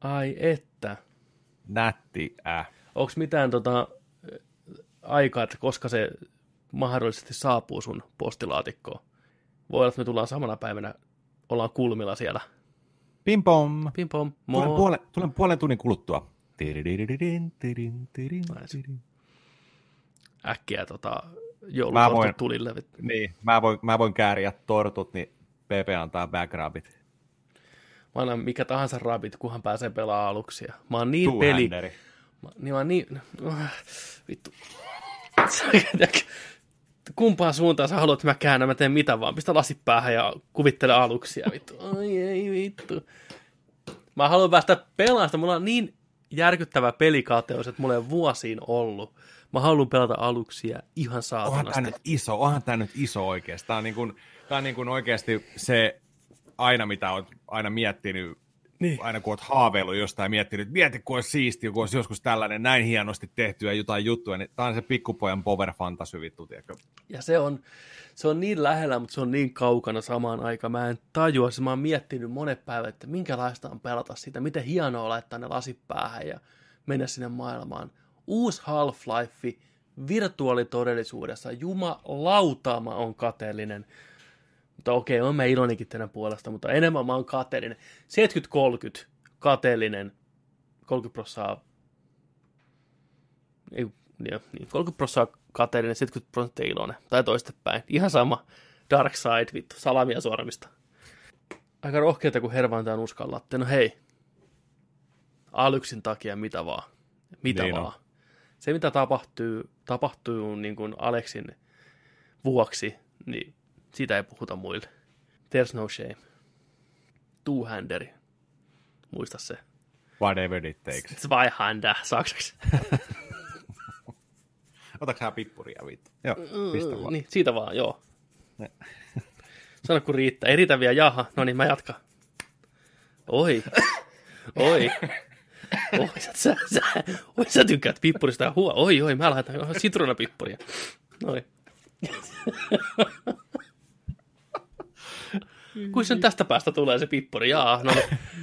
Ai että. Nätti, äh. Onko mitään tota, aikaa, että koska se mahdollisesti saapuu sun postilaatikkoon? Voi olla, että me tullaan samana päivänä, ollaan kulmilla siellä. Pim pom. Pim pom, Tulen, mo. puolen, tulen puolen tunnin kuluttua. Äkkiä tota, Mä voin- tulille. Niin, mä voin, mä voin kääriä tortut, niin PP antaa backrabit. Mä annan mikä tahansa rabit, kunhan pääsee pelaamaan aluksia. Mä oon niin peli... Two-handeri. Mä, niin mä oon niin... äh, Vittu. Kumpaan suuntaan sä haluat, että mä käännän, mä teen mitä vaan. Pistä lasit päähän ja kuvittele aluksia. Vittu. Ai ei vittu. Mä haluan päästä pelaamaan sitä. Mulla on niin järkyttävä pelikateus, että mulla ei vuosiin ollut. Mä haluan pelata aluksia ihan Onhan saatanasti. tämä nyt iso, onhan tämä nyt iso oikeasti. Tämä on, niin kuin, tämä on niin kuin oikeasti se aina, mitä olet aina miettinyt, Niin. aina kun olet haaveillut jostain ja miettinyt, että mieti kun olisi siistiä, kun olisi joskus tällainen näin hienosti tehtyä jotain juttuja, niin tämä on se pikkupojan power fantasy vittu, tiedätkö? Ja se on, se on niin lähellä, mutta se on niin kaukana samaan aikaan. Mä en tajua, se mä oon miettinyt monet päivät, että minkälaista on pelata sitä, miten hienoa laittaa ne lasit päähän ja mennä sinne maailmaan. Uusi Half-Life virtuaalitodellisuudessa. Jumalauta mä oon kateellinen. Mutta okei, on mä iloinenkin tänä puolesta, mutta enemmän mä oon kateellinen. 70-30 kateellinen, 30 prosenttia ei, joo, niin, 30 prosenttia kateellinen, 70 prosenttia iloinen, tai toistepäin. Ihan sama Dark Side, vittu, salamia sormista. aika rohkeita, kun hervaantaan uskallatte. No hei, Alyksin takia mitä vaan. Mitä Niin niin on. Se, mitä tapahtuu, tapahtuu niin kuin Aleksin vuoksi, niin siitä ei puhuta muille. There's no shame. Two-handeri. Muista se. Whatever it takes. Zweihänder, saksaksi. Otaks hän pippuria vittu? Joo, pistä vaan. Niin, siitä vaan, joo. Sano kun riittää. Ei riitä vielä, jaha. No niin, mä jatkan. Oi. Oi. Oi, sä, sä, sä, oi, sä tykkäät pippurista ja huo. Oi, oi, mä laitan sitruunapippuria. Noin. Kuin sen tästä päästä tulee se pippuri, jaa, no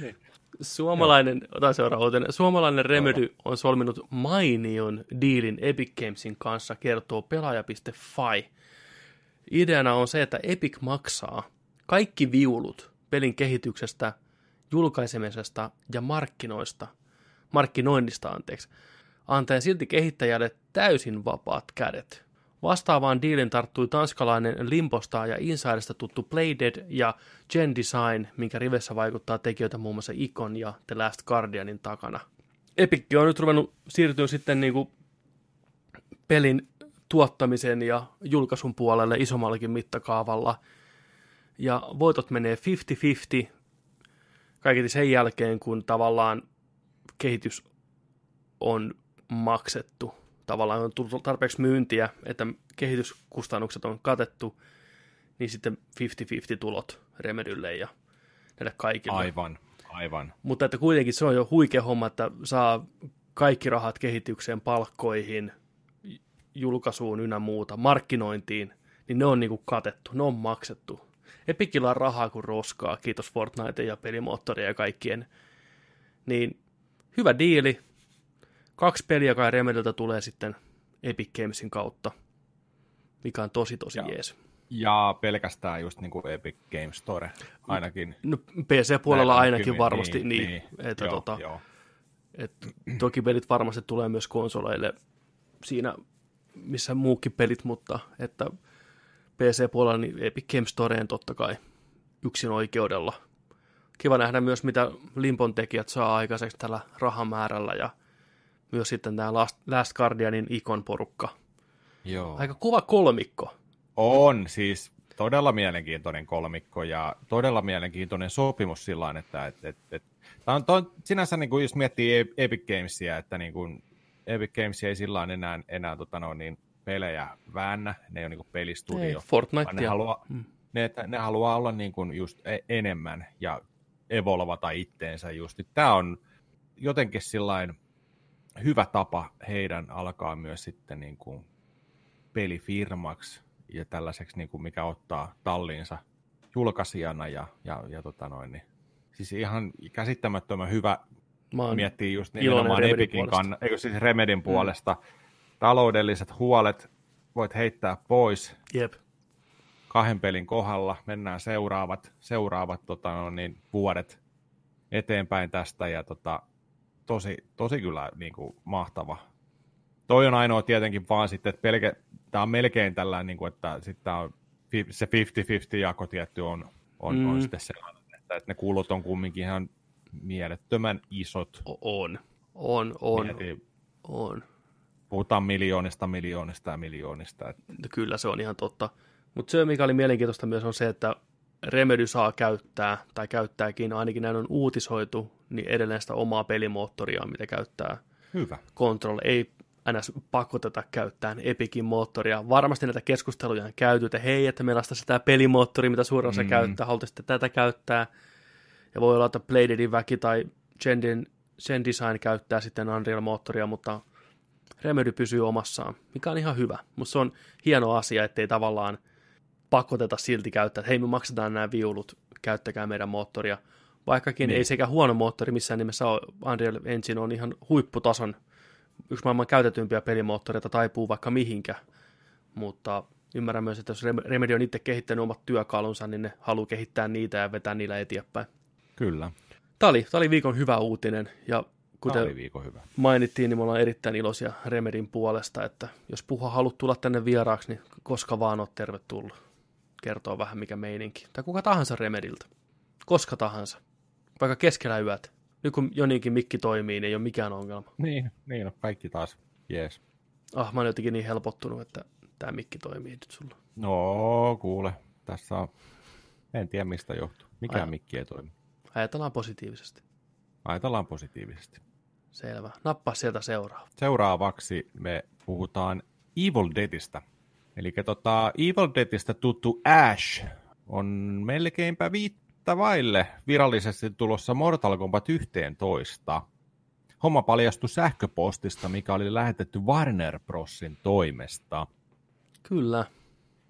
niin. Suomalainen, otan seuraava. Suomalainen Remedy on solminut mainion diilin Epic Gamesin kanssa, kertoo pelaaja.fi. Ideana on se, että Epic maksaa kaikki viulut pelin kehityksestä, julkaisemisesta ja markkinoista, markkinoinnista anteeksi, antaen silti kehittäjälle täysin vapaat kädet. Vastaavaan diilin tarttui tanskalainen Limposta ja Insidesta tuttu Playdead ja Gen Design, minkä rivessä vaikuttaa tekijöitä muun muassa Icon ja The Last Guardianin takana. Epic on nyt ruvennut siirtyä sitten niinku pelin tuottamisen ja julkaisun puolelle isommallakin mittakaavalla. Ja voitot menee 50-50 kaiketi sen jälkeen, kun tavallaan kehitys on maksettu. Tavallaan on tullut tarpeeksi myyntiä, että kehityskustannukset on katettu, niin sitten 50-50 tulot Remedylle ja näille kaikille. Aivan, aivan. Mutta että kuitenkin se on jo huikea homma, että saa kaikki rahat kehitykseen, palkkoihin, julkaisuun ynnä muuta, markkinointiin, niin ne on niinku katettu, ne on maksettu. Epikillä on rahaa kuin roskaa, kiitos Fortnite ja pelimoottoria ja kaikkien. Niin hyvä diili. Kaksi peliä kai Remedyltä tulee sitten Epic Gamesin kautta, mikä on tosi tosi Joo. jees. Ja pelkästään just niin kuin Epic Game Store ainakin. No, PC-puolella ainakin näkymin, varmasti, niin, niin, että joo, tota, joo. Et toki pelit varmasti tulee myös konsoleille siinä, missä muukin pelit, mutta että PC-puolella niin Epic Games Storeen totta kai yksin oikeudella. Kiva nähdä myös, mitä Limpon tekijät saa aikaiseksi tällä rahamäärällä ja myös sitten tämä Last, Last Guardianin ikon porukka. joo. Aika kova kolmikko. On siis todella mielenkiintoinen kolmikko ja todella mielenkiintoinen sopimus sillä että et, et, et, tämä on, on sinänsä, niin kuin jos miettii E- Epic Gamesia, että niin kuin Epic Games ei sillä enää, enää tota no, niin pelejä väännä, ne ei ole niin kuin Ei, pelistudio, Fortnite vaan ne haluaa, Mm. ne, ne haluaa olla niin kuin just e- enemmän ja evolvata itteensä just. Tämä on jotenkin sillain hyvä tapa heidän alkaa myös sitten niin kuin pelifirmaksi ja tällaiseksi, niin kuin mikä ottaa talliinsa julkaisijana ja, ja, ja tota noin, niin, siis ihan käsittämättömän hyvä Mä miettii just nimenomaan puolesta. kann, eikö siis Remedin puolesta. Taloudelliset huolet voit heittää pois Jep. Kahden pelin kohdalla. Mennään seuraavat, seuraavat tota, no, niin, vuodet eteenpäin tästä ja tota, tosi, tosi kyllä niin kuin, mahtava. Toi on ainoa tietenkin vaan sitten, että pelke, tämä on melkein tällainen, niin kuin, että sitten on fi- se 50-50 jako tietty on, on, mm. on sitten sellainen, että, että ne kulut on kumminkin ihan mielettömän isot. On. On, on, Mieti, on. puhutaan miljoonista, miljoonista ja miljoonista. Et, No Kyllä se on ihan totta. Mutta se, mikä oli mielenkiintoista myös, on se, että Remedy saa käyttää, tai käyttääkin, ainakin näin on uutisoitu, niin edelleen sitä omaa pelimoottoria, mitä käyttää hyvä. Control. Ei ns. pakoteta käyttämään Epicin moottoria. Varmasti näitä keskusteluja on käyty, että hei, että meillä on tämä pelimoottori, mitä suurin osa Mm. käyttää, haluaisitte tätä käyttää. Ja voi olla, että Bladedin väki tai Gendin, Gen Design käyttää sitten Unreal-moottoria, mutta Remedy pysyy omassaan, mikä on ihan hyvä. Mutta se on hieno asia, ettei tavallaan pakoteta silti käyttää, että hei me maksetaan nämä viulut, käyttäkää meidän moottoria. Vaikkakin Niin. ei sekä huono moottori missään nimessä ole, Unreal Engine on ihan huipputason, yksi maailman käytetympiä pelimoottoreita taipuu vaikka mihinkä. Mutta ymmärrän myös, että jos Rem- Remedy on itse kehittänyt omat työkalunsa, niin ne haluaa kehittää niitä ja vetää niillä eteenpäin. Kyllä. Tämä oli, tämä oli viikon hyvä uutinen, ja kuten oli viikon hyvä. mainittiin, niin me ollaan erittäin iloisia Remedin puolesta, että jos puha haluat tulla tänne vieraaksi, niin koska vaan oot tervetullut. Kertoo vähän mikä meininki. Tai kuka tahansa Remediltä. koska tahansa, vaikka keskellä yöt. Nyt kun Jonikin mikki toimii, niin ei ole mikään ongelma. Niin, niin on kaikki taas jees. Ah, mä olen jotenkin niin helpottunut, että tämä mikki toimii nyt sulla. No, kuule, tässä on, en tiedä mistä johtuu. Mikään Ai. mikki ei toimi. Ajatellaan positiivisesti. Ajatellaan positiivisesti. Selvä. Nappaa sieltä seuraava. Seuraavaksi me puhutaan Evil Deadistä. Eli tota, Evil Deadistä tuttu Ash on melkeinpä viittä vaille virallisesti tulossa Mortal Kombat 11. Homma paljastui sähköpostista, mikä oli lähetetty Warner Brosin toimesta. Kyllä.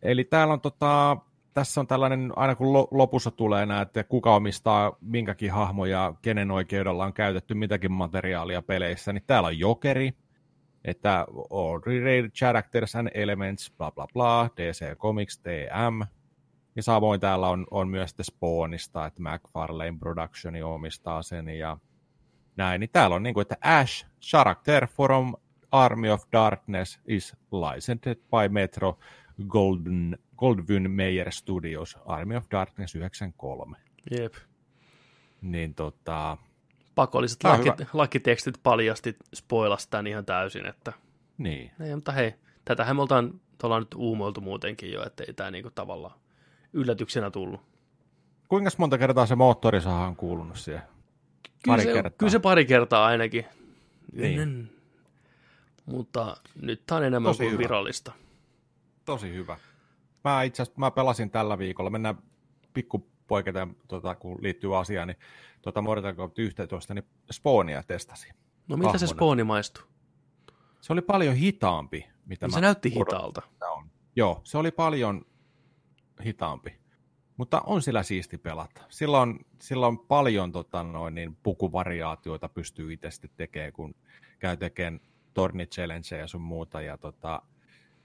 Eli täällä on tota, tässä on tällainen, aina kun lo- lopussa tulee nämä, että kuka omistaa minkäkin hahmo ja kenen oikeudella on käytetty mitäkin materiaalia peleissä, niin täällä on Jokeri, että all related characters and elements, bla bla bla, DC Comics, TM. Ja samoin täällä on, on myös sitten Spawnista, että McFarlane Productioni omistaa sen ja näin. Niin täällä on niin kuin, että Ash, character from Army of Darkness is licensed by Metro Golden, Goldwyn Mayer Studios, Army of Darkness 93. Jep. Niin tota, Pakolliset on laki, lakitekstit paljasti spoilas tämän ihan täysin, että niin. ei, mutta hei, tätähän me oltaan, ollaan nyt uumoiltu muutenkin jo, että ei tämä niinku tavallaan yllätyksenä tullut. Kuinka monta kertaa se moottorisaha on kuulunut siihen? Kyllä Pari se, kertaa. Kyllä se pari kertaa ainakin. Niin. Mm. Mutta nyt tämä on enemmän Tosi kuin hyvä. virallista. Tosi hyvä. Mä itse asiassa mä pelasin tällä viikolla, mennään pikku poiketen, tota, kun liittyy asiaan, niin tota Mortal Kombat 11, niin Spawnia testasin. No miltä se Hahmona. spooni maistui? Se oli paljon hitaampi, mitä Se mä näytti hitaalta. on. Joo, se oli paljon hitaampi. Mutta on sillä siisti pelata. Sillä on, sillä on paljon tota, noin, niin, pukuvariaatioita pystyy itse sitten tekemään, kun käy tekemään torni challengeja ja sun muuta. Ja, tota,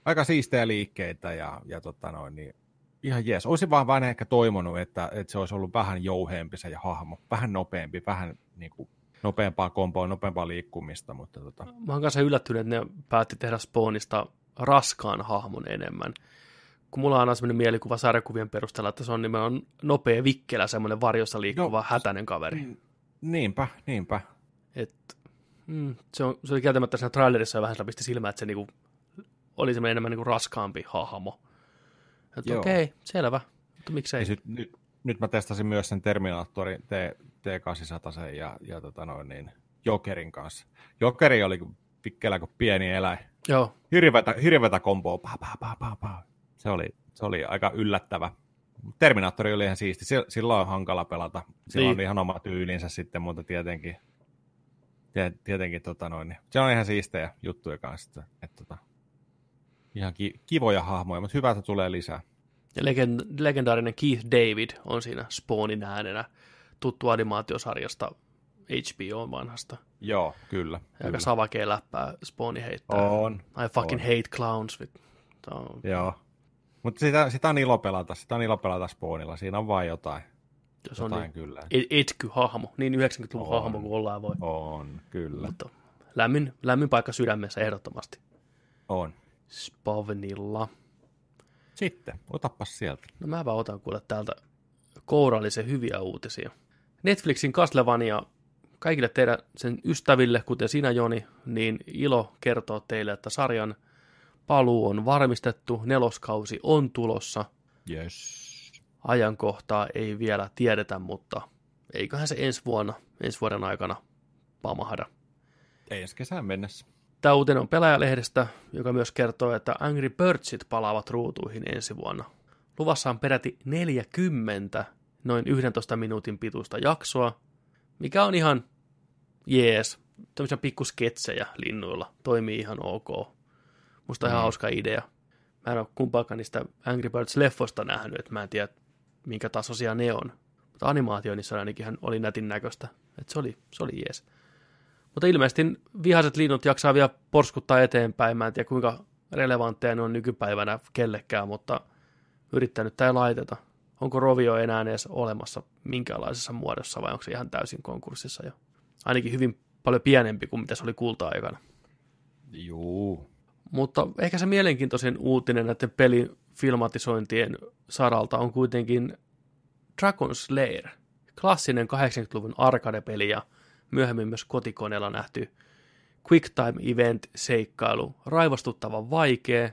aika siistejä liikkeitä ja, ja tota, noin, niin, ihan jees. Olisin vaan vähän ehkä toivonut, että, että se olisi ollut vähän jouheempi se hahmo, vähän nopeampi, vähän niin kuin, nopeampaa komboa, nopeampaa liikkumista, mutta tota, Mä oon kanssa yllättynyt, että ne päätti tehdä Spawnista raskaan hahmon enemmän. Kun mulla on aina sellainen mielikuva sarjakuvien perusteella, että se on nimenomaan nopea vikkelä, semmoinen varjossa liikkuva No, hätäinen kaveri. niinpä, niinpä. Et, mm, se, on, se oli kieltämättä siinä trailerissa vähän pisti silmään, että se niinku, oli semmoinen enemmän niinku raskaampi hahmo. Okei, selvä. Mutta miksei. Ja sit, nyt, nyt mä testasin myös sen Terminaattorin T, T800 ja, ja tota noin, niin, Jokerin kanssa. Jokeri oli pikkelä kuin pieni eläin. Joo, Hirvetä, hirvetä komboa. Pa, pa, pa, pa, pa. Se, oli, se oli aika yllättävä. Terminaattori oli ihan siisti. Sil- Silloin on hankala pelata. Sillä Niin. on ihan oma tyylinsä sitten, mutta tietenkin, tie- tietenkin tota noin, niin se on ihan siistejä juttuja kanssa. Että, että, tota, ihan ki- kivoja hahmoja, mutta hyvä, että tulee lisää. ja legend, legendaarinen Keith David on siinä Spawnin äänenä tuttu animaatiosarjasta HBO vanhasta. Joo, kyllä. Ja aika kyllä. savakea läppää Spawni heittää. On. I fucking on. hate clowns. With... On. Joo. Mutta sitä, sitä on ilo pelata, sitä on ilo pelata Spawnilla, siinä on vain jotain, on jotain niin kyllä. et- etky-hahmo, niin 90-luvun On. hahmo kuin ollaan voi. On, kyllä, Mutta lämmin, lämmin paikka sydämessä ehdottomasti. on. Spavnilla. Sitten, otapas sieltä. No mä vaan otan kuule täältä kourallisen hyviä uutisia. Netflixin Castlevania kaikille teidän sen ystäville, kuten sinä Joni, niin ilo kertoo teille, että sarjan paluu on varmistettu, neloskausi on tulossa. Yes. Ajankohtaa ei vielä tiedetä, mutta eiköhän se ensi vuonna, ensi vuoden aikana pamahda. Ensi kesään mennessä. Tämä uutinen on pelaajalehdestä, joka myös kertoo, että Angry Birdsit palaavat ruutuihin ensi vuonna. Luvassa on peräti 40 noin 11 minuutin pituista jaksoa, mikä on ihan jees. Tämmöisiä pikkusketsejä linnuilla. Toimii ihan ok. Musta ihan Mm. hauska idea. Mä en ole kumpaakaan niistä Angry Birds-leffoista nähnyt, että mä en tiedä, minkä tasoisia ne on. Mutta animaatio niissä ainakin ihan oli nätin näköistä. Että se oli, se oli jees. Mutta ilmeisesti vihaiset linnut jaksaa vielä porskuttaa eteenpäin. Mä en tiedä kuinka relevantteja ne on nykypäivänä kellekään, mutta yrittänyt tai laiteta. Onko Rovio enää edes olemassa minkäänlaisessa muodossa vai onko se ihan täysin konkurssissa jo? Ainakin hyvin paljon pienempi kuin mitä se oli kulta-aikana. Juu. Mutta ehkä se mielenkiintoisin uutinen näiden pelifilmatisointien saralta on kuitenkin Dragon Slayer, klassinen 80-luvun arcade-peli ja myöhemmin myös kotikoneella nähty quick time event seikkailu. Raivostuttavan vaikea.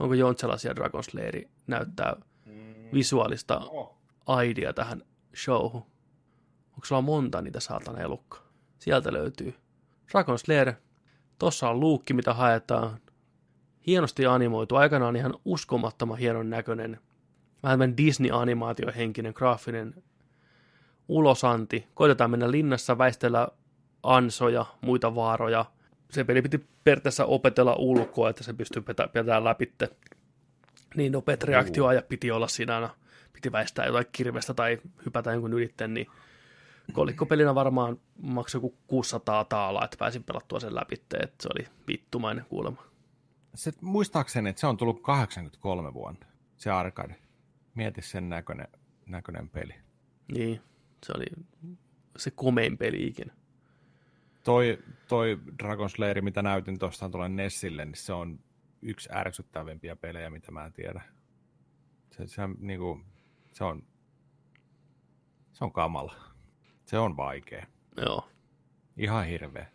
Onko Jontsalaisia Dragon Slayer näyttää visuaalista idea tähän showhun? Onko sulla monta niitä saatana elukkaa? Sieltä löytyy. Dragon Slayer. Tossa on luukki, mitä haetaan. Hienosti animoitu. Aikanaan ihan uskomattoman hienon näköinen. Vähän Disney-animaatiohenkinen, graafinen ulosanti. Koitetaan mennä linnassa, väistellä ansoja, muita vaaroja. Se peli piti periaatteessa opetella ulkoa, että se pystyy pitämään läpi. Niin nopeat reaktioajat piti olla siinä aina. Piti väistää jotain kirvestä tai hypätä jonkun ylitten, niin kolikkopelinä varmaan maksoi joku 600 taalaa, että pääsin pelattua sen läpi, että se oli vittumainen kuulema. Se, muistaakseni, että se on tullut 83 vuonna, se arcade. Mieti sen näköinen, näköinen peli. Niin, se oli se komein peli ikinä. Toi, toi Dragon Slayer, mitä näytin tuosta tuolle Nessille, niin se on yksi ärsyttävimpiä pelejä, mitä mä tiedän. Se, se, niin kuin, se on se on kamala. Se on vaikea. Joo. Ihan hirveä.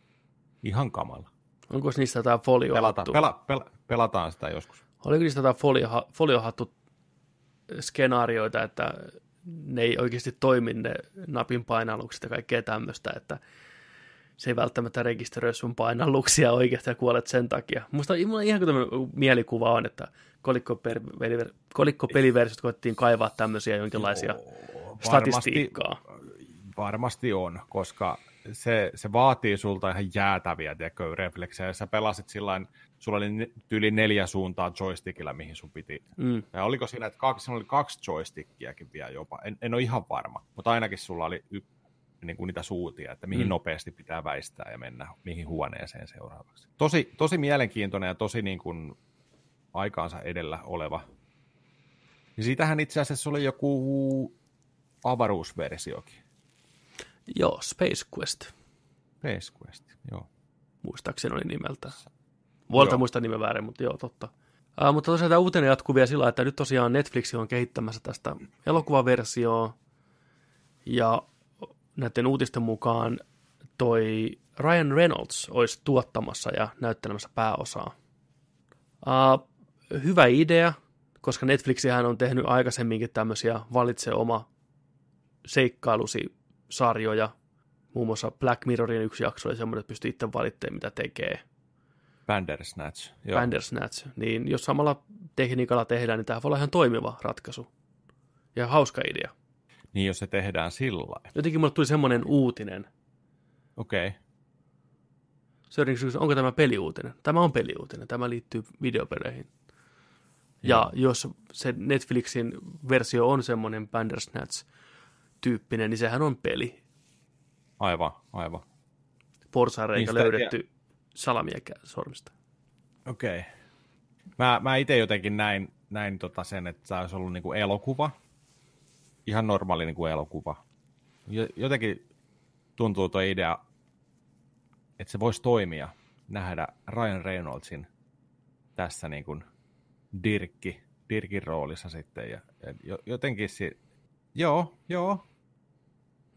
Ihan kamala. Onko niistä jotain foliohattu? Pelata, pela, pela, pelataan sitä joskus. Oliko niistä jotain folio, foliohattu skenaarioita, että ne ei oikeasti toimi ne napin painallukset ja kaikkea tämmöistä, että se ei välttämättä rekisteröi sun painalluksia oikeasti ja kuolet sen takia. Musta mulla ihan kuin mielikuva on, että kolikkopeliversiot koettiin kaivaa tämmöisiä jonkinlaisia Joo, statistiikkaa. Varmasti on, koska se, se vaatii sulta ihan jäätäviä tiedätkö, refleksejä. Sä pelasit sillain, sulla oli yli neljä suuntaa joystickilla, mihin sun piti. Mm. Ja oliko siinä, että kaksi, oli kaksi joystickiäkin vielä jopa. En, en ole ihan varma, mutta ainakin sulla oli y, niin kuin niitä suutia, että mihin mm. nopeasti pitää väistää ja mennä mihin huoneeseen seuraavaksi. Tosi, tosi mielenkiintoinen ja tosi niin kuin aikaansa edellä oleva. Ja siitähän itse asiassa oli joku avaruusversiokin. Joo, Space Quest. Space Quest, joo. Muistaakseni oli nimeltä. Vuolta muista nimen väärin, mutta joo, totta. Uh, mutta tosiaan tämä uutinen jatkuu vielä sillä, että nyt tosiaan Netflix on kehittämässä tästä elokuvaversioa. Ja näiden uutisten mukaan toi Ryan Reynolds olisi tuottamassa ja näyttelemässä pääosaa. Uh, hyvä idea, koska Netflixihän on tehnyt aikaisemminkin tämmöisiä valitse oma seikkailusi sarjoja. Muun muassa Black Mirrorin yksi jakso oli semmoinen, että pystyy itse valittamaan, mitä tekee. Bandersnatch. Joo. Bandersnatch. Niin jos samalla tekniikalla tehdään, niin tämä voi olla ihan toimiva ratkaisu. Ja hauska idea. Niin, jos se tehdään sillä Jotenkin mulle tuli semmoinen uutinen. Okei. Okay. Se onko tämä peliuutinen? Tämä on peliuutinen. Tämä liittyy videopeleihin. Ja mm. jos se Netflixin versio on semmoinen Bandersnatch-tyyppinen, niin sehän on peli. Aivan, aivan. Porsareikä niin löydetty ja... salamien sormista. Okei. Okay. Mä, mä itse jotenkin näin, näin tota sen, että tämä olisi ollut niinku elokuva. Ihan normaali niinku elokuva. Jotenkin tuntuu tuo idea, että se voisi toimia, nähdä Ryan Reynoldsin tässä niin kuin Dirkki, Dirkin roolissa sitten. Ja, ja jotenkin si- joo, joo.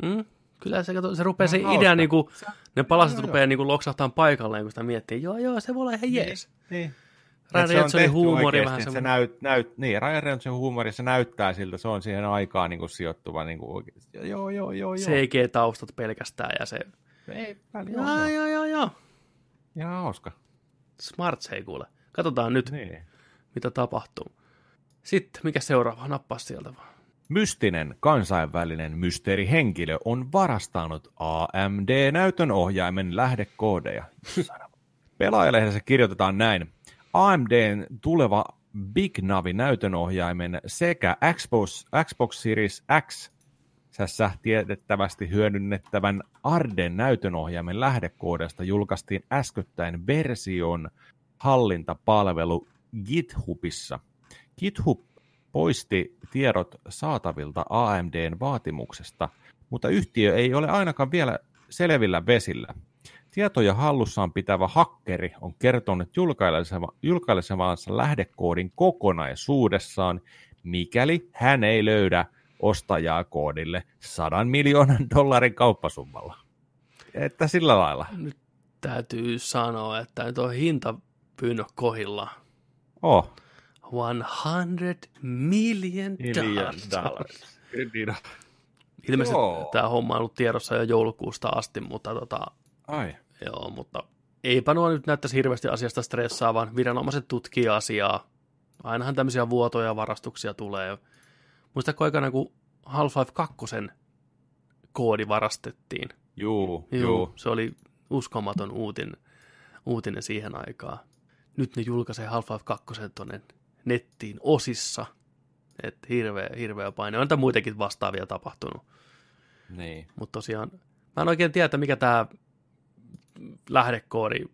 Mm, kyllä se, se rupeaa no, se hauska. idea, niin kuin, ne palaset joo, rupeaa niin kuin loksahtamaan paikalleen, kun sitä miettii. Joo, joo, se voi olla ihan niin, jees. Niin. Ryan Reynoldsin huumori vähän se näyt, näyt, niin, Ryan Reynoldsin huumori, se näyttää siltä, se on siihen aikaan niin kuin sijoittuva niin kuin oikeasti. Joo, joo, joo, joo. CG-taustat pelkästään ja se... Ei, joo, joo, joo, joo. Ihan hauska. Smart hei kuule. Katsotaan nyt. Niin mitä tapahtuu. Sitten, mikä seuraava? Nappaa sieltä vaan. Mystinen kansainvälinen mysteerihenkilö on varastanut AMD-näytön ohjaimen lähdekoodeja. Pelaajalehdessä kirjoitetaan näin. AMDn tuleva Big Navi näytönohjaimen sekä Xbox, Xbox Series X tässä tiedettävästi hyödynnettävän Arden näytönohjaimen lähdekoodasta julkaistiin äskettäin version hallintapalvelu GitHubissa. GitHub poisti tiedot saatavilta AMDn vaatimuksesta, mutta yhtiö ei ole ainakaan vielä selvillä vesillä. Tietoja hallussaan pitävä hakkeri on kertonut julkaisevansa lähdekoodin kokonaisuudessaan, mikäli hän ei löydä ostajaa koodille 100 miljoonan dollarin kauppasummalla. Että sillä lailla. Nyt täytyy sanoa, että nyt on hinta pyynnö kohilla. Oh. 100 million dollars. dollars. Ilmeisesti Joo. tämä homma on ollut tiedossa jo joulukuusta asti, mutta tota, Ai. joo, mutta eipä nuo nyt näyttäisi hirveästi asiasta stressaavan. Viranomaiset tutkii asiaa. Ainahan tämmöisiä vuotoja ja varastuksia tulee. Muistatko aikana, kun Half-Life 2 koodi varastettiin? Juu, Juu, juu. se oli uskomaton uutin, uutinen siihen aikaan. Nyt ne julkaisee Half-Life 2 tuonne nettiin osissa. Että hirveä, hirveä paine. On niitä muitakin vastaavia tapahtunut. Niin. Mutta tosiaan, mä en oikein tiedä, että mikä tämä lähdekoodi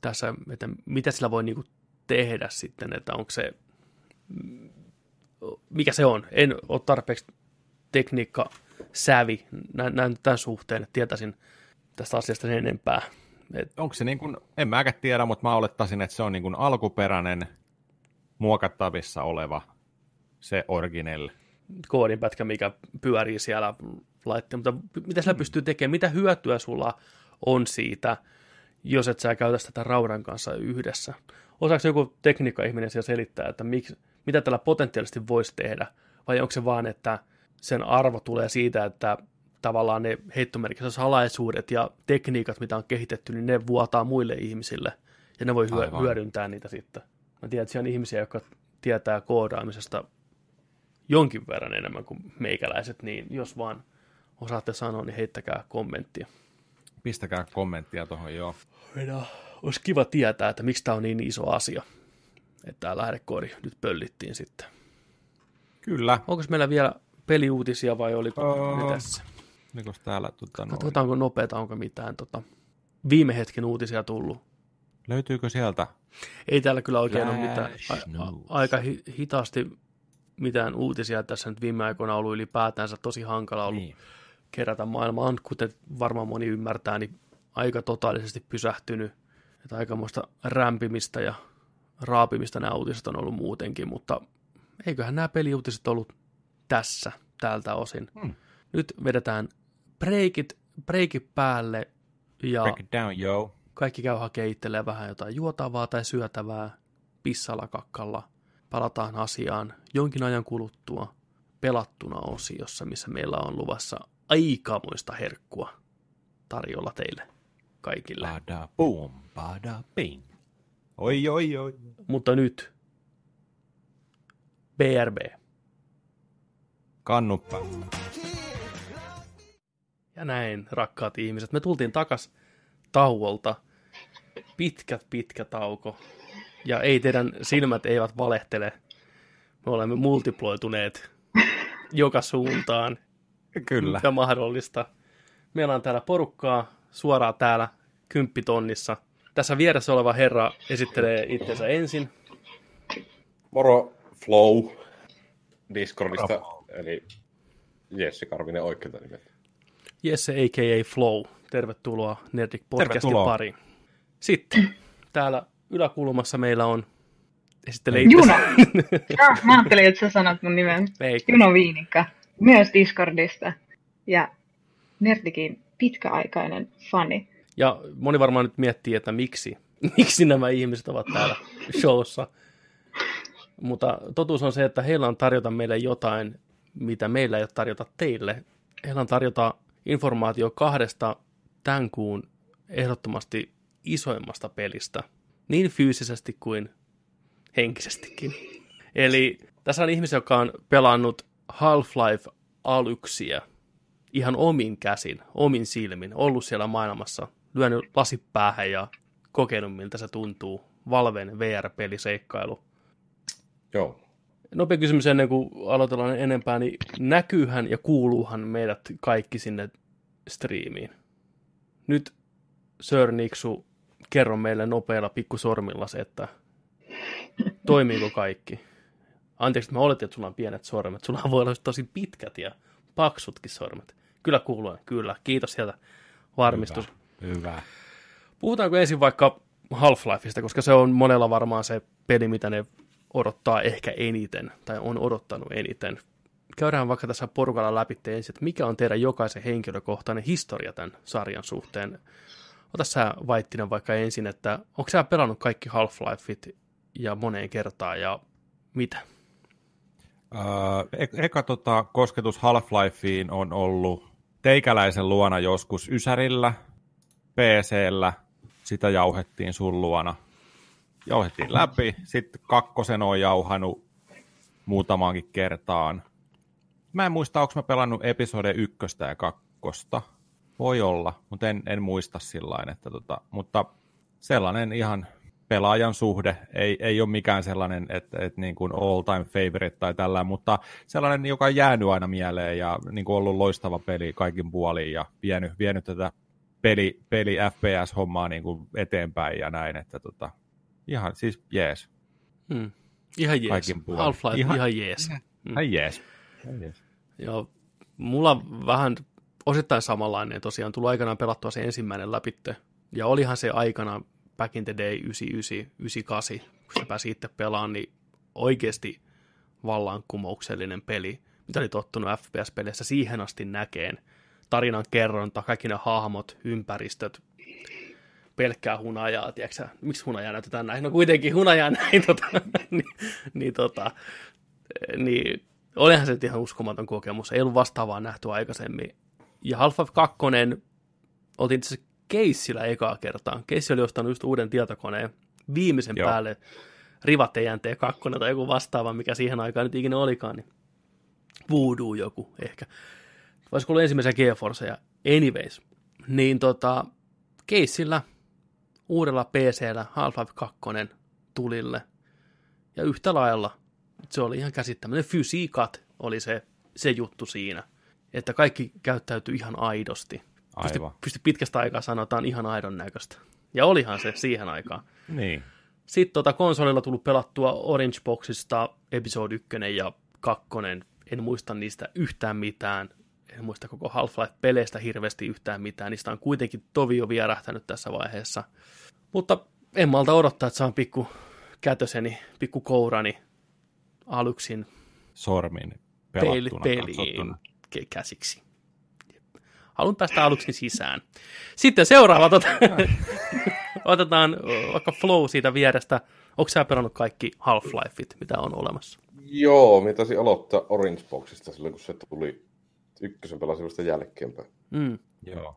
tässä, että mitä sillä voi niinku tehdä sitten, että onko se, mikä se on. En ole tarpeeksi tekniikka sävi näin, näin tämän suhteen, että tietäisin tästä asiasta sen enempää. Et Onko se niin kuin, en mäkään tiedä, mutta mä olettaisin, että se on niin kuin alkuperäinen muokattavissa oleva se originelle. koodinpätkä, mikä pyörii siellä laitteen, mutta mitä sillä pystyy tekemään, mitä hyötyä sulla on siitä, jos et sä käytä tätä raudan kanssa yhdessä. Osaako joku tekniikka-ihminen siellä selittää, että miksi, mitä tällä potentiaalisesti voisi tehdä, vai onko se vaan, että sen arvo tulee siitä, että tavallaan ne heittomerkissä salaisuudet ja tekniikat, mitä on kehitetty, niin ne vuotaa muille ihmisille, ja ne voi hyö- hyödyntää niitä sitten. Mä tiedän, että siellä on ihmisiä, jotka tietää koodaamisesta jonkin verran enemmän kuin meikäläiset, niin jos vaan osaatte sanoa, niin heittäkää kommenttia. Pistäkää kommenttia tuohon, joo. Meidän olisi kiva tietää, että miksi tämä on niin iso asia, että tämä lähdekoodi nyt pöllittiin sitten. Kyllä. Onko meillä vielä peliuutisia vai oliko Öö, ne tässä? Oliko täällä, tota, noin. Katsotaanko nopeata, onko mitään tota, viime hetken uutisia tullut. Löytyykö sieltä? Ei täällä kyllä oikein ole mitään. Flash A- a- aika hi- hitaasti mitään uutisia tässä nyt viime aikoina ollut ylipäätänsä tosi hankala ollut Niin. kerätä. Maailma on, kuten varmaan moni ymmärtää, niin aika totaalisesti pysähtynyt. Että aikamoista rämpimistä ja raapimista nämä uutiset on ollut muutenkin, mutta eiköhän nämä peliuutiset ollut tässä tältä osin. Hmm. Nyt vedetään breakit, breakit päälle ja Break it down, yo. Kaikki käy hakemaan itselleen vähän jotain juotavaa tai syötävää pissalla kakkalla. Palataan asiaan jonkin ajan kuluttua pelattuna osiossa, missä meillä on luvassa aikamoista herkkua tarjolla teille kaikille. Bada boom, bada bing. Oi, oi, oi. Mutta nyt BRB. Kannuppa. Ja näin, rakkaat ihmiset. Me tultiin takas tauolta. Pitkät, pitkä tauko. Ja ei teidän silmät eivät valehtele. Me olemme multiploituneet joka suuntaan. Kyllä. Mikä mahdollista. Meillä on täällä porukkaa suoraan täällä kymppitonnissa. Tässä vieressä oleva herra esittelee itsensä ensin. Moro Flow Discordista, eli Jesse Karvinen oikealta nimeltä. Jesse a.k.a. Flow. Tervetuloa Nerdic Podcastin Tervetuloa. pariin. Sitten täällä yläkulmassa meillä on esittelee Juno. itsensä. Ah, mä ajattelin, että sä sanot mun nimen. Ei, Juno Viinikka. Myös Discordista. Ja Nerdikin pitkäaikainen fani. Ja moni varmaan nyt miettii, että miksi, miksi nämä ihmiset ovat täällä showssa. Mutta totuus on se, että heillä on tarjota meille jotain, mitä meillä ei ole tarjota teille. Heillä on tarjota informaatio kahdesta tämän kuun ehdottomasti isoimmasta pelistä, niin fyysisesti kuin henkisestikin. Eli tässä on ihmisiä, jotka on pelannut Half-Life alyksia ihan omin käsin, omin silmin, ollut siellä maailmassa, lyönyt lasit päähän ja kokenut, miltä se tuntuu. Valven VR-peliseikkailu. Joo. Nopea kysymys ennen kuin aloitellaan enempää, niin näkyyhän ja kuuluuhan meidät kaikki sinne striimiin? Nyt Sir Niksu, kerro meille nopealla pikkusormilla se, että toimiiko kaikki? Anteeksi, että mä oletin, että sulla on pienet sormet. Sulla voi olla tosi pitkät ja paksutkin sormet. Kyllä kuuluu, kyllä. Kiitos sieltä varmistus. Hyvä. Hyvä. Puhutaanko ensin vaikka Half-Lifeista, koska se on monella varmaan se peli, mitä ne odottaa ehkä eniten, tai on odottanut eniten. käydään vaikka tässä porukalla läpi ensin, että mikä on teidän jokaisen henkilökohtainen historia tämän sarjan suhteen. Ota sä Vaittinen vaikka ensin, että onko sä pelannut kaikki Half-Lifeit ja moneen kertaan ja mitä? Öö, eka tota, kosketus Half-Lifeen on ollut teikäläisen luona joskus Ysärillä, PCllä, sitä jauhettiin sun luona. Jauhettiin läpi, sitten kakkosen on jauhanut muutamaankin kertaan. Mä en muista, onko mä pelannut episode ykköstä ja kakkosta. Voi olla, mutta en, en muista sillä että tota, mutta sellainen ihan pelaajan suhde ei, ei ole mikään sellainen, että, että niin kuin all time favorite tai tällä, mutta sellainen, joka on jäänyt aina mieleen ja niin kuin ollut loistava peli kaikin puoliin ja vienyt, vienyt tätä peli, peli FPS-hommaa niin kuin eteenpäin ja näin, että tota, ihan siis jees. Hmm. Ihan jees. Kaikin puolin. Half-Life ihan, ihan jees. Hmm. Ihan jees. Ihan jees. Joo, mulla vähän osittain samanlainen. Tosiaan tullut aikanaan pelattua se ensimmäinen läpitte. Ja olihan se aikana back in the day 99, 98, kun sitä pääsi itse pelaamaan, niin oikeasti vallankumouksellinen peli, mitä oli tottunut FPS-peleissä siihen asti näkeen. Tarinan kerronta, kaikki ne hahmot, ympäristöt, pelkkää hunajaa, tiedätkö Miksi hunajaa näytetään näin? No kuitenkin hunajaa näin, tota, niin, niin, tota, niin olihan se ihan uskomaton kokemus. Ei ollut vastaavaa nähty aikaisemmin. Ja Half-Life 2 oltiin itse keissillä ekaa kertaa. Keissi oli ostanut just uuden tietokoneen viimeisen Joo. päälle Rivat ENT 2 tai joku vastaava, mikä siihen aikaan nyt ikinä olikaan, niin Voodoo joku ehkä. Voisiko ollut ensimmäisiä GeForceja. Anyways, niin tota, keissillä uudella PCllä Half-Life 2 tulille. Ja yhtä lailla se oli ihan käsittämätön. Fysiikat oli se, se juttu siinä, että kaikki käyttäytyi ihan aidosti. Pysty, pysty pitkästä aikaa sanotaan ihan aidon näköistä. Ja olihan se siihen aikaan. Niin. Sitten tota, konsolilla tullut pelattua Orange Boxista Episode 1 ja 2. En muista niistä yhtään mitään. En muista koko Half-Life-peleistä hirveästi yhtään mitään. Niistä on kuitenkin tovi jo vierähtänyt tässä vaiheessa. Mutta en malta odottaa, että saan pikku kätöseni, pikku kourani aluksin sormin peli, peliin käsiksi. Haluan päästä aluksi sisään. Sitten seuraava, tota, otetaan vaikka Flow siitä vierestä. Onko sä pelannut kaikki Half-Lifeit, mitä on olemassa? Joo, mitä taisin aloittaa Orange Boxista silloin, kun se tuli ykkösen pelasin vasta jälkeenpäin. Mm. Joo.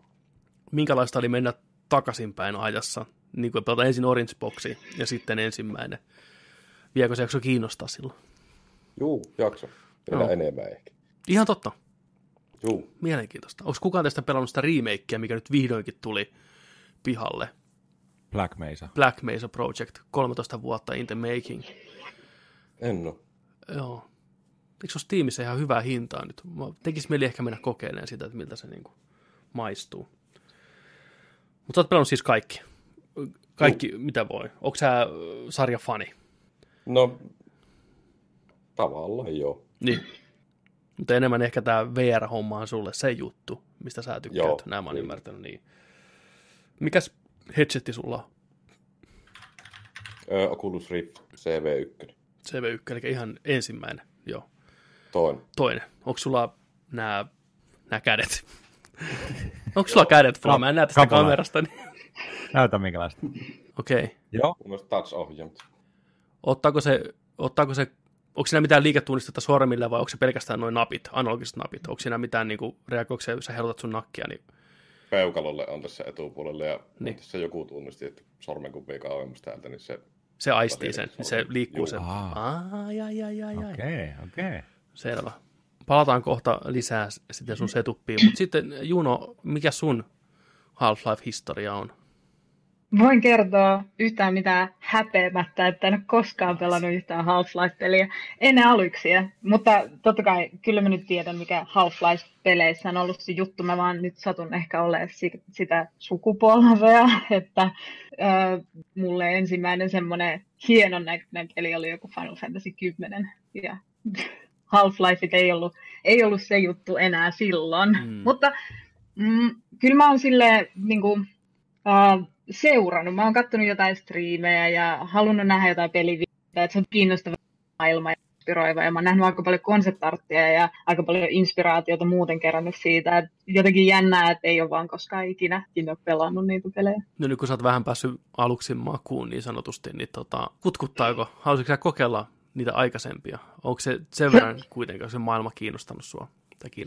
Minkälaista oli mennä takaisinpäin ajassa? Niin kuin pelata ensin Orange Boxi ja sitten ensimmäinen. Viekö se jakso kiinnostaa silloin? Juu, jakso. Vielä Joo. enemmän ehkä. Ihan totta. Juu. Mielenkiintoista. Onko kukaan tästä pelannut sitä remakea, mikä nyt vihdoinkin tuli pihalle? Black Mesa. Black Mesa Project, 13 vuotta in the making. En ole. Joo. Eikö se ole Steamissa ihan hyvää hintaa nyt? Tekisi mieli ehkä mennä kokeilemaan sitä, että miltä se niinku maistuu. Mutta olet pelannut siis kaikki. Kaikki, Juh. mitä voi. Onko sä sarjafani? No, tavallaan joo. Niin. Mutta enemmän ehkä tämä VR-homma on sulle se juttu, mistä sä tykkäät. Joo, Nämä on ymmärtänyt niin. Mikäs headsetti sulla on? Ö, Oculus Rift CV1. CV1, eli ihan ensimmäinen, joo. Toinen. Toinen. Onko sulla nämä, nämä kädet? Onko sulla kädet? Mä en näe tästä Kapala. kamerasta. Niin... Näytä minkälaista. Okei. Okay. Joo. Mun touch-ohjelmat. Ottaako se, ottaako se onko siinä mitään liiketunnistetta sormilla vai onko se pelkästään noin napit, analogiset napit? Onko siinä mitään niin reagoiksi, jos sä helutat sun nakkia? Niin... Peukalolle on tässä etupuolelle ja niin. tässä joku tunnisti, että sormen kun vii kauemmas täältä, niin se... Se aistii sen, niin se liikkuu Juu. se. Ai, ai, ai, ai, ai. Okei, okei. Selvä. Palataan kohta lisää sitten sun setuppiin, mutta sitten Juno, mikä sun Half-Life-historia on? Voin kertoa yhtään mitään häpeämättä, että en ole koskaan pelannut yhtään Half-Life-peliä ennen aluksia. Mutta totta kai kyllä mä nyt tiedän, mikä Half-Life-peleissä on ollut se juttu. Mä vaan nyt satun ehkä olemaan sitä sukupolvea, että äh, mulle ensimmäinen semmoinen hienon näköinen peli oli joku Final Fantasy 10. Ja Half-Life ei ollut, ei ollut se juttu enää silloin. Mm. Mutta mm, kyllä mä oon silleen niin kuin, uh, seurannut. Mä oon katsonut jotain striimejä ja halunnut nähdä jotain pelivideoita, että se on kiinnostava maailma. inspiroiva. Ja mä oon nähnyt aika paljon konseptarttia ja aika paljon inspiraatiota muuten kerännyt siitä. Että jotenkin jännää, että ei ole vaan koskaan ikinä, ikinä pelannut niitä pelejä. No nyt kun sä oot vähän päässyt aluksi makuun niin sanotusti, niin tota, kutkuttaako? Haluaisitko sä kokeilla niitä aikaisempia? Onko se sen verran kuitenkaan se maailma kiinnostanut sua?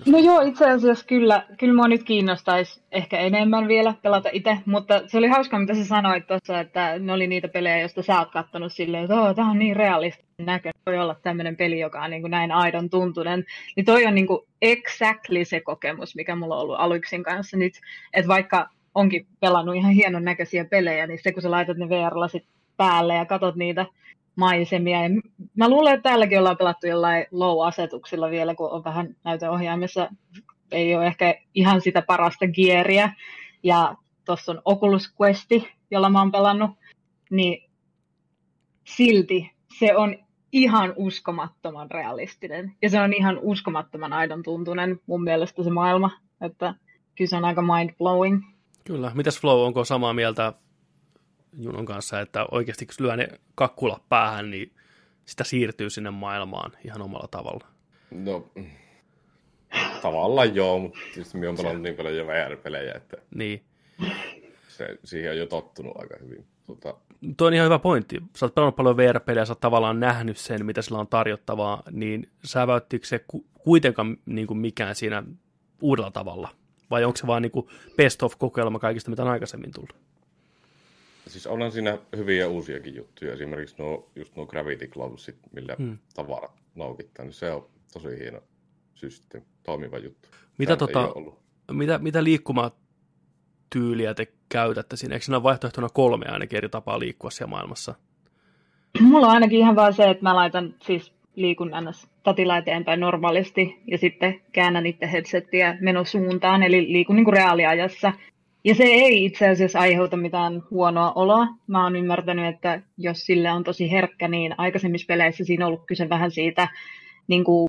No joo, itse asiassa kyllä, kyllä mua nyt kiinnostaisi ehkä enemmän vielä pelata itse, mutta se oli hauska, mitä sä sanoit tuossa, että ne oli niitä pelejä, joista sä oot kattonut silleen, että tämä on niin realistinen näköinen, voi olla tämmöinen peli, joka on niin kuin näin aidon tuntunen. Niin toi on niin kuin exactly se kokemus, mikä mulla on ollut Aluksin kanssa nyt, että vaikka onkin pelannut ihan hienon näköisiä pelejä, niin se kun sä laitat ne VR-lasit päälle ja katot niitä maisemia. Ja mä luulen, että täälläkin ollaan pelattu jollain low-asetuksilla vielä, kun on vähän näytöohjaimessa. Ei ole ehkä ihan sitä parasta geariä. Ja tuossa on Oculus Questi, jolla mä oon pelannut. Niin silti se on ihan uskomattoman realistinen. Ja se on ihan uskomattoman aidon tuntunen mun mielestä se maailma. Että kyllä se on aika mind-blowing. Kyllä. Mitäs Flow, onko samaa mieltä Junon kanssa, että oikeasti kun lyö ne kakkula päähän, niin sitä siirtyy sinne maailmaan ihan omalla tavalla. No, tavallaan joo, mutta tietysti minä olen pelannut niin paljon jo VR-pelejä, että niin. se, siihen on jo tottunut aika hyvin. Tota... Tuo on ihan hyvä pointti. Sä oot pelannut paljon VR-pelejä, sä oot tavallaan nähnyt sen, mitä sillä on tarjottavaa, niin säväyttikö se kuitenkaan niin kuin mikään siinä uudella tavalla? Vai onko se vaan niin kuin best of kokeilma kaikista, mitä on aikaisemmin tullut? Siis onhan siinä hyviä uusiakin juttuja, esimerkiksi nuo, just nuo Gravity Glovesit, millä hmm. tavarat noukittaa, niin se on tosi hieno systeemi, toimiva juttu. Mitä, tota, mitä, mitä liikkumatyyliä te käytätte siinä? Eikö siinä ole vaihtoehtona kolme ainakin eri tapaa liikkua siellä maailmassa? Mulla on ainakin ihan vaan se, että mä laitan siis liikun ns. tatilla eteenpäin normaalisti ja sitten käännän itse headsettiä menosuuntaan, eli liikun niin kuin reaaliajassa. Ja se ei itse asiassa aiheuta mitään huonoa oloa. Mä oon ymmärtänyt, että jos sille on tosi herkkä, niin aikaisemmissa peleissä siinä on ollut kyse vähän siitä niin kuin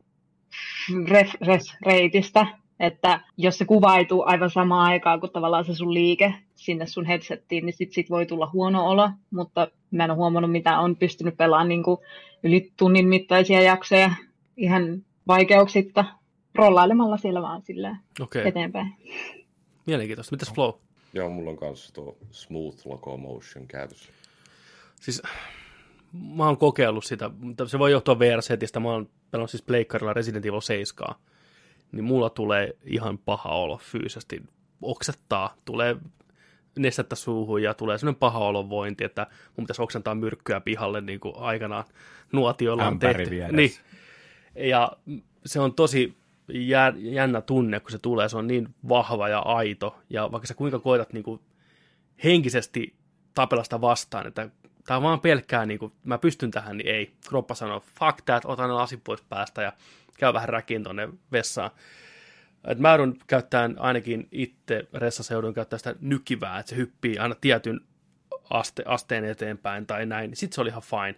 refresh-reitistä, että jos se kuvaituu aivan samaan aikaan kuin tavallaan se sun liike sinne sun headsettiin, niin sit, sit voi tulla huono olo, mutta mä en ole huomannut, mitä on pystynyt pelaamaan niin kuin yli tunnin mittaisia jaksoja ihan vaikeuksitta rollailemalla siellä vaan silleen okay. eteenpäin. Mielenkiintoista. Mitäs Flow? Joo, mulla on kanssa tuo Smooth Locomotion käytössä. Siis mä oon kokeillut sitä, mutta se voi johtua VR-setistä. Mä oon pelannut siis Pleikkarilla Resident Evil 7, niin mulla tulee ihan paha olo fyysisesti. Oksettaa, tulee nestettä suuhun ja tulee sellainen paha olovointi, että mun pitäisi oksentaa myrkkyä pihalle niin kuin aikanaan nuotiolla on tehty. Niin. Ja se on tosi jännä tunne, kun se tulee, se on niin vahva ja aito, ja vaikka sä kuinka koetat niin kuin henkisesti tapella sitä vastaan, että tämä on vaan pelkkää, niin kuin, mä pystyn tähän, niin ei. Kroppa sanoo, fuck that, otan ne lasit pois päästä ja käy vähän räkin tonne vessaan. Et mä joudun käyttämään ainakin itse ressassa joudun käyttää sitä nykivää, että se hyppii aina tietyn aste, asteen eteenpäin tai näin. Sitten se oli ihan fine.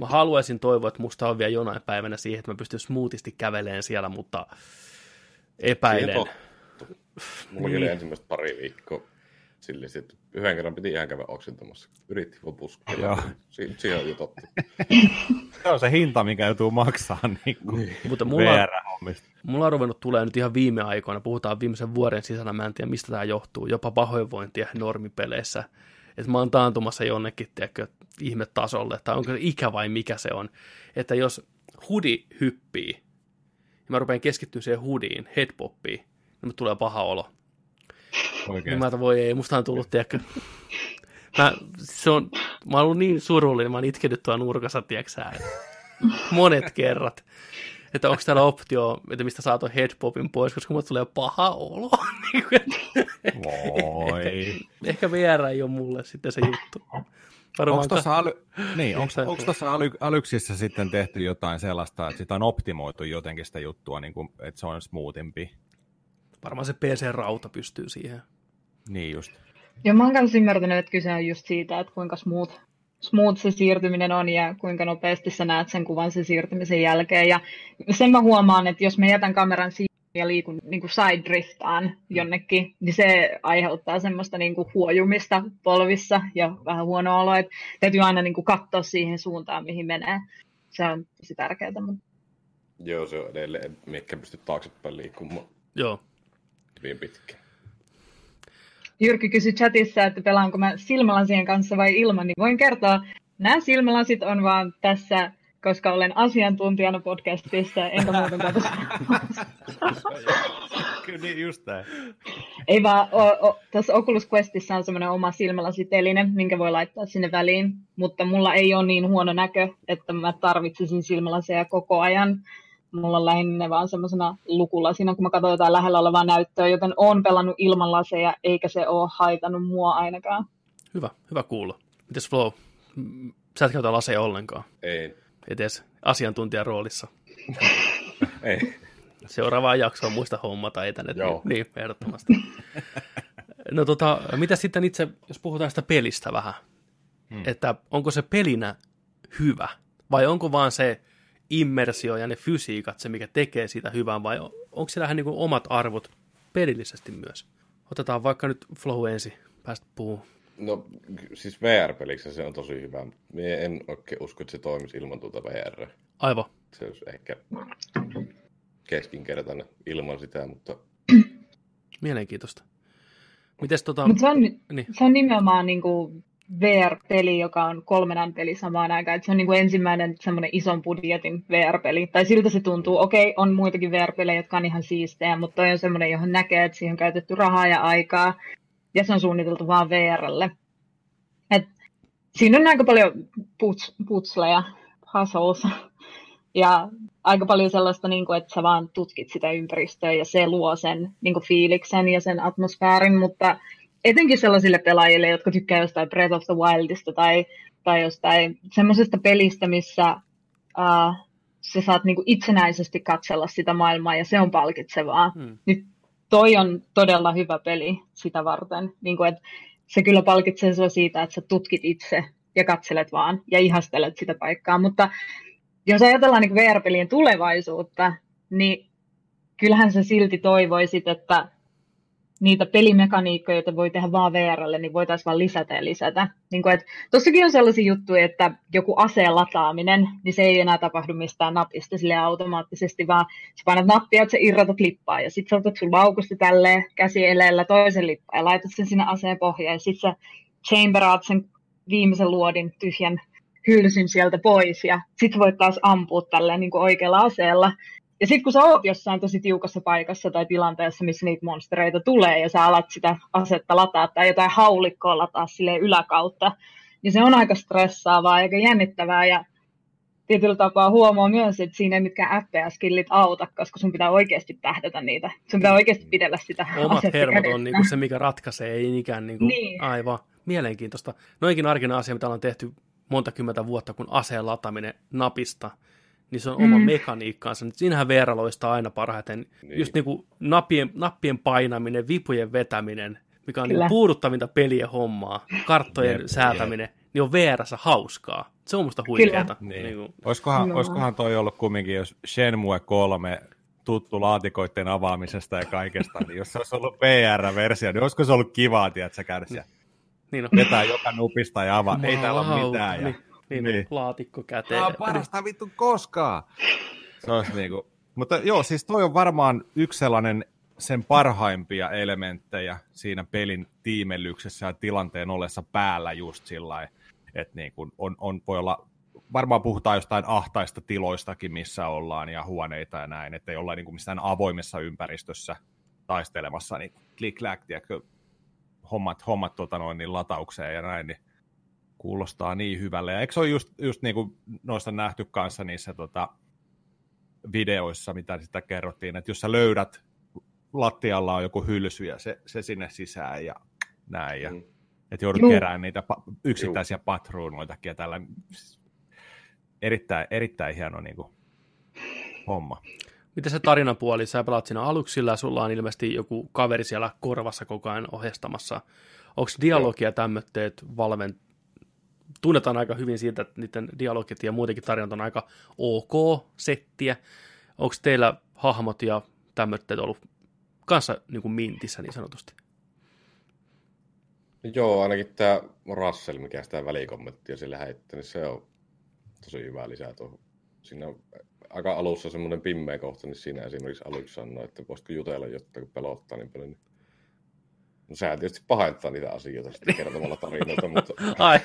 Mä haluaisin toivoa, että musta on vielä jonain päivänä siihen, että mä pystyn smoothisti käveleen siellä, mutta epäilen. Mulla niin. oli ensimmäistä pari viikkoa sille, että yhden kerran piti ihan käydä oksentamassa. Yritti lopussa. Si- siihen on jo totta. se on se hinta, mikä joutuu maksaa niin kuin niin. Mutta mulla, mulla on ruvennut tulee nyt ihan viime aikoina, puhutaan viimeisen vuoden sisällä, mä en tiedä mistä tämä johtuu, jopa pahoinvointia normipeleissä että mä oon taantumassa jonnekin, tiedätkö, ihmetasolle, tai onko se ikä vai mikä se on, että jos hudi hyppii, ja mä rupean keskittyä siihen hudiin, headpoppiin, niin tulee paha olo. Oikein. Niin mä voi ei, musta on tullut, tiedätkö, mä, se on, mä oon ollut niin surullinen, mä oon itkenyt tuolla nurkassa, tiedätkö monet kerrat että onko täällä optio, että mistä saa tuon headpopin pois, koska mulle tulee paha olo. Voi. ehkä, ehkä VR ei ole mulle sitten se juttu. onko tuossa äly... niin, onko, onko tuossa äly... älyksissä sitten tehty jotain sellaista, että sitä on optimoitu jotenkin sitä juttua, niin kuin, että se on smoothimpi? Varmaan se PC-rauta pystyy siihen. Niin just. Joo, mä oon myös ymmärtänyt, että kyse on just siitä, että kuinka smooth smooth se siirtyminen on ja kuinka nopeasti sä näet sen kuvan sen siirtymisen jälkeen. Ja sen mä huomaan, että jos mä jätän kameran siihen ja liikun niin kuin side driftaan jonnekin, niin se aiheuttaa semmoista niin kuin huojumista polvissa ja vähän huonoa oloa, että täytyy aina niin kuin katsoa siihen suuntaan, mihin menee. se on tosi tärkeää. Mutta... Joo, se on edelleen. Mikä pysty taaksepäin liikkumaan Joo. hyvin pitkään. Jyrki kysyi chatissa, että pelaanko mä silmälasien kanssa vai ilman, niin voin kertoa, nämä silmälasit on vaan tässä, koska olen asiantuntijana podcastissa, enkä muutenkaan tässä. Kyllä niin, just näin. Ei vaan, o, o, tässä Oculus Questissa on semmoinen oma silmälasiteline, minkä voi laittaa sinne väliin, mutta mulla ei ole niin huono näkö, että mä tarvitsisin silmälaseja koko ajan. Mulla on lähinnä ne vaan semmoisena lukulasina, kun mä katson jotain lähellä olevaa näyttöä, joten oon pelannut ilman laseja, eikä se ole haitannut mua ainakaan. Hyvä, hyvä kuulla. Mites Flow? Mm, Sä et käytä laseja ollenkaan. Ei, Edes asiantuntijan roolissa. ei. Seuraavaa jaksoa muista hommata etänet. Joo. Niin, ehdottomasti. no tota, mitä sitten itse, jos puhutaan sitä pelistä vähän, hmm. että onko se pelinä hyvä, vai onko vaan se immersio ja ne fysiikat se, mikä tekee siitä hyvän, vai on- onko siellä niin kuin omat arvot pelillisesti myös? Otetaan vaikka nyt Flow ensin, päästä puhumaan. No, siis VR-pelissä se on tosi hyvä. Mie en oikein usko, että se toimisi ilman tuota VR. Aivan. Se olisi ehkä keskinkertainen ilman sitä, mutta Mielenkiintoista. Mites tota... Mutta se on, Niin. se on nimenomaan niin kuin VR-peli, joka on kolmenan peli samaan aikaan. Et se on niin kuin ensimmäinen semmoinen ison budjetin VR-peli. Tai siltä se tuntuu. Okei, on muitakin VR-pelejä, jotka on ihan siistejä, mutta toi on semmoinen, johon näkee, että siihen on käytetty rahaa ja aikaa. Ja se on suunniteltu vaan VRlle. Et siinä on aika paljon puts, putsleja, puzzles. Ja aika paljon sellaista, niin kuin, että sä vaan tutkit sitä ympäristöä ja se luo sen niin kuin fiiliksen ja sen atmosfäärin, mutta etenkin sellaisille pelaajille, jotka tykkää jostain Breath of the Wildista tai, tai jostain semmoisesta pelistä, missä uh, sä saat niin kuin itsenäisesti katsella sitä maailmaa ja se on palkitsevaa. Hmm. Nyt toi on todella hyvä peli sitä varten. Niin kuin, että se kyllä palkitsee sua siitä, että sä tutkit itse ja katselet vaan ja ihastelet sitä paikkaa, mutta jos ajatellaan niin VR-pelien tulevaisuutta, niin kyllähän sä silti toivoisit, että niitä pelimekaniikkoja, joita voi tehdä vaan VRlle, niin voitaisiin vaan lisätä ja lisätä. Niin kuin, että tossakin on sellaisia juttuja, että joku aseen lataaminen, niin se ei enää tapahdu mistään napista sille automaattisesti, vaan sä painat nappia, että sä irrotat lippaa, ja sitten sä otat sun laukusta tälleen käsi eleellä toisen lippaan, ja laitat sen sinne aseen pohjaan, ja sitten sä chamberaat sen viimeisen luodin tyhjän hylsyn sieltä pois, ja sitten voit taas ampua tälleen niin kuin oikealla aseella. Ja sitten kun sä oot jossain tosi tiukassa paikassa tai tilanteessa, missä niitä monstereita tulee, ja sä alat sitä asetta lataa tai jotain haulikkoa lataa sille yläkautta, niin se on aika stressaavaa ja aika jännittävää, ja tietyllä tapaa huomaa myös, että siinä ei mitkään FPS-killit auta, koska sun pitää oikeasti tähdätä niitä. Sun pitää oikeasti pidellä sitä Omat hermot kädessä. on niinku se, mikä ratkaisee, ei ikään niinku, Niin. aivan mielenkiintoista. Noinkin arkinen asia, mitä on tehty monta kymmentä vuotta, kun aseen lataaminen napista, niin se on oma Mm. mekaniikkaansa. Nyt Siinähän VR loistaa aina parhaiten. Niin. Niin. Just niinku nappien, nappien painaminen, vipujen vetäminen, mikä on Kyllä. niinku puuduttavinta pelien hommaa, karttojen Jep, säätäminen, niin on VRssä hauskaa. Se on musta huikeeta. Niin. Niinku, Olisikohan, Joo. olisikohan toi ollut kumminkin, jos Shenmue 3 tuttu laatikoiden avaamisesta ja kaikesta, niin jos se olisi ollut VR-versio, niin olisiko se ollut kivaa, tiedät sä käydä siellä niin on. vetää joka nupista ja avaa, ei täällä ole mitään. Ja... Niin, niin, Niin. laatikko käteen. Tämä on parasta vittu koskaan. Se olisi niinku, mutta joo, siis toi on varmaan yksi sellainen sen parhaimpia elementtejä siinä pelin tiimellyksessä ja tilanteen ollessa päällä just sillä että niin kuin on, on, voi olla, varmaan puhutaan jostain ahtaista tiloistakin, missä ollaan ja huoneita ja näin, että ei olla niin kuin missään avoimessa ympäristössä taistelemassa, niin klik-kläk, hommat, hommat tota noin, niin lataukseen ja näin, niin kuulostaa niin hyvälle. Ja eikö se ole just, just niin kuin noissa nähty kanssa niissä tota, videoissa, mitä sitä kerrottiin, että jos sä löydät, lattialla on joku hylsy ja se, se sinne sisään ja näin, ja Mm. että joudut Juu. keräämään niitä pa- yksittäisiä patruunoitakin ja tällä erittäin, erittäin hieno niin kuin, homma. Miten se tarinapuoli? Sä pelaat siinä aluksilla ja sulla on ilmeisesti joku kaveri siellä korvassa koko ajan ohjastamassa. Onko dialogia tämmöitteet Valven tunnetaan aika hyvin siitä, että niiden dialogit ja muutenkin tarinat on aika ok-settiä. Onko teillä hahmot ja tämmöitteet ollut kanssa niin kuin mintissä niin sanotusti? Joo, ainakin tämä Russell, mikä sitä välikommenttia sillä heitti, niin se on tosi hyvä lisää tuohon siinä on aika alussa semmoinen pimmeä kohta, niin siinä esimerkiksi aluksi sanoo, että voisitko jutella jotta kun pelottaa niin paljon. Niin... No sehän tietysti pahentaa niitä asioita sitten kertomalla tarinoita, mutta Ai,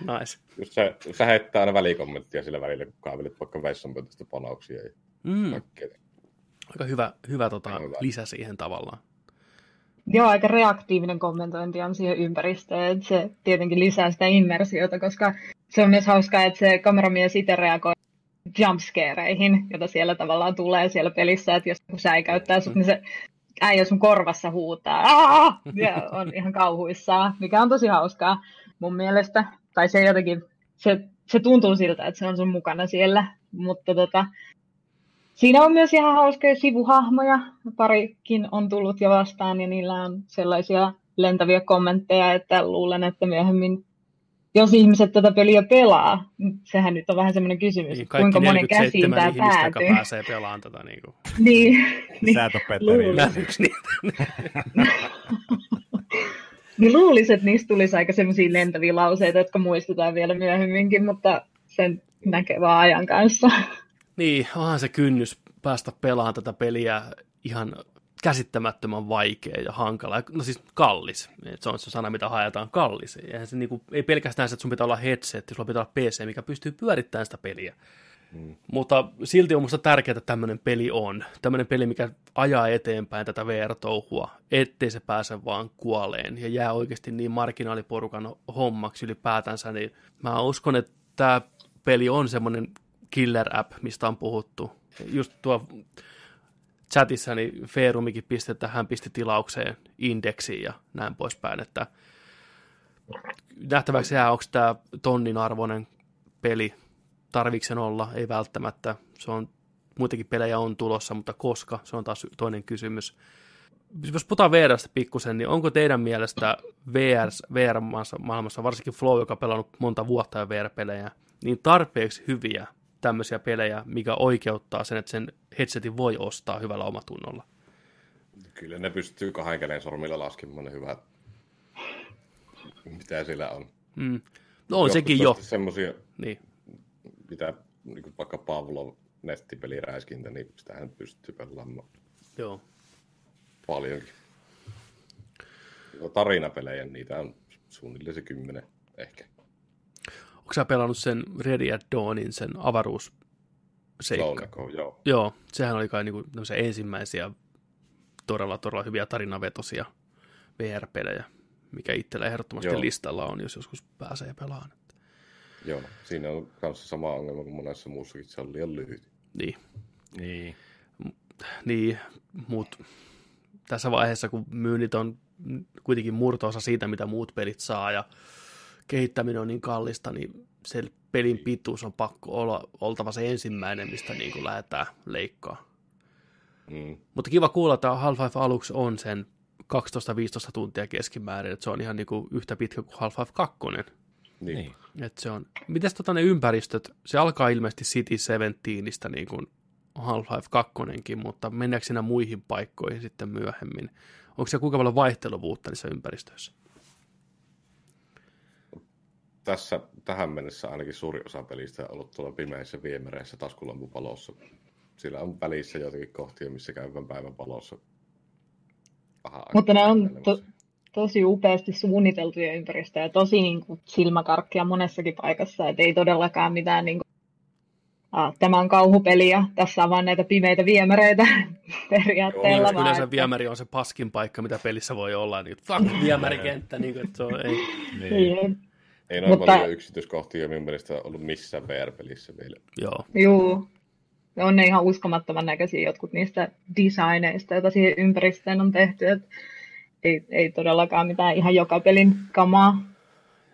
nice. just se, se heittää aina välikommenttia sillä välillä, kun kaavelit vaikka vessanpöntöstä panauksia ja Mm, kaikkea. aika hyvä, hyvä, tota, Hyvä. lisä siihen tavallaan. Joo, aika reaktiivinen kommentointi on siihen ympäristöön, että se tietenkin lisää sitä immersiota, koska se on myös hauskaa, että se kameramies itse reagoi jumpscareihin, joita siellä tavallaan tulee siellä pelissä, että jos joku säikäyttää sut, niin se äijä sun korvassa huutaa, Aa! ja on ihan kauhuissaan, mikä on tosi hauskaa mun mielestä. Tai se jotenkin, se, se tuntuu siltä, että se on sun mukana siellä, mutta tota, Siinä on myös ihan hauskoja sivuhahmoja. Parikin on tullut jo vastaan ja niillä on sellaisia lentäviä kommentteja, että luulen, että myöhemmin, jos ihmiset tätä peliä pelaa, sehän nyt on vähän semmoinen kysymys, Niin, kuinka monen käsiin 47 tämä päätyy. pääsee pelaamaan tätä. Niin kuin. Niin, niin, Sä et ole Petteri. Nähdäänkö niitä? niin luulisin, että niistä tulisi aika semmoisia lentäviä lauseita, jotka muistetaan vielä myöhemminkin, mutta sen näkee vaan ajan kanssa. Niin, onhan se kynnys päästä pelaamaan tätä peliä ihan käsittämättömän vaikea ja hankala. No siis kallis. Et se on se sana, mitä haetaan, kallis. Eihän se niinku, ei pelkästään se, että sun pitää olla headset, sulla pitää olla PC, mikä pystyy pyörittämään sitä peliä. Mm. Mutta silti on musta tärkeää, että tämmöinen peli on. Tämmöinen peli, mikä ajaa eteenpäin tätä VR-touhua, ettei se pääse vaan kuoleen ja jää oikeasti niin marginaaliporukan hommaksi ylipäätänsä, niin mä uskon, että tämä peli on semmoinen killer app, mistä on puhuttu. Just tuo chatissa niin Feerumikin pisti, että hän pisti tilaukseen indeksiin ja näin poispäin, että nähtäväksi jää, onko tämä tonnin arvoinen peli, tarviiko sen olla, ei välttämättä, se on, muitakin pelejä on tulossa, mutta koska, se on taas toinen kysymys. Jos puhutaan VRstä pikkusen, niin onko teidän mielestä VR, VR-maailmassa, varsinkin Flow, joka on pelannut monta vuotta jo VR-pelejä, niin tarpeeksi hyviä tämmöisiä pelejä, mikä oikeuttaa sen, että sen headsetin voi ostaa hyvällä omatunnolla? Kyllä ne pystyy kahden käden sormilla laskemaan ne hyvät, mitä siellä on. Mm. No on sekin jo. Semmoisia, Niin. mitä niin vaikka Pavlov nettipeliräiskintä, niin sitähän pystyy pelaamaan Joo. paljonkin. No, tarinapelejä, niitä on suunnilleen se kymmenen ehkä. Onko sä pelannut sen Ready at Dawnin, sen avaruus Slowneko, joo. Joo, sehän oli kai niinku ensimmäisiä todella, todella hyviä tarinavetosia VR-pelejä, mikä itsellä ehdottomasti Joo. listalla on, jos joskus pääsee pelaamaan. Joo, siinä on kanssa sama ongelma kuin monessa muussakin, se on liian lyhyt. Niin, Niin. niin mutta tässä vaiheessa, kun myynnit on kuitenkin murtoosa siitä, mitä muut pelit saa ja kehittäminen on niin kallista, niin se pelin pituus on pakko olla oltava se ensimmäinen, mistä niin kuin lähdetään leikkaa. Mm. Mutta kiva kuulla, että Half-Life aluksi on sen 12-15 tuntia keskimäärin, että se on ihan niin kuin yhtä pitkä kuin Half-Life 2. Niin. niin. Että se on. Mites tota ne ympäristöt, se alkaa ilmeisesti City 17istä niin kuin Half-Life 2, mutta mennäänkö siinä muihin paikkoihin sitten myöhemmin? Onko se kuinka paljon vaihteluvuutta niissä ympäristöissä? Tässä tähän mennessä ainakin suuri osa pelistä on ollut tuolla pimeissä viemäreissä taskulampupalossa. Sillä on välissä joitakin kohtia, missä käydään päivän palossa. Mutta ne on to, tosi upeasti suunniteltuja ympäristöjä, tosi niin kuin silmäkarkkia monessakin paikassa, että ei todellakaan mitään niin kuin, ah, tämä on kauhupeli ja tässä on vaan näitä pimeitä viemäreitä periaatteella. Joo, yleensä että- viemäri on se paskin paikka, mitä pelissä voi olla, niin fuck viemärikenttä, niin kuin, että se on, ei. niin. Ei noin Mutta- paljon yksityiskohtia minun mielestä ollut missään VR-pelissä vielä. Joo, Juu. On ne ihan uskomattoman näköisiä jotkut niistä designeista, joita siihen ympäristöön on tehty. Et ei, ei todellakaan mitään ihan joka pelin kamaa.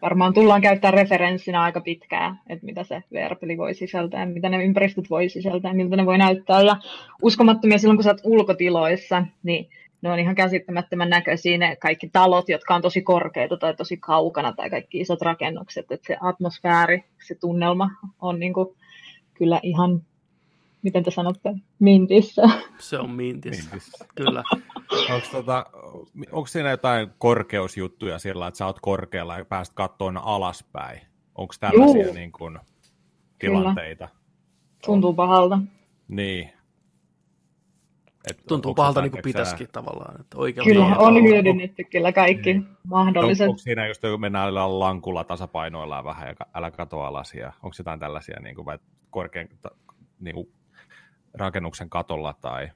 Varmaan tullaan käyttää referenssinä aika pitkään, että mitä se VR-peli voi sisältää, ja mitä ne ympäristöt voi sisältää, miltä ne voi näyttää. Ja uskomattomia silloin, kun sä oot ulkotiloissa, niin ne on ihan käsittämättömän näköisiä ne kaikki talot, jotka on tosi korkeita tai tosi kaukana, tai kaikki isot rakennukset. Että se atmosfääri, se tunnelma on niinku kyllä ihan, miten te sanotte, mintissä. se on mintissä. Mintissä. Kyllä. Onko tota, onko siinä jotain korkeusjuttuja sillä, että sä oot korkealla ja pääst kattoon alaspäin? Onko tällaisia Juu. niin kuin, tilanteita? Tuntuu pahalta. Niin. Et Tuntuu pahalta niin kuin pitäisikin tavallaan. Että Kyllä tavalla. on hyödynnetty kyllä kaikki Niin. mahdolliset. On, onko siinä just joku mennään lankulla tasapainoillaan vähän ja älä katoa alas ja onko jotain tällaisia niin kuin, vai korkean niin kuin, rakennuksen katolla tai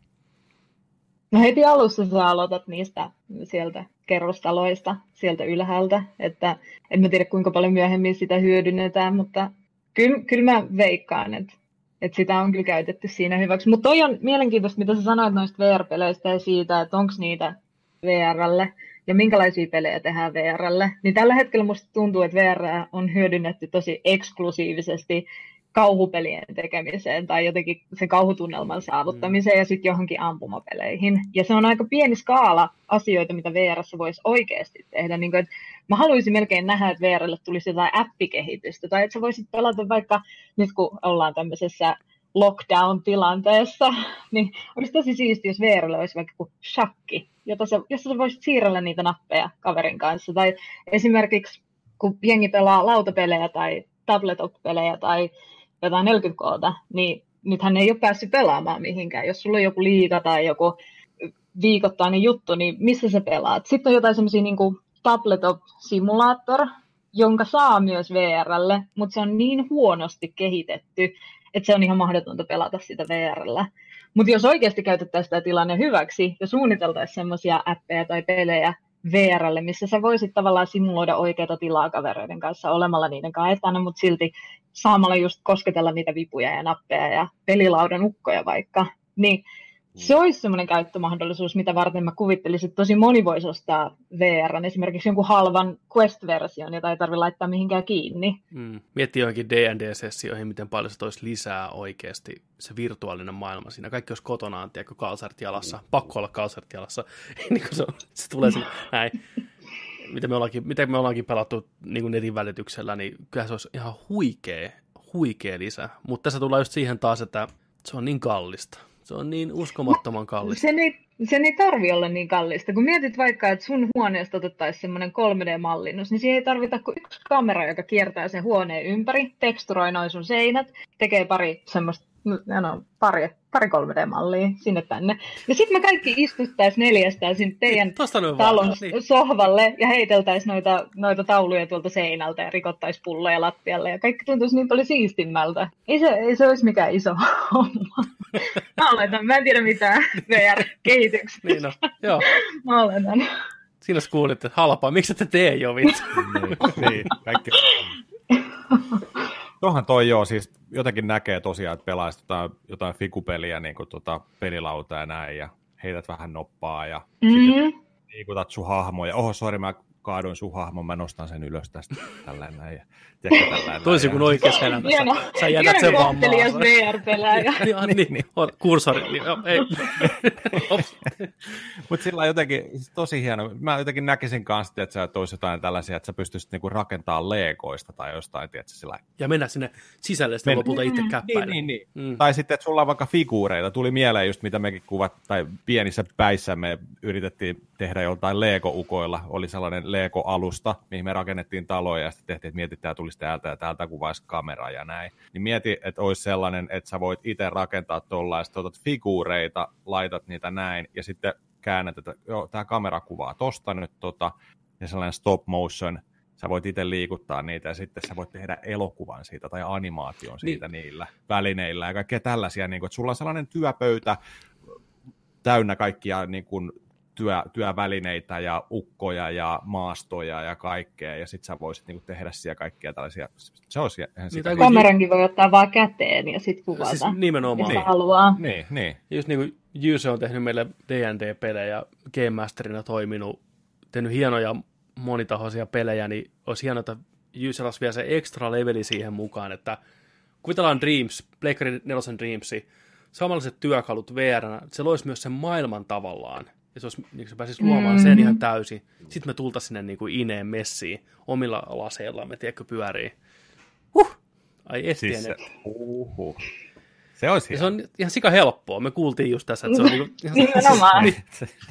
No heti alussa sä aloitat niistä sieltä kerrostaloista, sieltä ylhäältä, että en mä tiedä kuinka paljon myöhemmin sitä hyödynnetään, mutta kyllä, kyllä mä veikkaan, että, että sitä on kyllä käytetty siinä hyväksi. Mutta toi on mielenkiintoista, mitä sä sanoit noista VR-peleistä ja siitä, että onko niitä VRlle ja minkälaisia pelejä tehdään VRlle. Niin tällä hetkellä musta tuntuu, että VR on hyödynnetty tosi eksklusiivisesti kauhupelien tekemiseen tai jotenkin sen kauhutunnelman saavuttamiseen ja sitten johonkin ampumapeleihin. Ja se on aika pieni skaala asioita, mitä VRssä voisi oikeasti tehdä. Niin kuin, että mä haluaisin melkein nähdä, että VRlle tulisi jotain appikehitystä tai että sä voisit pelata vaikka nyt kun ollaan tämmöisessä lockdown-tilanteessa, niin olisi tosi siistiä, jos VRlle olisi vaikka joku shakki, jota sä, jossa sä voisit siirrellä niitä nappeja kaverin kanssa. Tai esimerkiksi kun jengi pelaa lautapelejä tai tabletop-pelejä tai jotain 40 koota, niin nythän ei ole päässyt pelaamaan mihinkään. Jos sulla on joku liiga tai joku viikoittainen juttu, niin missä sä pelaat? Sitten on jotain semmoisia niin tabletop simulaattor, jonka saa myös VRlle, mutta se on niin huonosti kehitetty, että se on ihan mahdotonta pelata sitä VRllä. Mutta jos oikeasti käytettäisiin sitä tilanne hyväksi ja suunniteltaisiin semmoisia appeja tai pelejä VRlle, missä sä voisit tavallaan simuloida oikeita tilaa kavereiden kanssa olemalla niiden kanssa etänä, mutta silti saamalla just kosketella niitä vipuja ja nappeja ja pelilaudan ukkoja vaikka, niin se olisi semmoinen käyttömahdollisuus, mitä varten mä kuvittelisin, että tosi moni voisi ostaa VR, esimerkiksi jonkun halvan Quest-version, jota ei tarvitse laittaa mihinkään kiinni. Mm. Miettii johonkin D&D-sessioihin, miten paljon se toisi lisää oikeasti se virtuaalinen maailma siinä. Kaikki olisi kotonaan, tiedätkö, kalsarit jalassa. Pakko olla kalsarit jalassa. niin kuin se, on, se tulee sinne näin. Miten me ollaankin, miten me ollaankin pelattu niin kuin netin välityksellä, niin kyllä se olisi ihan huikea, huikea lisä. Mutta tässä tullaan just siihen taas, että se on niin kallista. Se on niin uskomattoman kallista. Sen ei, sen ei tarvi olla niin kallista. Kun mietit vaikka, että sun huoneesta otettaisiin semmoinen 3D-mallinnus, niin siihen ei tarvita kuin yksi kamera, joka kiertää sen huoneen ympäri, teksturoi noin sun seinät, tekee pari semmoista, no, pari, pari 3D-mallia sinne tänne. Ja sitten me kaikki istuttaisiin neljästään sinne teidän talon vaan, niin. sohvalle ja heiteltäisiin noita, noita tauluja tuolta seinältä ja rikottaisiin pulloja lattialle ja kaikki tuntuisi niin paljon siistimmältä. Ei se, ei se olisi mikään iso homma. Mä oletan, mä en tiedä mitään VR-kehityksestä. Niin no, joo. Mä oletan. Siinä sä kuulit, että halpaa. Miksi ette tee jo vittu? niin, niin, kaikki. Tuohan toi joo, siis jotenkin näkee tosiaan, että pelaisi jotain, jotain fikupeliä, niin kuin tota pelilauta ja näin, ja heität vähän noppaa, ja mm. sitten liikutat sun hahmoja. Oho, sori, mä kaadoin sun hahmon, mä nostan sen ylös tästä tällainen näin. Ja, tiedätkö, tällainen Toisin näin, kuin oikeassa elämässä. Hieno, Sä jätät sen hieno vaan kohtelias maahan. VR-pelaaja. Niin, niin, niin, niin. Kursori. Niin, ei. Ops. Mutta sillä on jotenkin tosi hieno. Mä jotenkin näkisin kanssa, että sä tois jotain tällaisia, että sä pystyisit niinku rakentamaan leekoista tai jostain, tiedätkö, sillä ja mennä sinne sisälle sitten lopulta itse Niin, käppäille. niin, niin. Mm. Tai sitten, että sulla on vaikka figuureita. Tuli mieleen just, mitä mekin kuvat, tai pienissä päissä me yritettiin tehdä joltain Lego-ukoilla. Oli sellainen Lego-alusta, mihin me rakennettiin taloja, ja sitten tehtiin, että mietitään, tämä tulisi täältä ja täältä kuvaisi kamera ja näin. Niin mieti, että olisi sellainen, että sä voit itse rakentaa tuolla, ja sitten otat figuureita, laitat niitä näin, ja sitten käännät, että joo, tämä kamera kuvaa tosta nyt tota, ja sellainen stop motion, sä voit itse liikuttaa niitä ja sitten sä voit tehdä elokuvan siitä tai animaation siitä niin. niillä välineillä ja kaikkea tällaisia, niin kuin, että sulla on sellainen työpöytä täynnä kaikkia niin kuin, työ, työvälineitä ja ukkoja ja maastoja ja kaikkea, ja sitten sä voisit niin kuin, tehdä siellä kaikkia tällaisia, se olisi ihan Niin, sitä. tai Kamerankin voi ottaa vaan käteen ja sitten kuvata, Siis nimenomaan. mitä haluaa. Niin, niin. Just niin kuin Jyse on tehnyt meille D&D-pelejä, Game Masterina toiminut, tehnyt hienoja monitahoisia pelejä, niin olisi hienoa, että Jyse olisi vielä se extra leveli siihen mukaan, että kuvitellaan Dreams, Pleikkari 4 Dreamsi, samanlaiset työkalut VR, se loisi myös sen maailman tavallaan. Ja se, olisi, niin se pääsisi luomaan mm-hmm. sen ihan täysin. Sitten me tultaisiin sinne niin kuin ineen messiin omilla laseillamme, tiedätkö, pyörii. Huh! Ai et Siis se, uhuh. se olisi Ja se on ihan sika helppoa. Me kuultiin just tässä, että se on niinku, ihan, Nimenomaan. niin,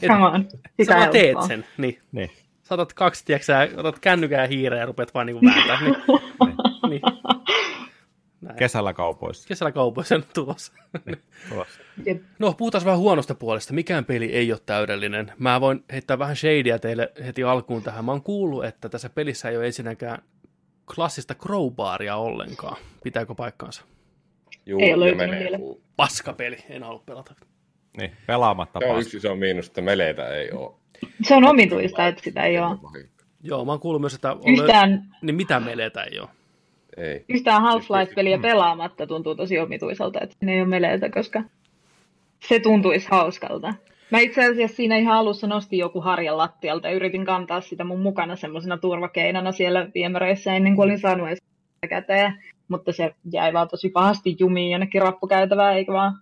Come on. sä Sitä vaan teet sen. Niin. Niin. Saatat kaksi, tiedätkö sä, otat kännykän ja hiireen ja rupeat vaan niinku vääntää. Niin. niin. Näin. Kesällä kaupoissa. Kesällä kaupoissa on tulossa. Tulossa. Jep. No, puhutaan vähän huonosta puolesta. Mikään peli ei ole täydellinen. Mä voin heittää vähän shadeä teille heti alkuun tähän. Mä oon kuullut, että tässä pelissä ei ole ensinnäkään klassista crowbaria ollenkaan. Pitääkö paikkaansa? Juu, Ei menee. Paskapeli, en halua pelata. Niin, pelaamatta Se on yksi iso miinus, että meleitä ei ole. Se on omituista, että sitä ei ole. Joo, mä oon kuullut myös, että on Yhtään, niin mitä meleitä ei ole. Ei. yhtään Half-Life-peliä pelaamatta tuntuu tosi omituiselta, että siinä ei ole meleitä, koska se tuntuisi hauskalta. Mä itse asiassa siinä ihan alussa nostin joku harjan lattialta ja yritin kantaa sitä mun mukana semmoisena turvakeinona siellä viemäreissä ennen kuin olin saanut edes käteen. Mutta se jäi vaan tosi pahasti jumiin jonnekin rappukäytävään, eikä vaan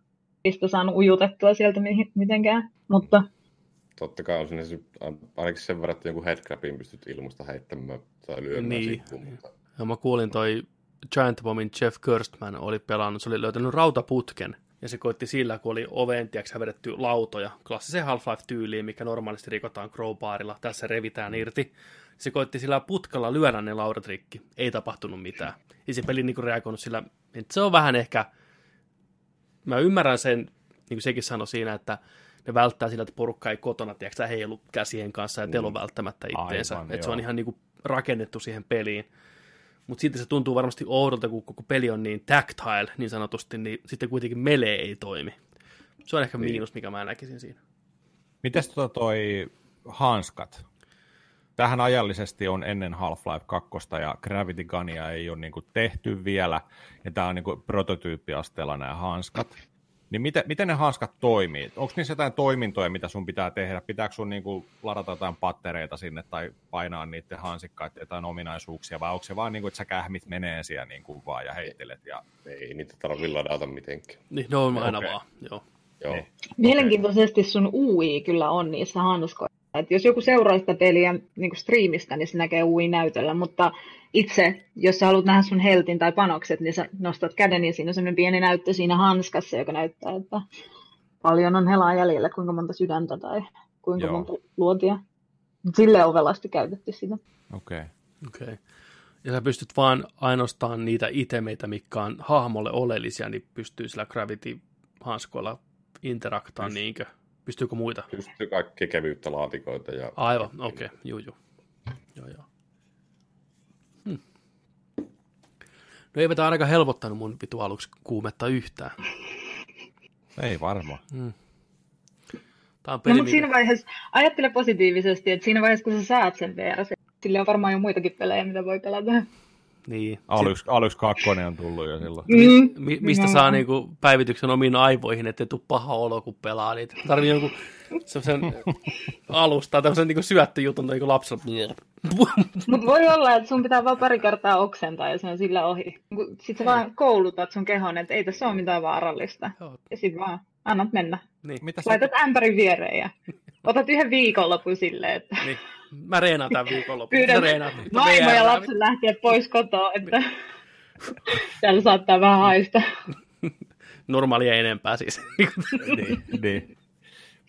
sitä saanut ujutettua sieltä mitenkään. Mutta Totta kai on sinne se- ainakin sen verran, että jonkun headcrabin pystyt ilmasta heittämään tai lyömään Niin. sikkuun, mutta Ja mä kuulin toi Giant Bombin Jeff Kirstman oli pelannut, se oli löytänyt rautaputken. Ja se koitti sillä, kun oli oveen, tiiäks, vedetty lautoja, klassiseen Half-Life-tyyliin, mikä normaalisti rikotaan crowbarilla, tässä revitään irti. Se koitti sillä putkalla lyödä ne laudat rikki. Ei tapahtunut mitään. Ja se peli niinku reagoinut sillä, että se on vähän ehkä, mä ymmärrän sen, niin kuin sekin sanoi siinä, että ne välttää sillä, että porukka ei kotona, tiedätkö, heilu käsien kanssa ja telo välttämättä itteensä. Aivan, että se on ihan niin kuin rakennettu siihen peliin. Mutta silti se tuntuu varmasti oudolta, kun koko peli on niin tactile, niin sanotusti, niin sitten kuitenkin melee ei toimi. Se on ehkä Niin. miinus, mikä mä näkisin siinä. Mites tota toi hanskat? Tähän ajallisesti on ennen Half-Life 2 ja Gravity Gunia ei ole niinku tehty vielä, ja tämä on niinku prototyyppiasteella nämä hanskat. Niin miten, miten ne hanskat toimii? Onko niissä jotain toimintoja, mitä sun pitää tehdä? Pitääkö sun niinku ladata jotain pattereita sinne tai painaa niiden hansikkaiden jotain ominaisuuksia, vai onko se vaan niinku, että sä kähmit menee siellä niinku vaan ja heittelet? Ja... ei niitä tarvitse ladata mitenkään. Niin, ne on aina Okei. vaan, joo. Joo. Niin. Mielenkiintoisesti sun UI kyllä on niissä hanskoissa. Et jos joku seuraa sitä peliä niin kuin striimistä, niin se näkee UI-näytöllä, mutta itse, jos sä haluat nähdä sun heltin tai panokset, niin sä nostat käden ja siinä on semmoinen pieni näyttö siinä hanskassa, joka näyttää, että paljon on helaa jäljellä, kuinka monta sydäntä tai kuinka Joo. monta luotia. Sille ovelasti käytetty sitä. Okei. Okay. Okei. Okay. Ja sä pystyt vaan ainoastaan niitä itemeitä, mitkä on hahmolle oleellisia, niin pystyy sillä Gravity-hanskoilla interaktaan Pyst- niinkö? Pystyykö muita? Pystyy kaikki kevyyttä laatikoita ja... Aivan, okei, okay. juu, juu. Joo, joo. Hmm. No eivät tämä ainakaan helpottanut mun vitu aluksi kuumetta yhtään. Ei varmaan. Tämä on No, peli, mutta mikä... siinä vaiheessa, ajattele positiivisesti, että siinä vaiheessa, kun sä saat sen VR, sillä on varmaan jo muitakin pelejä, mitä voi pelata. Niin. Aluksi, aluksi kakkonen on tullut jo silloin. Mm. Mi- mistä No. saa niinku päivityksen omiin aivoihin, ettei tule paha olo, kun pelaa niitä. Tarvii jonkun semmoisen alusta, tämmöisen niinku syöttöjutun, tai joku lapsella. Mutta voi olla, että sun pitää vaan pari kertaa oksentaa ja se on sillä ohi. Sitten sä vaan koulutat sun kehon, että ei tässä ole mitään vaarallista. Joo. Ja sitten vaan annat mennä. niin, Mitä sä, Laitat ämpärin viereen ja otat yhden viikonlopun silleen, että niin. Mä reenaan tämän viikonlopun. pyydän vaimo ja lapsen lähteä pois kotoa, että täällä saattaa vähän haista. Normaalia enempää siis. niin, niin.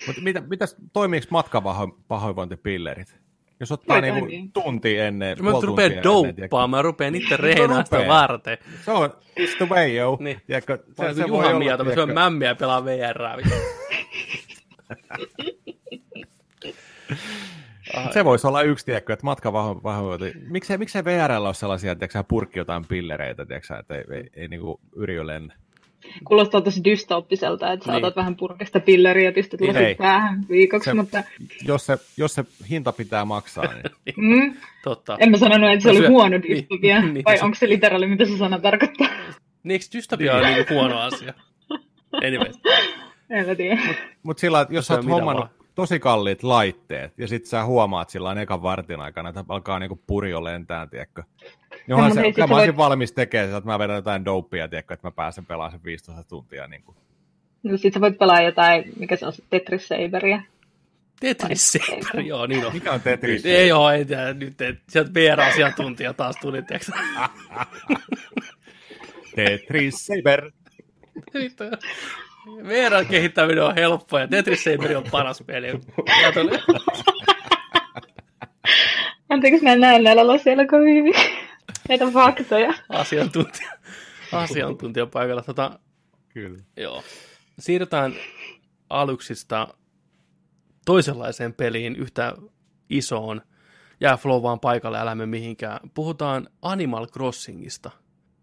Mutta mitä, mitäs, toimiiko matkapahoinvointipillerit? Jos ottaa Voi niinku toimii. tunti ennen, Mä puoli rupean tuntia ennen, douppaan, mä rupean itse rupea. varten. tiedätkö? Se on, it's the way, yo. Niin. Tiedätkö, Se, se, se Juha Mieto, mä syön mämmiä ja pelaan VR. Se voisi olla yksi, tiedätkö, että matkapahoinvointi. Miksei, miksei VRllä ole sellaisia, tiedätkö, sä, purkki jotain pillereitä, tiedätkö, että ei, ei, ei niinku yriö lennä. Kuulostaa tosi dystooppiselta, että sä Niin. otat vähän purkista pilleriä ja pistät Niin. lasit päähän viikoksi, Se- mutta Jos se, jos se hinta pitää maksaa, niin mm, Totta. en mä sanonut, että se oli huono niin, dystopia, niin, vai se- onko se literaali, mitä se sana tarkoittaa? Niin eikö dystopia ole niinku huono asia? Anyways. En mä tiedä. Mutta sillä että jos Se sä on oot hommannut tosi kalliit laitteet, ja sit sä huomaat sillä ekan vartin aikana, että alkaa niinku purjo lentää, tiedätkö? No, Johan mut se, hei, mä olisin voit- valmis tekemään sitä, että mä vedän jotain dopea, tiedätkö, että mä pääsen pelaamaan sen 15 tuntia. Niin kuin. No, sit sä voit pelaa jotain, mikä se on, se Tetris Saberia. Tetris Saber, joo, niin on. Mikä on Tetris? Ei oo, ei tiedä, nyt et, sieltä VR-asiantuntija taas tuli, tiedätkö? Tetris Saber. Vittu. VR kehittäminen on helppoa ja Tetris Saber on paras peli. Anteeksi, mä en näe näillä laseilla kovin hyvin. Näitä faktoja. Asiantuntija. asiantuntija paikalla. Tota, Kyllä. joo. Siirrytään aluksista toisenlaiseen peliin, yhtä isoon. Jää Flow vaan paikalle, älämme mihinkään. Puhutaan Animal Crossingista.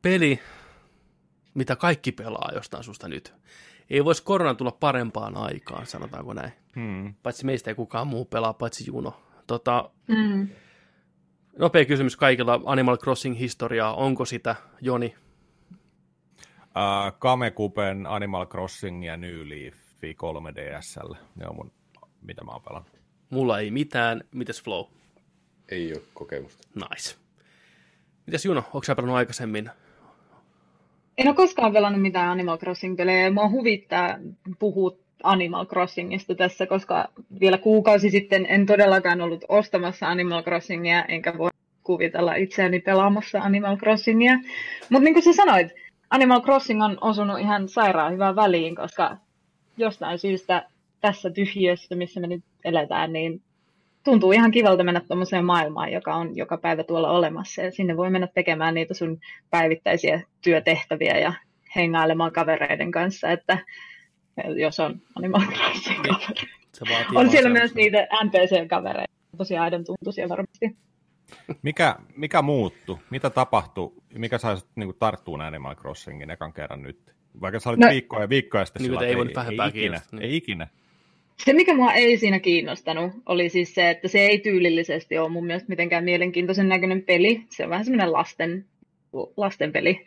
Peli, mitä kaikki pelaa jostain susta nyt. Ei voisi korona tulla parempaan aikaan, sanotaanko näin. Hmm. Paitsi meistä ei kukaan muu pelaa, paitsi Juno. Tota, Mm. nopea kysymys kaikilla Animal Crossing-historiaa. Onko sitä, Joni? Uh, Kamekupen Animal Crossing ja New Leaf 3DSL. Ne on mun, mitä mä oon pelannut. Mulla ei mitään. Mites Flow? Ei ole kokemusta. Nice. Mites Juno, onko sä pelannut aikaisemmin? En ole koskaan pelannut mitään Animal Crossing-pelejä mua huvittaa puhua Animal Crossingista tässä, koska vielä kuukausi sitten en todellakaan ollut ostamassa Animal Crossingia, enkä voi kuvitella itseäni pelaamassa Animal Crossingia. Mutta niin kuin sä sanoit, Animal Crossing on osunut ihan sairaan hyvään väliin, koska jostain syystä tässä tyhjössä, missä me nyt eletään, niin tuntuu ihan kivalta mennä tuommoiseen maailmaan, joka on joka päivä tuolla olemassa. Ja sinne voi mennä tekemään niitä sun päivittäisiä työtehtäviä ja hengailemaan kavereiden kanssa, että jos on Animal Crossing kaveri. Se vaatii On siellä myös niitä NPC-kavereita, tosi aidon tuntuisia varmasti. Mikä, mikä muuttu? Mitä tapahtui? Mikä sai sut niinku tarttuun Animal Crossingin ekan kerran nyt? Vaikka sä olit No- viikkoja ja viikkoja sitten Niin, sillä, ei voinut vähempää ei, ikinä, niin. ei ikinä. Se, mikä mua ei siinä kiinnostanut, oli siis se, että se ei tyylillisesti ole mun mielestä mitenkään mielenkiintoisen näköinen peli. Se on vähän semmoinen lasten, lasten peli.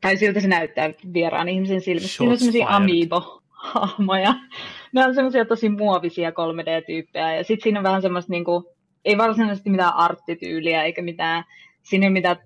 Tai siltä se näyttää vieraan ihmisen silmissä. Siinä on semmoisia amiibo-hahmoja. Ne on semmoisia tosi muovisia 3D-tyyppejä. Ja sitten siinä on vähän semmoista, niinku, ei varsinaisesti mitään arttityyliä, eikä mitään, siinä ei ole mitään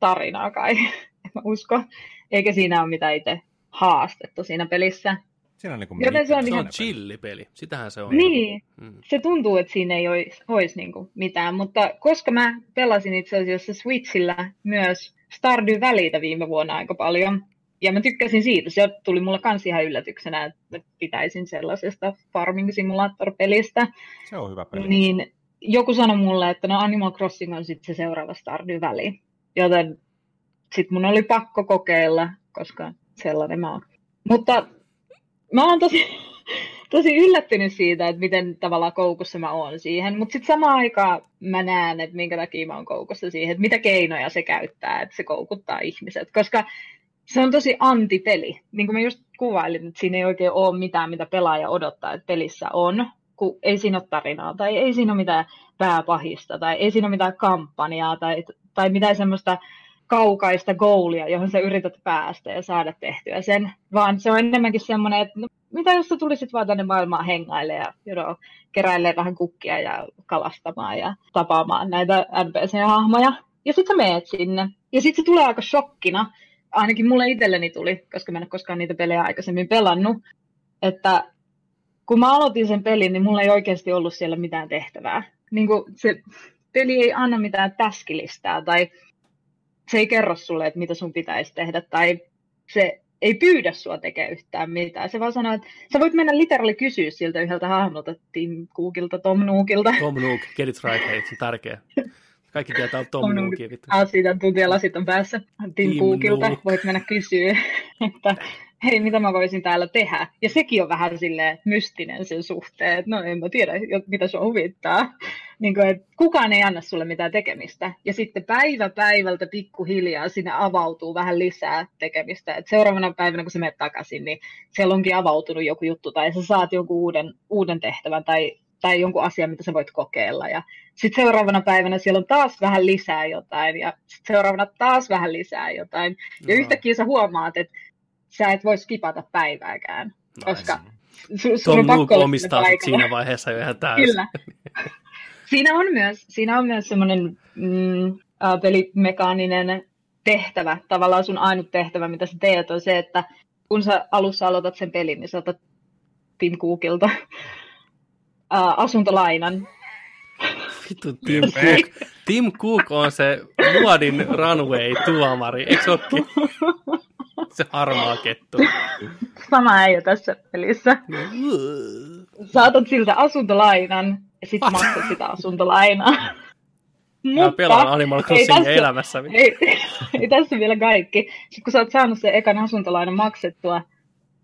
tarinaa kai, en mä usko. Eikä siinä ole mitään itse haastetta siinä pelissä. Siinä on niinku Joten se on Se ihan- on chillipeli. Sitähän se on. Niin, Mm. se tuntuu, että siinä ei olisi, olisi niin kuin mitään, mutta koska mä pelasin itse asiassa Switchillä myös Stardew Valleytä viime vuonna aika paljon, ja mä tykkäsin siitä, se tuli mulle kans ihan yllätyksenä, että mä pitäisin sellaisesta Farming Simulator-pelistä, Se on hyvä peli. niin joku sanoi mulle, että no Animal Crossing on sitten se seuraava Stardew Valley, joten sitten mun oli pakko kokeilla, koska sellainen mä oon. Mutta mä oon tosi, tosi yllättynyt siitä, että miten tavallaan koukussa mä oon siihen, mutta sitten samaan aikaan mä näen, että minkä takia mä oon koukussa siihen, että mitä keinoja se käyttää, että se koukuttaa ihmiset, koska se on tosi antipeli. Niin kuin mä just kuvailin, että siinä ei oikein ole mitään, mitä pelaaja odottaa, että pelissä on, kun ei siinä ole tarinaa, tai ei siinä ole mitään pääpahista, tai ei siinä ole mitään kampanjaa, tai, tai mitään semmoista kaukaista goalia, johon sä yrität päästä ja saada tehtyä sen, vaan se on enemmänkin semmoinen, että no, mitä jos sä tulisit vaan tänne maailmaan hengaille ja you know, keräilee vähän kukkia ja kalastamaan ja tapaamaan näitä NPC-hahmoja. Ja sitten sä meet sinne. Ja sitten se tulee aika shokkina, ainakin mulle itselleni tuli, koska mä en ole koskaan niitä pelejä aikaisemmin pelannut, että kun mä aloitin sen pelin, niin mulla ei oikeasti ollut siellä mitään tehtävää. Niin kuin se peli ei anna mitään täskilistää tai se ei kerro sulle, että mitä sun pitäisi tehdä tai se ei pyydä sua tekemään yhtään mitään. Se vaan sanoo, että sä voit mennä literally kysyä siltä yhdeltä hahmolta, Tim Cookilta, Tom Nookilta. Tom Nook, get it right, hei, se on tärkeä. Kaikki tietää Tom, Tom Nookia, vittu. Ah, siitä tuntijalasit on päässä. Tim Tim Cookilta Nook. voit mennä kysyä, että hei, mitä mä voisin täällä tehdä. Ja sekin on vähän silleen mystinen sen suhteen, että no en mä tiedä, mitä sua huvittaa. Niin kuin, että kukaan ei anna sulle mitään tekemistä. Ja sitten päivä päivältä pikkuhiljaa sinne avautuu vähän lisää tekemistä. Et seuraavana päivänä, kun sä menet takaisin, niin siellä onkin avautunut joku juttu, tai sä saat jonkun uuden, uuden tehtävän, tai, tai jonkun asian, mitä sä voit kokeilla. Ja sitten seuraavana päivänä siellä on taas vähän lisää jotain, ja sitten seuraavana taas vähän lisää jotain. Ja Joo. yhtäkkiä sä huomaat, että sä et voi skipata päivääkään, koska su, sun on pakko omistaa siinä vaiheessa jo ihan täysin. Kyllä. Siinä on myös, siinä on myös semmoinen mm, pelimekaaninen tehtävä, tavallaan sun ainut tehtävä, mitä sä teet, on se, että kun sä alussa aloitat sen pelin, niin sä otat Tim Cookilta asuntolainan. Vittu Tim Cook. Tim Cook on se luodin runway-tuomari, eikö se ookin? Se harmaa kettu. Sama äijä tässä pelissä. Sä otat siltä asuntolainan ja sitten maksat sitä asuntolainaa. Mä pelaan Animal ei Crossing tässä- elämässä. Ei, ei tässä vielä kaikki. Sitten kun sä oot saanut sen ekan asuntolainan maksettua,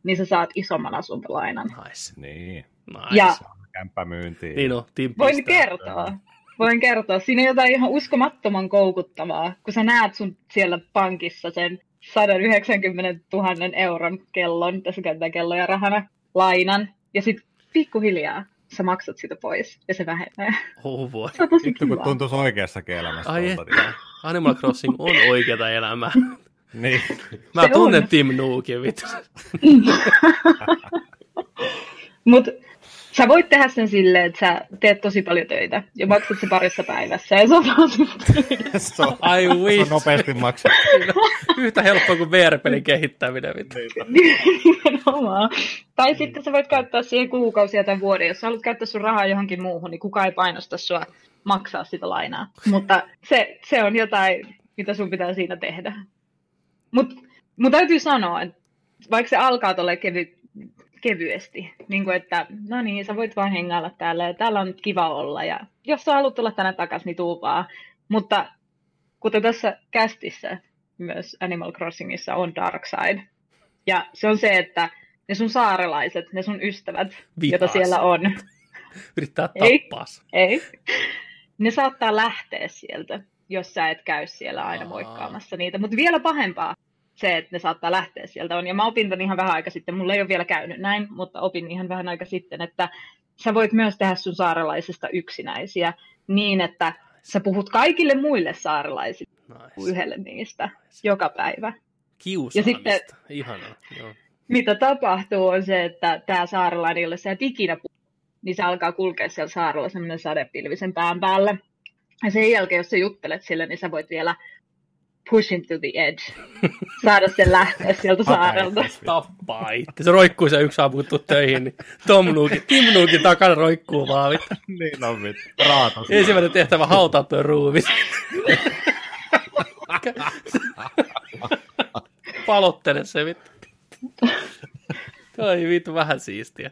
niin sä saat isomman asuntolainan. Nice. Niin, nice. Ja- kämppä myyntiin. Niin Tim Voin kertoa. Voin kertoa. Siinä on jotain ihan uskomattoman koukuttavaa, kun sä näet sun siellä pankissa sen 190 000 euron kellon, tässä käytetään kelloja rahana, lainan, ja sitten pikkuhiljaa sä maksat sitä pois, ja se vähenee. Oh voi. Se on tosi Vittu, kun tuntuisi oikeassakin elämässä. Ai että. Animal Crossing on oikeata elämää. Niin. Mä Se tunnen on. Tim Nookin, vittu. Mutta sä voit tehdä sen silleen, että sä teet tosi paljon töitä ja maksat se parissa päivässä, ja se on tosi se on, I se on wish. nopeasti maksettu. Yhtä helppoa kuin VR-pelin kehittäminen, vittu. Nimenomaan. Tai sitten sä voit käyttää siihen kuukausia tai vuoden. Jos sä haluat käyttää sun rahaa johonkin muuhun, niin kukaan ei painosta sua maksaa sitä lainaa. Mutta se, se on jotain, mitä sun pitää siinä tehdä. Mutta mun täytyy sanoa, että vaikka se alkaa tuolle kevy, kevyesti, niin kuin että no niin, sä voit vaan hengailla täällä ja täällä on kiva olla. Ja jos sä haluat tulla tänne takaisin, niin tuu vaan. Mutta kuten tässä kästissä myös Animal Crossingissa on Dark Side. Ja se on se, että ne sun saarelaiset, ne sun ystävät, Vihaas. joita siellä on, Yrittää Ei. tappaa. sen. ei, ne saattaa lähteä sieltä, jos sä et käy siellä aina Aa. moikkaamassa niitä. Mutta vielä pahempaa se, että ne saattaa lähteä sieltä on. Ja mä opin ton ihan vähän aika sitten, mulla ei ole vielä käynyt näin, mutta opin ihan vähän aika sitten, että sä voit myös tehdä sun saarelaisista yksinäisiä niin, että sä puhut kaikille muille saarelaisille Nice. yhdelle niistä joka päivä. Kiusaamista. Ja sitten- Ihanaa. Joo. mitä tapahtuu on se, että tämä saarelainen, jolle sä et ikinä puhu, niin se alkaa kulkea siellä saarella semmoinen sadepilvi sen pään päällä. Ja sen jälkeen, jos sä juttelet sille, niin sä voit vielä push him to the edge. Saada sen lähteä sieltä saarelta. Tappaa itse. Se roikkuu se yksi aamu, kun tuut töihin, niin Tom Nookin, Tim Nookin takana roikkuu vaan. Vittu. niin on vittu. Ensimmäinen tehtävä hautaa tuo ruumis. Palottele se vittu. Ai vittu, vähän siistiä.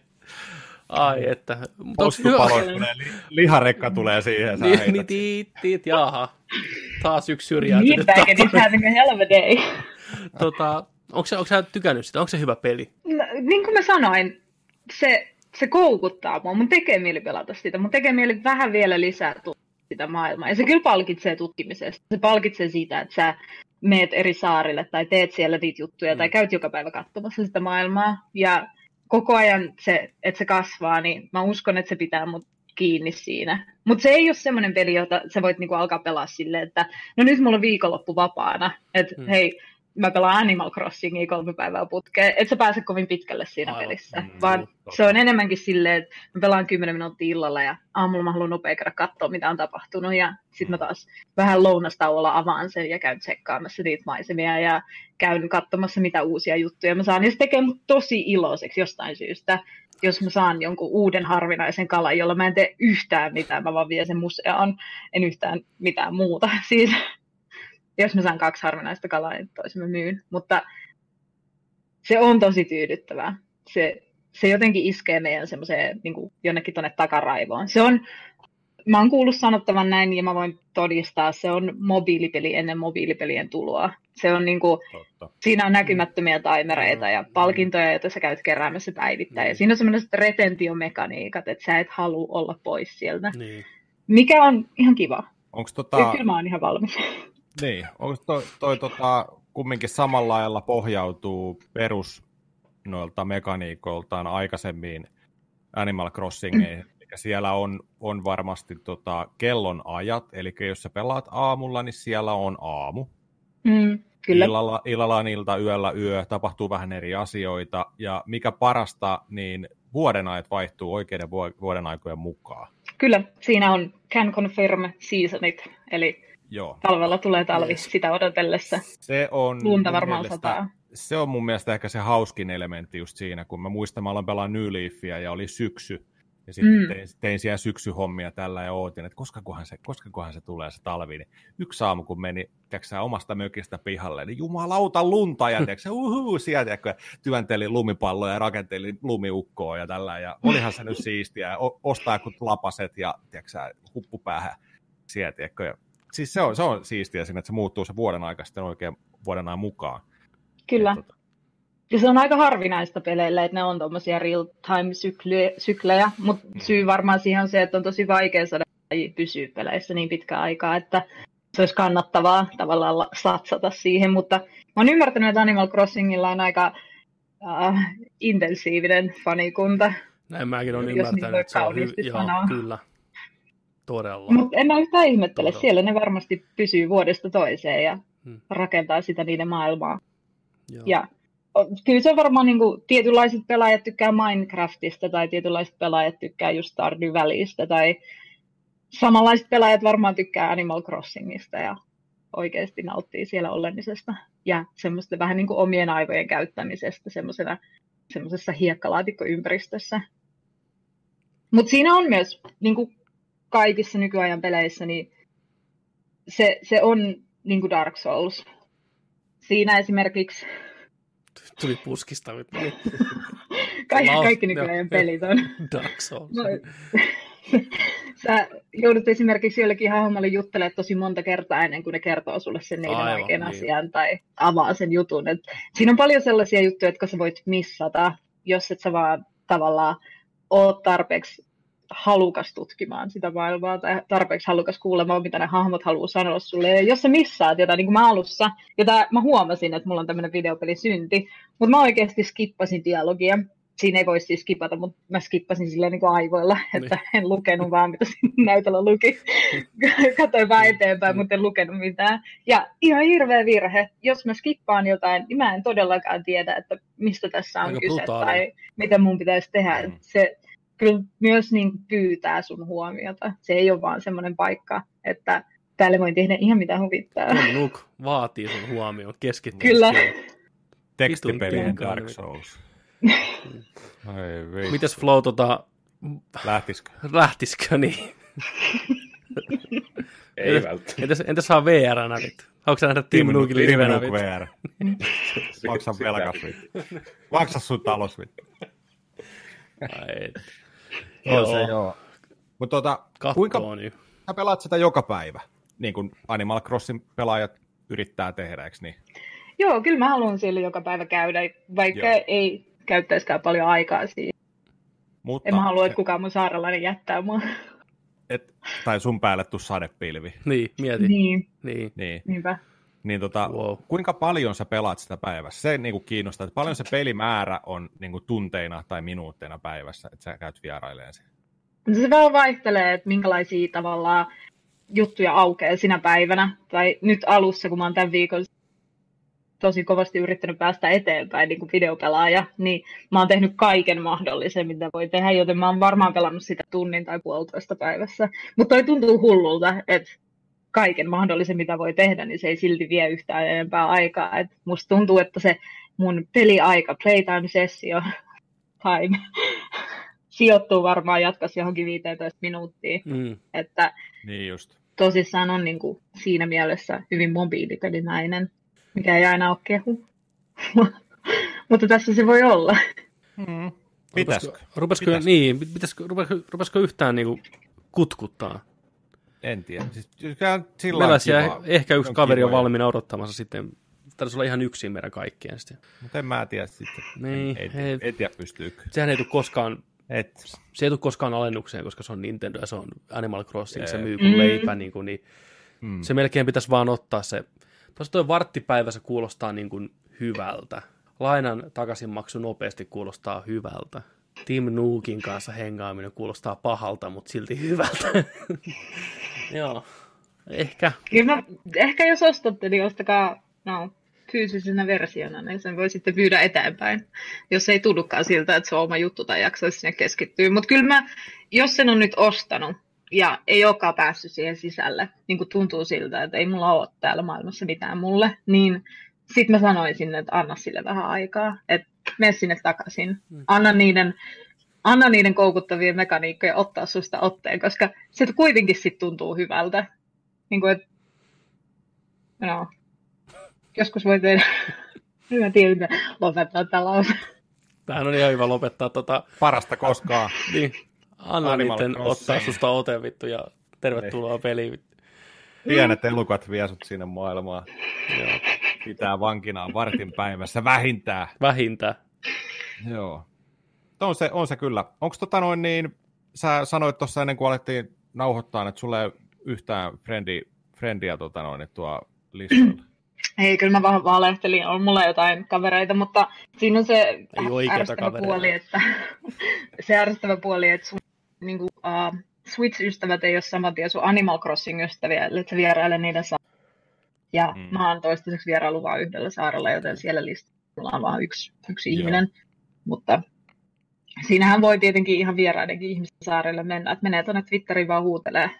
Ai että. Mutta onks hyvä? Postupalo tulee, li- liharekka tulee siihen Niin, niin, tiit, tiit, jaha. Taas yksi syrjäytynyt. Meatbag is having a hell of a day. tota, onko onko sä tykännyt sitä? Onko se hyvä peli? No, niin kuin mä sanoin, se, se koukuttaa mua. Mun tekee mieli pelata sitä. Mun tekee mieli vähän vielä lisää sitä maailmaa. Ja se kyllä palkitsee tutkimisesta. Se palkitsee siitä, että sä meet eri saarille tai teet siellä niitä juttuja tai käyt joka päivä katsomassa sitä maailmaa. Ja koko ajan se, että se kasvaa, niin mä uskon, että se pitää mut kiinni siinä. Mutta se ei ole semmoinen peli, jota sä voit niinku alkaa pelaa silleen, että no nyt mulla on viikonloppu vapaana, että Mm. hei, mä pelaan Animal Crossingia kolme päivää putkeen, et sä pääse kovin pitkälle siinä Aivan. pelissä, Mm, vaan totta. se on enemmänkin silleen, että mä pelaan 10 minuuttia illalla ja aamulla mä haluan nopea käydä katsoa, mitä on tapahtunut ja sitten mä taas vähän lounastauolla avaan sen ja käyn tsekkaamassa niitä maisemia ja käyn katsomassa mitä uusia juttuja mä saan ja se tekee mut tosi iloiseksi jostain syystä, jos mä saan jonkun uuden harvinaisen kalan, jolla mä en tee yhtään mitään, mä vaan vien sen museoon, en yhtään mitään muuta. Siis jos mä saan kaksi harvinaista kalaa, niin toisen mä myyn. Mutta se on tosi tyydyttävää. Se, se jotenkin iskee meidän semmoiseen niin jonnekin tuonne takaraivoon. Se on, mä oon kuullut sanottavan näin ja mä voin todistaa, se on mobiilipeli ennen mobiilipelien tuloa. Se on niin kuin, Totta. siinä on näkymättömiä timereita ja palkintoja, joita sä käyt keräämässä päivittäin. Ja siinä on semmoiset retentiomekaniikat, että sä et halua olla pois sieltä. Niin. Mikä on ihan kiva. Onko Ja tota, kyllä mä oon ihan valmis. niin, onko toi, toi tota, kumminkin samalla lailla pohjautuu perus noilta mekaniikoiltaan aikaisemmin Animal Crossingeihin, eli siellä on, on varmasti tota, kellon ajat, eli jos sä pelaat aamulla, niin siellä on aamu. Mm, kyllä. Illalla, illalla on ilta, yöllä yö, tapahtuu vähän eri asioita, ja mikä parasta, niin vuodenajat vaihtuu oikeiden vu- vuodenaikojen mukaan. Kyllä, siinä on can confirm seasonit, eli Joo. talvella tulee talvi Yes. sitä odotellessa. Se on, Lunta varmaan mielestä- sataa. se on mun mielestä ehkä se hauskin elementti just siinä, kun mä muistan, mä aloin pelaa New Leafia ja oli syksy. Ja sitten Mm. tein, tein siellä syksyhommia tällä ja ootin, että koska kohan se, koska kohan se tulee se talvi. Niin yksi aamu, kun meni tiiäksä, omasta mökistä pihalle, niin jumalauta lunta ja tiiäksä, uhuu, sieltä tiiäksä, työnteli lumipalloja ja rakenteli lumiukkoa ja tällä. Ja olihan se nyt siistiä. ja Ostaa kun lapaset ja tiiäksä, huppupäähän sieltä. ja siis se on, se on siistiä siinä, että se muuttuu se vuoden aika sitten oikein vuoden ajan mukaan. Kyllä. Et, tota, Ja se on aika harvinaista peleillä, että ne on tuommoisia real-time-syklejä, mutta Mm. syy varmaan siihen on se, että on tosi vaikea saada pysyä peleissä niin pitkä aikaa, että se olisi kannattavaa tavallaan la- satsata siihen, mutta mä oon ymmärtänyt, että Animal Crossingilla on aika äh, intensiivinen fanikunta, Näin mäkin olen ymmärtänyt, että se on hyvin. Joo, sanoa. kyllä. Todella. mutta en mä yhtään ihmettele, Todella. siellä ne varmasti pysyy vuodesta toiseen ja Hmm. rakentaa sitä niiden maailmaa. Joo. Ja kyllä se varmaan niin kuin, tietynlaiset pelaajat tykkää Minecraftista tai tietynlaiset pelaajat tykkää just Stardew Valleystä tai samanlaiset pelaajat varmaan tykkää Animal Crossingista ja oikeasti nauttii siellä olemisesta ja semmoista vähän niin kuin omien aivojen käyttämisestä semmoisessa hiekkalaatikkoympäristössä. Mutta siinä on myös, niin kuin kaikissa nykyajan peleissä, niin se, se on niin kuin Dark Souls. Siinä esimerkiksi Tuli puskista. Niin. kaikki, Laus- kaikki nykyään pelit on. Dark Souls. No, Sä joudut esimerkiksi jollekin hahmolle juttelemaan tosi monta kertaa ennen kuin ne kertoo sulle sen niiden Aivan, oikean niin. asian tai avaa sen jutun. Et siinä on paljon sellaisia juttuja, jotka sä voit missata, jos et sä vaan tavallaan ole tarpeeksi halukas tutkimaan sitä maailmaa tai tarpeeksi halukas kuulemaan, mitä ne hahmot haluaa sanoa sulle. Ja jos sä missaat jotain, niin kuin mä alussa, jota mä huomasin, että mulla on tämmöinen videopeli synti, mutta mä oikeasti skippasin dialogia. Siinä ei voi siis skipata, mutta mä skippasin silleen niin kuin aivoilla, että en lukenut vaan, mitä siinä näytöllä luki. Katoin vaan eteenpäin, mutta en lukenut mitään. Ja ihan hirveä virhe. Jos mä skippaan jotain, niin mä en todellakaan tiedä, että mistä tässä on Aika kyse brutaali. tai mitä mun pitäisi tehdä. Mm. Se kyllä myös niin pyytää sun huomiota. Se ei ole vaan semmoinen paikka, että täällä voi tehdä ihan mitä huvittaa. Nook vaatii sun huomioon keskittyä. Kyllä. tekstipelien Dark. Souls. Ai. Mites Flow tota, Lähtisikö? lähtisikö niin? Ei välttämättä. Entäs, entäs saa VR-närit? Haluatko sä nähdä Tim Nookin livenä? Nook VR. Maksa velkas vittu. Maksa sun talous vittu. Ai, Joo, se joo. Mutta tota, kuinka Kattoo nyt. sä pelaat sitä joka päivä? Niin kuin Animal Crossin pelaajat yrittää tehdä, eikö niin? Joo, kyllä mä haluan siellä joka päivä käydä, vaikka Joo. ei käyttäisikään paljon aikaa siihen. Mutta En mä halua, että kukaan mun saarelainen jättää mua. et, tai sun päälle tuu sadepilvi. Niin, mieti. Niin. niin, niin. Niin, niinpä. Niin tota, Wow. kuinka paljon sä pelaat sitä päivässä? Se niinku kiinnostaa, että paljon se pelimäärä on niinku tunteina tai minuutteina päivässä, että sä käyt vieraileen sen. Se vähän vaihtelee, että minkälaisia tavallaan juttuja aukeaa sinä päivänä. Tai nyt alussa, kun mä oon tämän viikon tosi kovasti yrittänyt päästä eteenpäin niin kuin videopelaaja, niin mä oon tehnyt kaiken mahdollisen, mitä voi tehdä, joten mä oon varmaan pelannut sitä tunnin tai puolitoista päivässä. Mutta toi tuntuu hullulta, että kaiken mahdollisen, mitä voi tehdä, niin se ei silti vie yhtään enempää aikaa. Et musta tuntuu, että se mun peliaika, playtime-sessio, time, sijoittuu varmaan jatkossa johonkin 15 minuuttiin. Mm. Että Niin just. tosissaan on niin kuin siinä mielessä hyvin mobiilipelimäinen, mikä ei aina ole kehu. Mutta tässä se voi olla. Mm. Pitäisikö? Rupesko, rupesko, Pitäisikö? niin, pitäisikö, rupesko, rupesko yhtään niinku kutkuttaa? En tiedä. Siis, kyllä sillä Meillä siellä kiva. ehkä yksi On kaveri on kivoja. valmiina odottamassa sitten. Taisi olla ihan yksin meidän kaikkien sitten. Mutta en mä tiedä sitten. Niin, ei, ei. ei tiedä pystyykö. Sehän ei tule koskaan, Et, se ei tule koskaan alennukseen, koska se on Nintendo ja se on Animal Crossing, se myy kuin Mm. leipä. Niin, kuin, niin mm. se melkein pitäisi vaan ottaa se. Tuossa toi varttipäivä se kuulostaa niin kuin hyvältä. Lainan takaisinmaksu nopeasti kuulostaa hyvältä. Tim Nookin kanssa hengaaminen kuulostaa pahalta, mutta silti hyvältä. Joo, ehkä. Kyllä mä, ehkä jos ostatte, niin ostakaa no, fyysisenä versiona, niin sen voi sitten myydä eteenpäin, jos ei tunnukaan siltä, että se on oma juttu tai jaksaisi sinne keskittyä. Mutta kyllä mä, jos sen on nyt ostanut ja ei olekaan päässyt siihen sisälle, niin kuin tuntuu siltä, että ei mulla ole täällä maailmassa mitään mulle, niin sitten mä sanoisin, että anna sille vähän aikaa, että mene sinne takaisin. Anna niiden, anna niiden koukuttavien mekaniikkojen ottaa susta otteen, koska se kuitenkin sitten tuntuu hyvältä. Niin kuin, että, no, joskus voi tehdä, tiedä, mitä lopettaa tämä lause. Tähän on ihan hyvä lopettaa tota, Parasta koskaan. niin, anna Animal niiden Crossing. ottaa susta ote vittu ja tervetuloa peliin. vittu. Pienet elukat vie sut sinne maailmaan. Joo. Pitää vankinaan vartin päivässä vähintään. Vähintään. Joo. On se, on se kyllä. Onko tota noin niin, sä sanoit tuossa ennen kuin alettiin nauhoittaa, että sulle ei yhtään frendi, frendiä tota noin, tuo listalla. Ei, kyllä mä vaan valehtelin, on mulla jotain kavereita, mutta siinä on se Ei ärsyttävä kavereita. puoli, että se ärsyttävä puoli, että sun niin kuin, uh, Switch-ystävät ei ole saman tien sun Animal Crossing-ystäviä, että sä vieraile niiden saa. Ja Mm. mä oon toistaiseksi vierailu vain yhdellä saarella, joten siellä listalla on vain yksi, yksi Joo. ihminen. Mutta siinähän voi tietenkin ihan vieraidenkin ihmisten saarelle mennä, että menee tuonne Twitteriin vaan huutelee,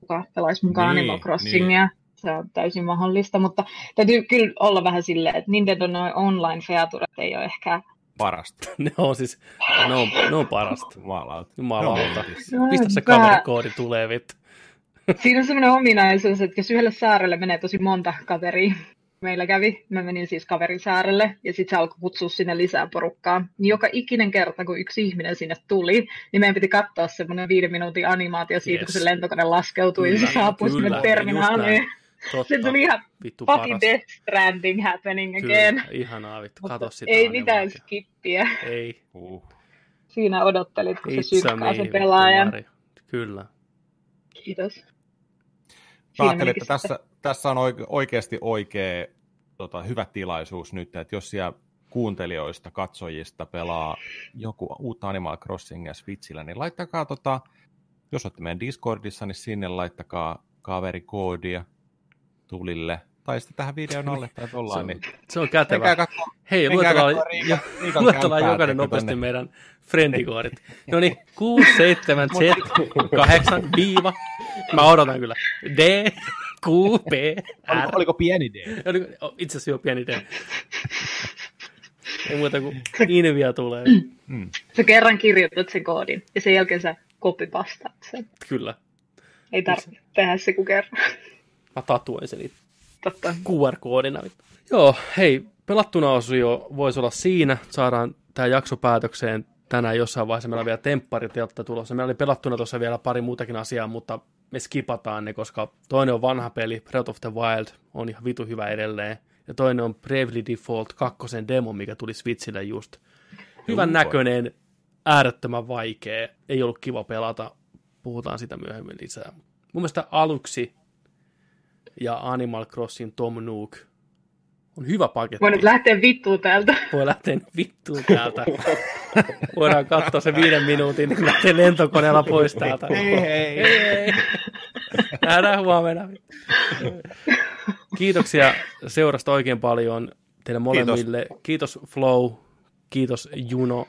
kuka pelaisi mukaan Niin, Animal Crossingia. Se on täysin mahdollista, mutta täytyy kyllä olla vähän silleen, että Nintendo noin online-featuret ei ole ehkä... Parasta. Ne on siis, ne on, ne on parasta. Jumalauta. Jumalauta. No, Pistä se kaverikoodi tulee vittu. Siinä on semmoinen ominaisuus, että jos yhdelle saarelle menee tosi monta kaveria, meillä kävi, mä menin siis kaverin saarelle ja sitten se alkoi kutsua sinne lisää porukkaa. Niin joka ikinen kerta, kun yksi ihminen sinne tuli, niin meidän piti katsoa semmoinen viiden minuutin animaatio siitä, Yes. kun se lentokone laskeutui ja Kyllä, se saapui kyllä, sinne terminaaliin. Totta. Se tuli ihan Vittu fucking paras. Death Stranding happening again. Kyllä, ihanaa vittu. Kato sitä. ei animaatiota. mitään skippiä. Ei. Uh. Siinä odottelit, kun se It's sen vittu, pelaajan. Mari. Kyllä. Kiitos. Mä ajattelin, että tässä, tässä on oike, oikeasti oikea tota, hyvä tilaisuus nyt, että jos siellä kuuntelijoista, katsojista pelaa joku uutta Animal Crossingia Switchillä, niin laittakaa, tota, jos olette meidän Discordissa, niin sinne laittakaa kaverikoodia tulille, tai sitten tähän videon alle tai Se tollaan, on, niin se on kätevä. katsomaan. Hei, luetellaan, Riikan- Riikan luetellaan jokainen nopeasti tonne. meidän friendikoodit. No niin, 6, 7, Z, 8, viiva. Mä odotan kyllä. D, Q, P, R. Oliko, oliko pieni D? Oliko, itse asiassa jo pieni D. Ei muuta kuin Inviä tulee. Mm. Sä kerran kirjoitat sen koodin ja sen jälkeen sä copypastaat sen. Kyllä. Ei tarvitse tehdä se kuin kerran. Mä tatuoin sen itse. Totta. QR-koodina. Joo, hei, pelattuna osio voisi olla siinä. Saadaan tämä jakso päätökseen tänään jossain vaiheessa. Meillä on vielä temppariteltta tulossa. Meillä oli pelattuna tuossa vielä pari muutakin asiaa, mutta me skipataan ne, koska toinen on vanha peli, Breath of the Wild, on ihan vitu hyvä edelleen. Ja toinen on Bravely Default 2 demo, mikä tuli Switchille just. Hyvän Joo. näköinen, äärettömän vaikea. Ei ollut kiva pelata. Puhutaan sitä myöhemmin lisää. Mun mielestä aluksi ja Animal Crossing Tom Nook on hyvä paketti. Voi nyt lähteä vittuun täältä. Voi lähteä vittuun täältä. Voidaan katsoa se viiden minuutin, niin lähtee lentokoneella pois täältä. Hei hei. Hei, hei. Nähdään huomenna. Kiitoksia seurasta oikein paljon teille molemmille. Kiitos, kiitos Flow, kiitos Juno,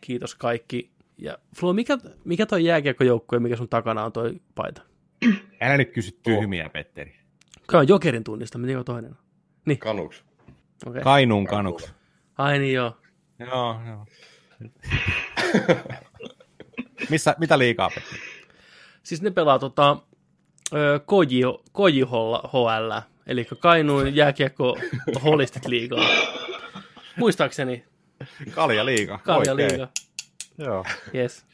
kiitos kaikki. Ja Flow, mikä, mikä toi jääkiekkojoukkue, mikä sun takana on toi paita? Älä nyt kysy tyhmiä, Petteri. Kai on Jokerin tunnista, mikä toinen on? Kanuks. Okay. Kainuun kanuks. Ai niin joo. Joo, joo. Missä, mitä liikaa, Petteri? Siis ne pelaa tota, ö, Koji, Koji HL, eli Kainuun jääkiekko holistit liigaa. Muistaakseni Kalja liiga. Kalja liiga. Joo. Yes.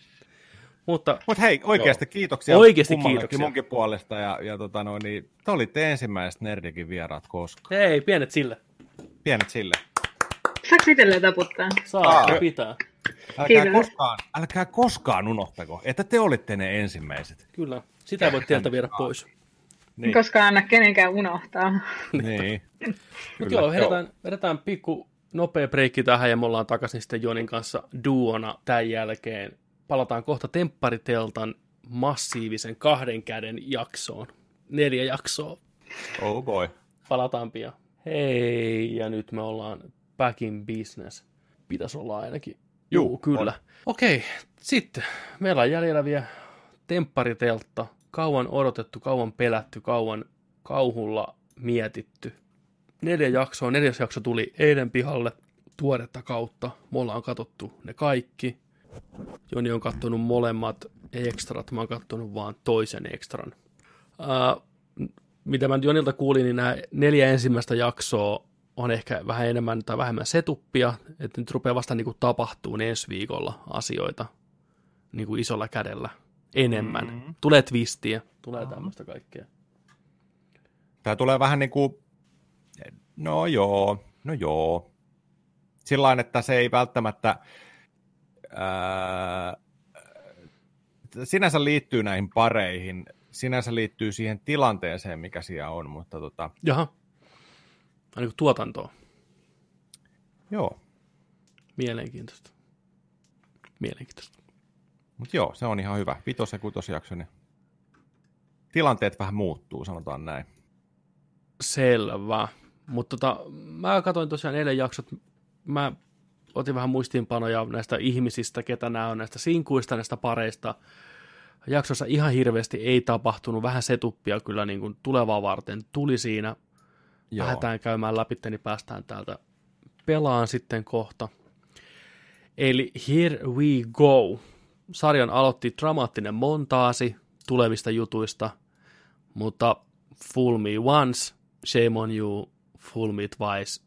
Mutta Mutta hei, oikeasti kiitoksia Oikeasti kiitoksia. munkin puolesta. Ja, ja tota noin, niin, te olitte ensimmäiset Nerdikin vieraat koskaan. hei, pienet sille. Pienet sille. Saanko itselleen taputtaa? Saa, Aa. pitää. Älkää Kiitos. koskaan, älkää koskaan unohtako, että te olitte ne ensimmäiset. Kyllä. Sitä ei voi teiltä viedä pois. Niin. Koska anna kenenkään unohtaa. niin. Mutta joo, vedetään, vedetään pikku nopea breikki tähän ja me ollaan takaisin sitten Jonin kanssa duona tämän jälkeen. Palataan kohta Temppariteltan massiivisen kahden käden jaksoon. Neljä jaksoa. Oh boy. Palataan pian. Hei, ja nyt me ollaan back in business. Pitäisi olla ainakin. Juu, Juu, kyllä. Okei, sitten meillä on jäljellä vielä temppariteltta. Kauan odotettu, kauan pelätty, kauan kauhulla mietitty. Neljä jaksoa, neljäs jakso tuli eilen pihalle tuoretta kautta. Me ollaan katsottu ne kaikki. Joni on kattonut molemmat ekstrat, mä oon kattonut vaan toisen ekstran. Uh, mitä mä Jonilta kuulin, niin nämä neljä ensimmäistä jaksoa on ehkä vähän enemmän tai vähemmän setuppia, että nyt rupeaa vasta niin kuin tapahtuu ensi viikolla asioita niin kuin isolla kädellä enemmän. Mm-hmm. Tulee twistiä, tulee tämmöistä kaikkea. Tämä tulee vähän niin kuin, no joo, no joo. Sillä että se ei välttämättä, ää, sinänsä liittyy näihin pareihin, sinänsä liittyy siihen tilanteeseen, mikä siellä on, mutta tota... Jaha. Niin kuin tuotantoa. Joo. Mielenkiintoista. Mielenkiintoista. Mutta joo, se on ihan hyvä. Vitos- ja kutosjakso, niin tilanteet vähän muuttuu, sanotaan näin. Selvä. Mutta tota, mä katsoin tosiaan eilen jaksot, mä otin vähän muistiinpanoja näistä ihmisistä, ketä nämä on, näistä sinkuista, näistä pareista. Jaksossa ihan hirveästi ei tapahtunut, vähän setuppia kyllä niin kuin tulevaa varten tuli siinä. Joo. Lähdetään käymään läpi, niin päästään täältä pelaan sitten kohta. Eli Here We Go. Sarjan aloitti dramaattinen montaasi tulevista jutuista, mutta Fool Me Once, Shame on You, Fool Me Twice,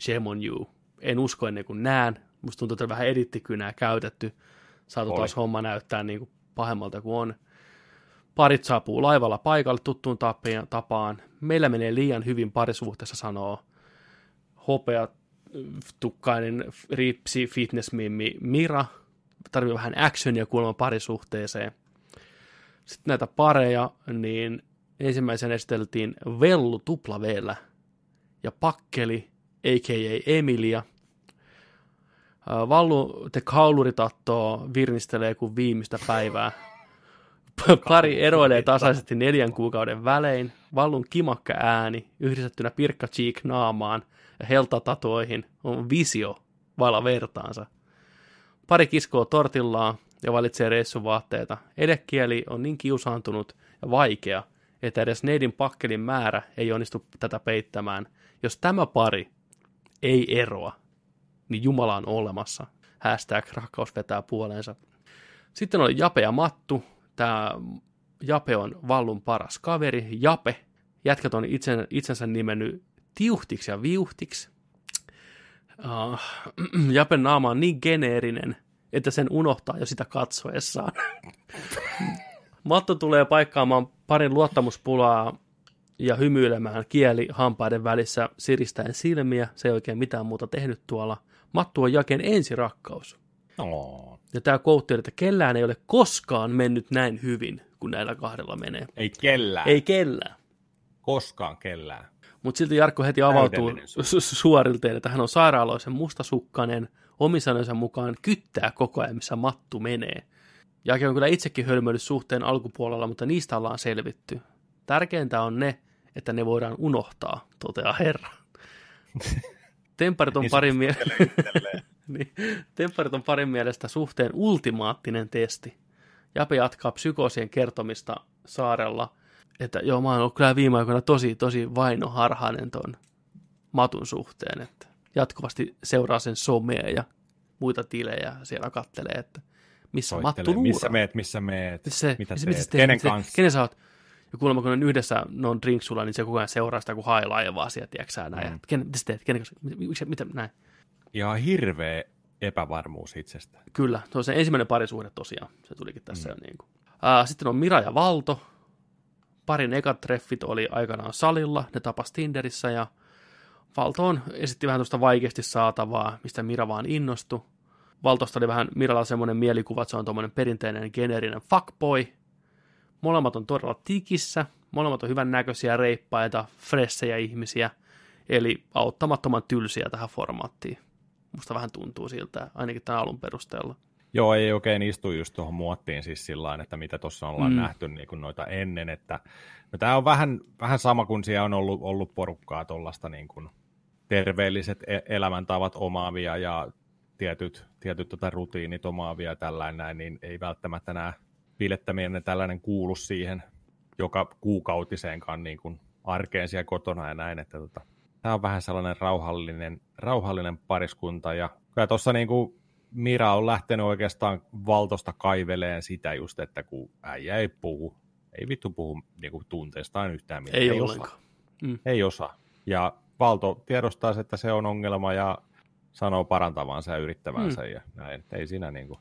Shame on You. En usko ennen kuin näen. Musta tuntuu, että vähän edittikynää käytetty. Saatu Oli. taas homma näyttää niin kuin pahemmalta kuin on. Parit saapuu laivalla paikalle tuttuun tapaan. Meillä menee liian hyvin parisuhteessa, sanoo hopea tukkainen ripsi fitnessmimmi Mira. Tarvii vähän actionia kuulemma parisuhteeseen. Sitten näitä pareja, niin ensimmäisen esiteltiin Vellu tupla ja Pakkeli, a.k.a. Emilia. Vallu te kauluritattoa virnistelee kuin viimeistä päivää. Pari eroilee tasaisesti neljän kuukauden välein. Vallun kimakka ääni yhdistettynä Pirkka Cheek naamaan ja heltatatoihin on visio vailla vertaansa. Pari kiskoo tortillaan ja valitsee reissuvaatteita. Edekieli on niin kiusaantunut ja vaikea, että edes neidin pakkelin määrä ei onnistu tätä peittämään. Jos tämä pari ei eroa, niin Jumala on olemassa. Hashtag rakkaus vetää puoleensa. Sitten on Jape ja Mattu. Tämä Jape on Vallun paras kaveri. Jape. Jätkät on itsen, itsensä nimennyt tiuhtiksi ja viuhtiksi. Uh, Japen naama on niin geneerinen, että sen unohtaa jo sitä katsoessaan. Matto tulee paikkaamaan parin luottamuspulaa ja hymyilemään kieli hampaiden välissä siristäen silmiä. Se ei oikein mitään muuta tehnyt tuolla. Mattu on Jaken ensirakkaus. Oh. Ja tämä koutti, että kellään ei ole koskaan mennyt näin hyvin kuin näillä kahdella menee. Ei kellään. Ei kellään. Koskaan kellään. Mutta silti Jarkko heti avautuu su- suorilteen, että hän on sairaaloisen mustasukkainen, omisanansa mukaan kyttää koko ajan, missä mattu menee. Jake on kyllä itsekin hölmöillyt suhteen alkupuolella, mutta niistä ollaan selvitty. Tärkeintä on ne, että ne voidaan unohtaa, toteaa herra. Temparit on, niin parin mie- niin, Temparit on parin mielestä suhteen ultimaattinen testi. Jape jatkaa psykoosien kertomista saarella – että joo, mä oon ollut kyllä viime aikoina tosi, tosi vainoharhainen ton matun suhteen, että jatkuvasti seuraa sen somea ja muita tilejä siellä kattelee, että missä Soittelee, Mattu Missä meet, missä meet, mitä se, teet, teet, kenen kanssa. Kenen sä oot? Ja kuulemma, kun on yhdessä non drinksulla, niin se koko ajan seuraa sitä kuin hailaivaa sieltä, tiedätkö näin. Mm. Ken, mitä sä teet? Kanssa? Mitä, mitä, näin? Ihan hirveä epävarmuus itsestä. Kyllä, se on se ensimmäinen parisuhde tosiaan. Se tulikin tässä mm. jo niin kuin. Uh, sitten on Mira ja Valto, parin ekat treffit oli aikanaan salilla, ne tapas Tinderissä ja Valtoon esitti vähän tuosta vaikeasti saatavaa, mistä Mira vaan innostui. Valtosta oli vähän Miralla semmoinen mielikuva, että se on tuommoinen perinteinen generinen fuckboy. Molemmat on todella tikissä, molemmat on hyvän näköisiä, reippaita, fressejä ihmisiä, eli auttamattoman tylsiä tähän formaattiin. Musta vähän tuntuu siltä, ainakin tämän alun perusteella. Joo, ei oikein istu just tuohon muottiin siis sillä että mitä tuossa ollaan mm. nähty niin kuin noita ennen, että no, tämä on vähän, vähän sama kuin siellä on ollut, ollut porukkaa tuollaista niin kuin terveelliset e- elämäntavat omaavia ja tietyt, tietyt tota rutiinit omaavia tällainen näin, niin ei välttämättä nämä bilettäminen tällainen kuulu siihen joka kuukautiseenkaan niin kuin arkeen siellä kotona ja näin, että tota, tämä on vähän sellainen rauhallinen, rauhallinen pariskunta ja kyllä tuossa niin kuin Mira on lähtenyt oikeastaan valtosta kaiveleen sitä just, että kun äijä ei puhu, ei vittu puhu niin kuin tunteestaan yhtään mitään. Ei, ei osaa. Mm. Ei osaa. Ja Valto tiedostaa, että se on ongelma ja sanoo parantavansa ja yrittävänsä mm. ja näin. Ei siinä niin kuin...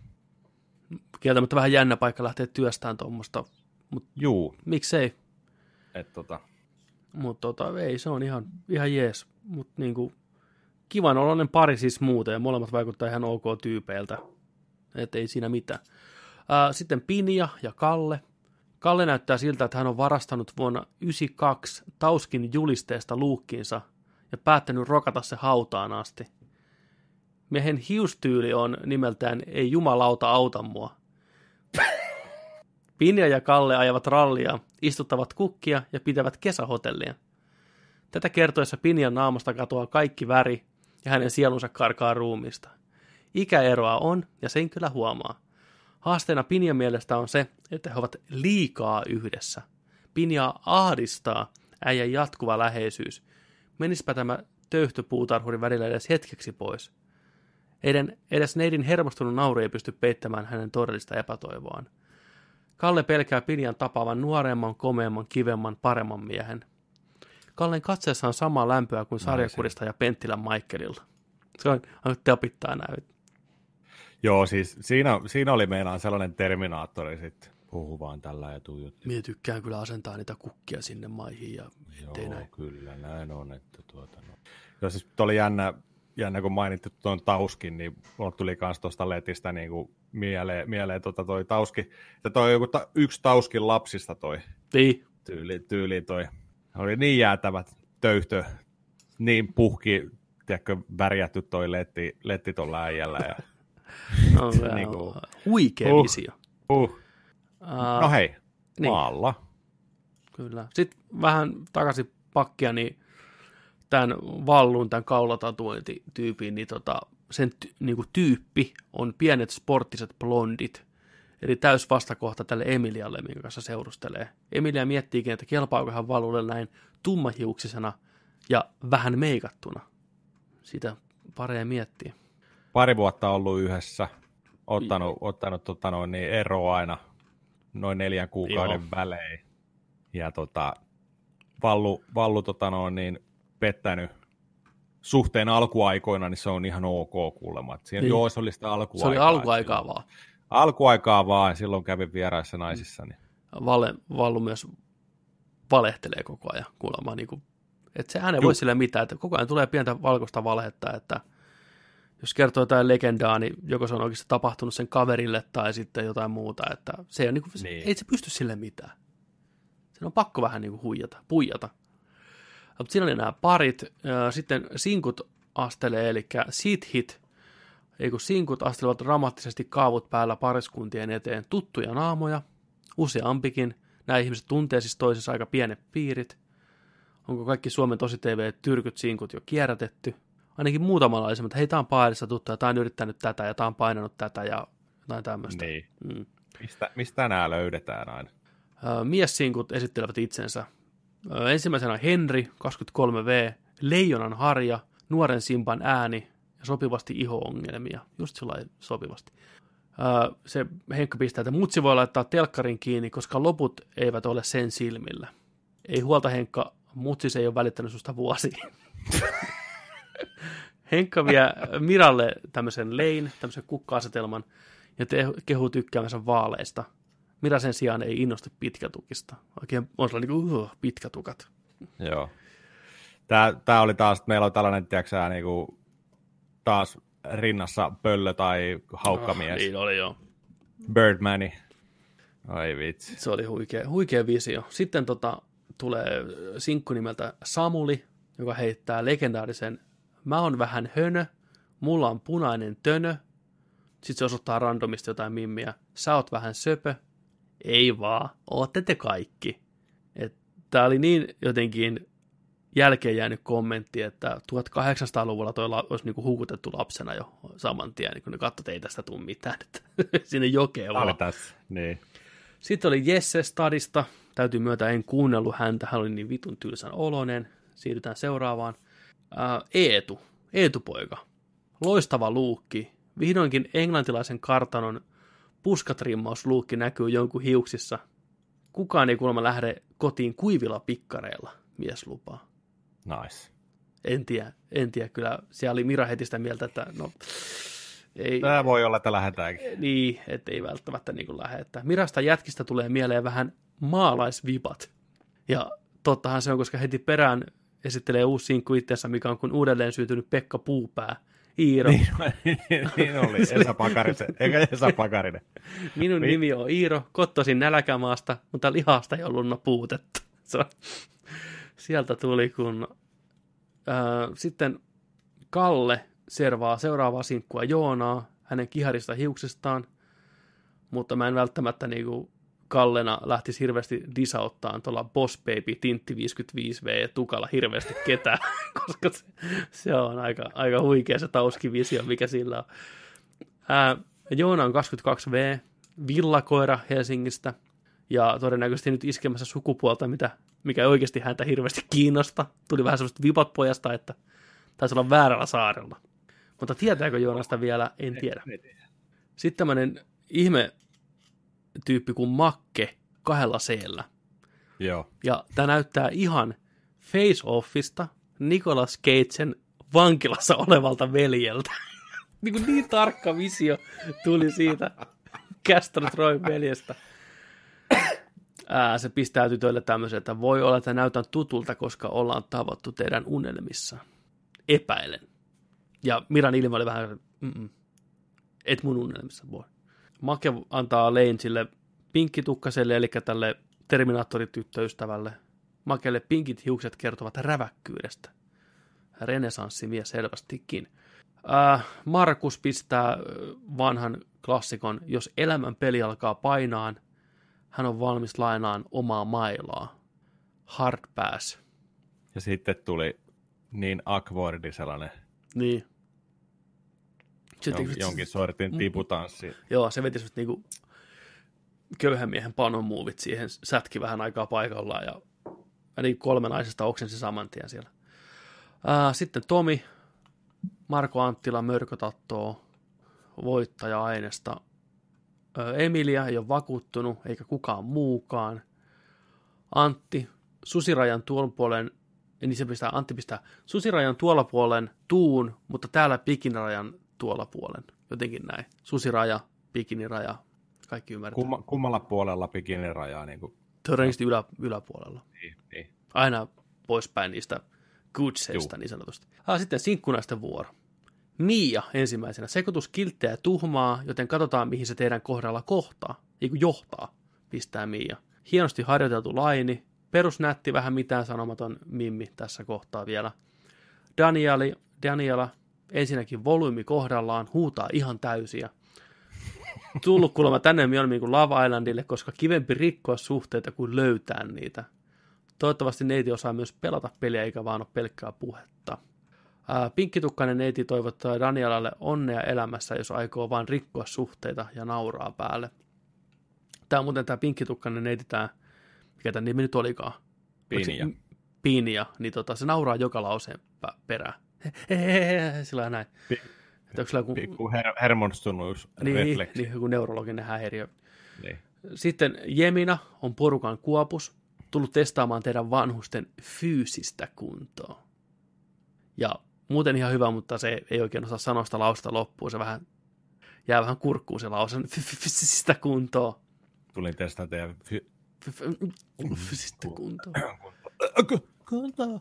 Kieltämättä vähän jännä paikka lähteä työstään tuommoista, mutta Juu. miksei? Et tota... Mutta tota, ei, se on ihan, ihan jees. Mutta niinku, kivan oloinen pari siis muuten, ja molemmat vaikuttaa ihan ok tyypeiltä. Että ei siinä mitään. Ää, sitten Pinja ja Kalle. Kalle näyttää siltä, että hän on varastanut vuonna 1992 Tauskin julisteesta luukkiinsa ja päättänyt rokata se hautaan asti. Miehen hiustyyli on nimeltään Ei jumalauta auta mua. Pinja ja Kalle ajavat rallia, istuttavat kukkia ja pitävät kesähotellia. Tätä kertoessa Pinjan naamasta katoaa kaikki väri ja hänen sielunsa karkaa ruumista. Ikäeroa on ja sen kyllä huomaa. Haasteena Pinjan mielestä on se, että he ovat liikaa yhdessä. Pinjaa ahdistaa äijän jatkuva läheisyys. Menispä tämä töyhtöpuutarhurin välillä edes hetkeksi pois. Eiden, edes neidin hermostunut nauru ei pysty peittämään hänen todellista epätoivoaan. Kalle pelkää Pinjan tapaavan nuoremman, komeamman, kivemman, paremman miehen. Kallen katseessa on samaa lämpöä kuin sarjakurista ja Penttilän Michaelilla. Se on, on tapittaa näyt. Joo, siis siinä, siinä oli meinaan sellainen terminaattori sitten. Puhu vaan tällä ja tuijotti. Mie tykkään kyllä asentaa niitä kukkia sinne maihin ja ettei Joo, näin. kyllä, näin on. Että tuota, no. Joo, siis oli jännä, jännä kun mainittu tuon Tauskin, niin mulle tuli myös tuosta letistä niin kuin mieleen, mieleen tota toi Tauski, että toi on joku ta, yksi Tauskin lapsista toi Niin, tyyli, tyyli toi. Oli niin jäätävät töyhtö, niin puhki, tiedätkö, värjätty toi letti, letti tuolla äijällä. Ja, on Niin niin kuin- huikea Uh. visio. uh. Uh, No hei, niin. maalla. Kyllä. Sitten vähän takaisin pakkia, niin tämän Vallun, tämän kaulatatuointityypin, niin tota, sen ty, niin kuin tyyppi on pienet sporttiset blondit. Eli täys vastakohta tälle Emilialle, minkä kanssa seurustelee. Emilia miettiikin, että kelpaako hän Vallulle näin tummahiuksisena ja vähän meikattuna. Sitä pareja miettii. Pari vuotta ollut yhdessä, ottanut, ottanut tota noin, niin eroa aina noin neljän kuukauden Joo. välein. Ja tota, Vallu, Vallu tota noin, niin pettänyt suhteen alkuaikoina, niin se on ihan ok kuulemma. Siinä, Niin. Joo, se oli sitä alkuaikaa. Se oli alkuaikaa vaan. Alkuaikaa vaan, silloin kävin vieraissa naisissa. Niin. Vale, Vallu myös valehtelee koko ajan kuulemma. Niin kuin, että se hän ei voi sille mitään, että koko ajan tulee pientä valkoista valhetta, että jos kertoo jotain legendaa, niin joko se on oikeasti tapahtunut sen kaverille tai sitten jotain muuta, että se ei, niin kuin, Niin. ei se pysty sille mitään. Sen on pakko vähän niin kuin huijata, puijata. Mutta siinä oli nämä parit, sitten sinkut astelee, eli sithit, ei kun sinkut astelevat dramaattisesti kaavut päällä pariskuntien eteen tuttuja naamoja, useampikin. Nämä ihmiset tuntee siis toisessa aika pienet piirit. Onko kaikki Suomen tosi TV tyrkyt sinkut jo kierrätetty? Ainakin muutamalla oli että hei, tämä on paarissa tuttu, ja tämä on yrittänyt tätä, ja tämä on painanut tätä, ja jotain tämmöistä. niin. Mm. Mistä, mistä nämä löydetään aina? Miessinkut esittelevät itsensä. Ensimmäisenä on Henri, 23V, Leijonan harja, nuoren simpan ääni ja sopivasti iho-ongelmia. Just sillä sopivasti. Se Henkka pistää, että mutsi voi laittaa telkkarin kiinni, koska loput eivät ole sen silmillä. Ei huolta Henkka, mutsi se ei ole välittänyt susta vuosiin. Henkka vie Miralle tämmöisen lein, tämmöisen kukka-asetelman, ja te kehuu tykkäämänsä vaaleista. Mira sen sijaan ei innostu pitkätukista. Oikein on sellainen niin kuin, uh, pitkätukat. Joo. Tää, tää oli taas, meillä on tällainen, tiedätkö niin kuin, taas rinnassa pöllö tai haukkamies. Ah, niin oli joo. Birdmani. Ai vitsi. Se oli huikea, huikea visio. Sitten tota, tulee sinkku nimeltä Samuli, joka heittää legendaarisen Mä oon vähän hönö, mulla on punainen tönö. Sitten se osoittaa randomista jotain mimmiä. Sä oot vähän söpö. Ei vaan, ootte te kaikki. Tää oli niin jotenkin jälkeen jäänyt kommentti, että 1800-luvulla toi la- olisi niinku hukutettu lapsena jo saman tien, niin kun ne katsoi, että ei tästä tule mitään, että sinne jokeen vaan. tässä. Niin. Sitten oli Jesse Stadista. Täytyy myöntää, en kuunnellut häntä. Hän oli niin vitun tylsän oloinen. Siirrytään seuraavaan. Ää, Eetu. Eetu-poika. Loistava luukki. Vihdoinkin englantilaisen kartanon puskatrimmausluukki näkyy jonkun hiuksissa. Kukaan ei kuulemma lähde kotiin kuivilla pikkareilla, mies lupaa. Nice. En tiedä, en tiedä. Kyllä siellä oli Mira heti sitä mieltä, että no, ei, Tää voi olla, että lähdetäänkin. niin, ettei välttämättä niin kuin lähde. Että Mirasta jätkistä tulee mieleen vähän maalaisvipat. Ja tottahan se on, koska heti perään esittelee uusi sinkku itsensä, mikä on kuin uudelleen syntynyt Pekka Puupää. Iiro. Niin, niin oli, Esa Pakarinen. Eikä Esa Pakarinen. Minun Niin. nimi on Iiro, kotoisin nälkämaasta, mutta lihasta ei ollut puutetta. Se on, sieltä tuli kun... Ää, sitten Kalle servaa seuraavaa sinkkua Joonaa hänen kiharista hiuksistaan, mutta mä en välttämättä niinku Kallena lähtisi hirveästi disauttaan tuolla Boss Baby Tintti 55V tukalla hirveästi ketään, koska se, se on aika, aika huikea se tauskivisio, mikä sillä on. Ää, Joona on 22V, villakoira Helsingistä, ja todennäköisesti nyt iskemässä sukupuolta, mitä, mikä ei oikeasti häntä hirveästi kiinnosta. Tuli vähän semmoista vipat pojasta, että taisi olla väärällä saarella. Mutta tietääkö Joonasta vielä, en tiedä. Sitten tämmöinen ihme tyyppi kuin Makke kahdella seellä. Joo. Ja tämä näyttää ihan Face Offista Nicolas Cagen vankilassa olevalta veljeltä. niin, kuin niin tarkka visio tuli siitä Castor Troy veljestä. Ää, se pistää tytöille tämmöisen, että voi olla, että näytän tutulta, koska ollaan tavattu teidän unelmissa. Epäilen. Ja Miran ilme oli vähän, Mm-mm. et mun unelmissa voi. Make antaa Lane sille pinkkitukkaselle, eli tälle Terminaattorityttöystävälle. Makelle pinkit hiukset kertovat räväkkyydestä. Renesanssimies selvästikin. Äh, Markus pistää äh, vanhan klassikon, jos elämän peli alkaa painaan, hän on valmis lainaan omaa mailaa. Hard pass. Ja sitten tuli niin akvordi sellainen Niin. Jon, jonkin sortin tiputanssi. Joo, se veti semmoista niinku köyhän miehen panomuuvit siihen, sätki vähän aikaa paikallaan ja, niin kolme naisesta oksensi saman tien siellä. Ää, sitten Tomi, Marko Anttila, Mörkötattoo, voittaja-aineesta. Ää, Emilia ei ole vakuuttunut, eikä kukaan muukaan. Antti, susirajan tuolla puolen, niin se pistää, Antti pistää susirajan tuolla puolen tuun, mutta täällä pikinirajan tuolla puolen. Jotenkin näin. Susiraja, bikiniraja, kaikki ymmärtää. Kumma, kummalla puolella bikinirajaa? Niin kuin, Todennäköisesti ylä, yläpuolella. niin, niin. Aina poispäin niistä goodseista niin sanotusti. Ah, sitten sinkkunaisten vuoro. Mia ensimmäisenä. Sekoitus kilttejä ja tuhmaa, joten katsotaan mihin se teidän kohdalla kohtaa. Ei kun johtaa, pistää Mia. Hienosti harjoiteltu laini. Perusnätti, vähän mitään sanomaton Mimmi tässä kohtaa vielä. Danieli, Daniela, ensinnäkin volyymi kohdallaan, huutaa ihan täysiä. Tullut kuulemma tänne mieluummin kuin Lava Islandille, koska kivempi rikkoa suhteita kuin löytää niitä. Toivottavasti neiti osaa myös pelata peliä, eikä vaan ole pelkkää puhetta. Pinkkitukkainen neiti toivottaa Danielalle onnea elämässä, jos aikoo vain rikkoa suhteita ja nauraa päälle. Tämä on muuten tämä Pinkkitukkainen neiti, tämä, mikä tämä nimi nyt olikaan. Pinia. Pinia, niin tota, se nauraa joka lauseen perään. Sillä näin. Pi- Että onko sillä joku, Pikku her- hermostunuus niin, refleksi. niin, joku neurologinen häiriö. Niin. Sitten Jemina on porukan kuopus, tullut testaamaan teidän vanhusten fyysistä kuntoa. Ja muuten ihan hyvä, mutta se ei oikein osaa sanoa sitä lausta loppuun. Se vähän jää vähän kurkkuun se lause. Fy- fy- Fyysistä kuntoa. Tulin testaan teidän fy- Fy- fy- Fyysistä kuntoa. Kuntoa.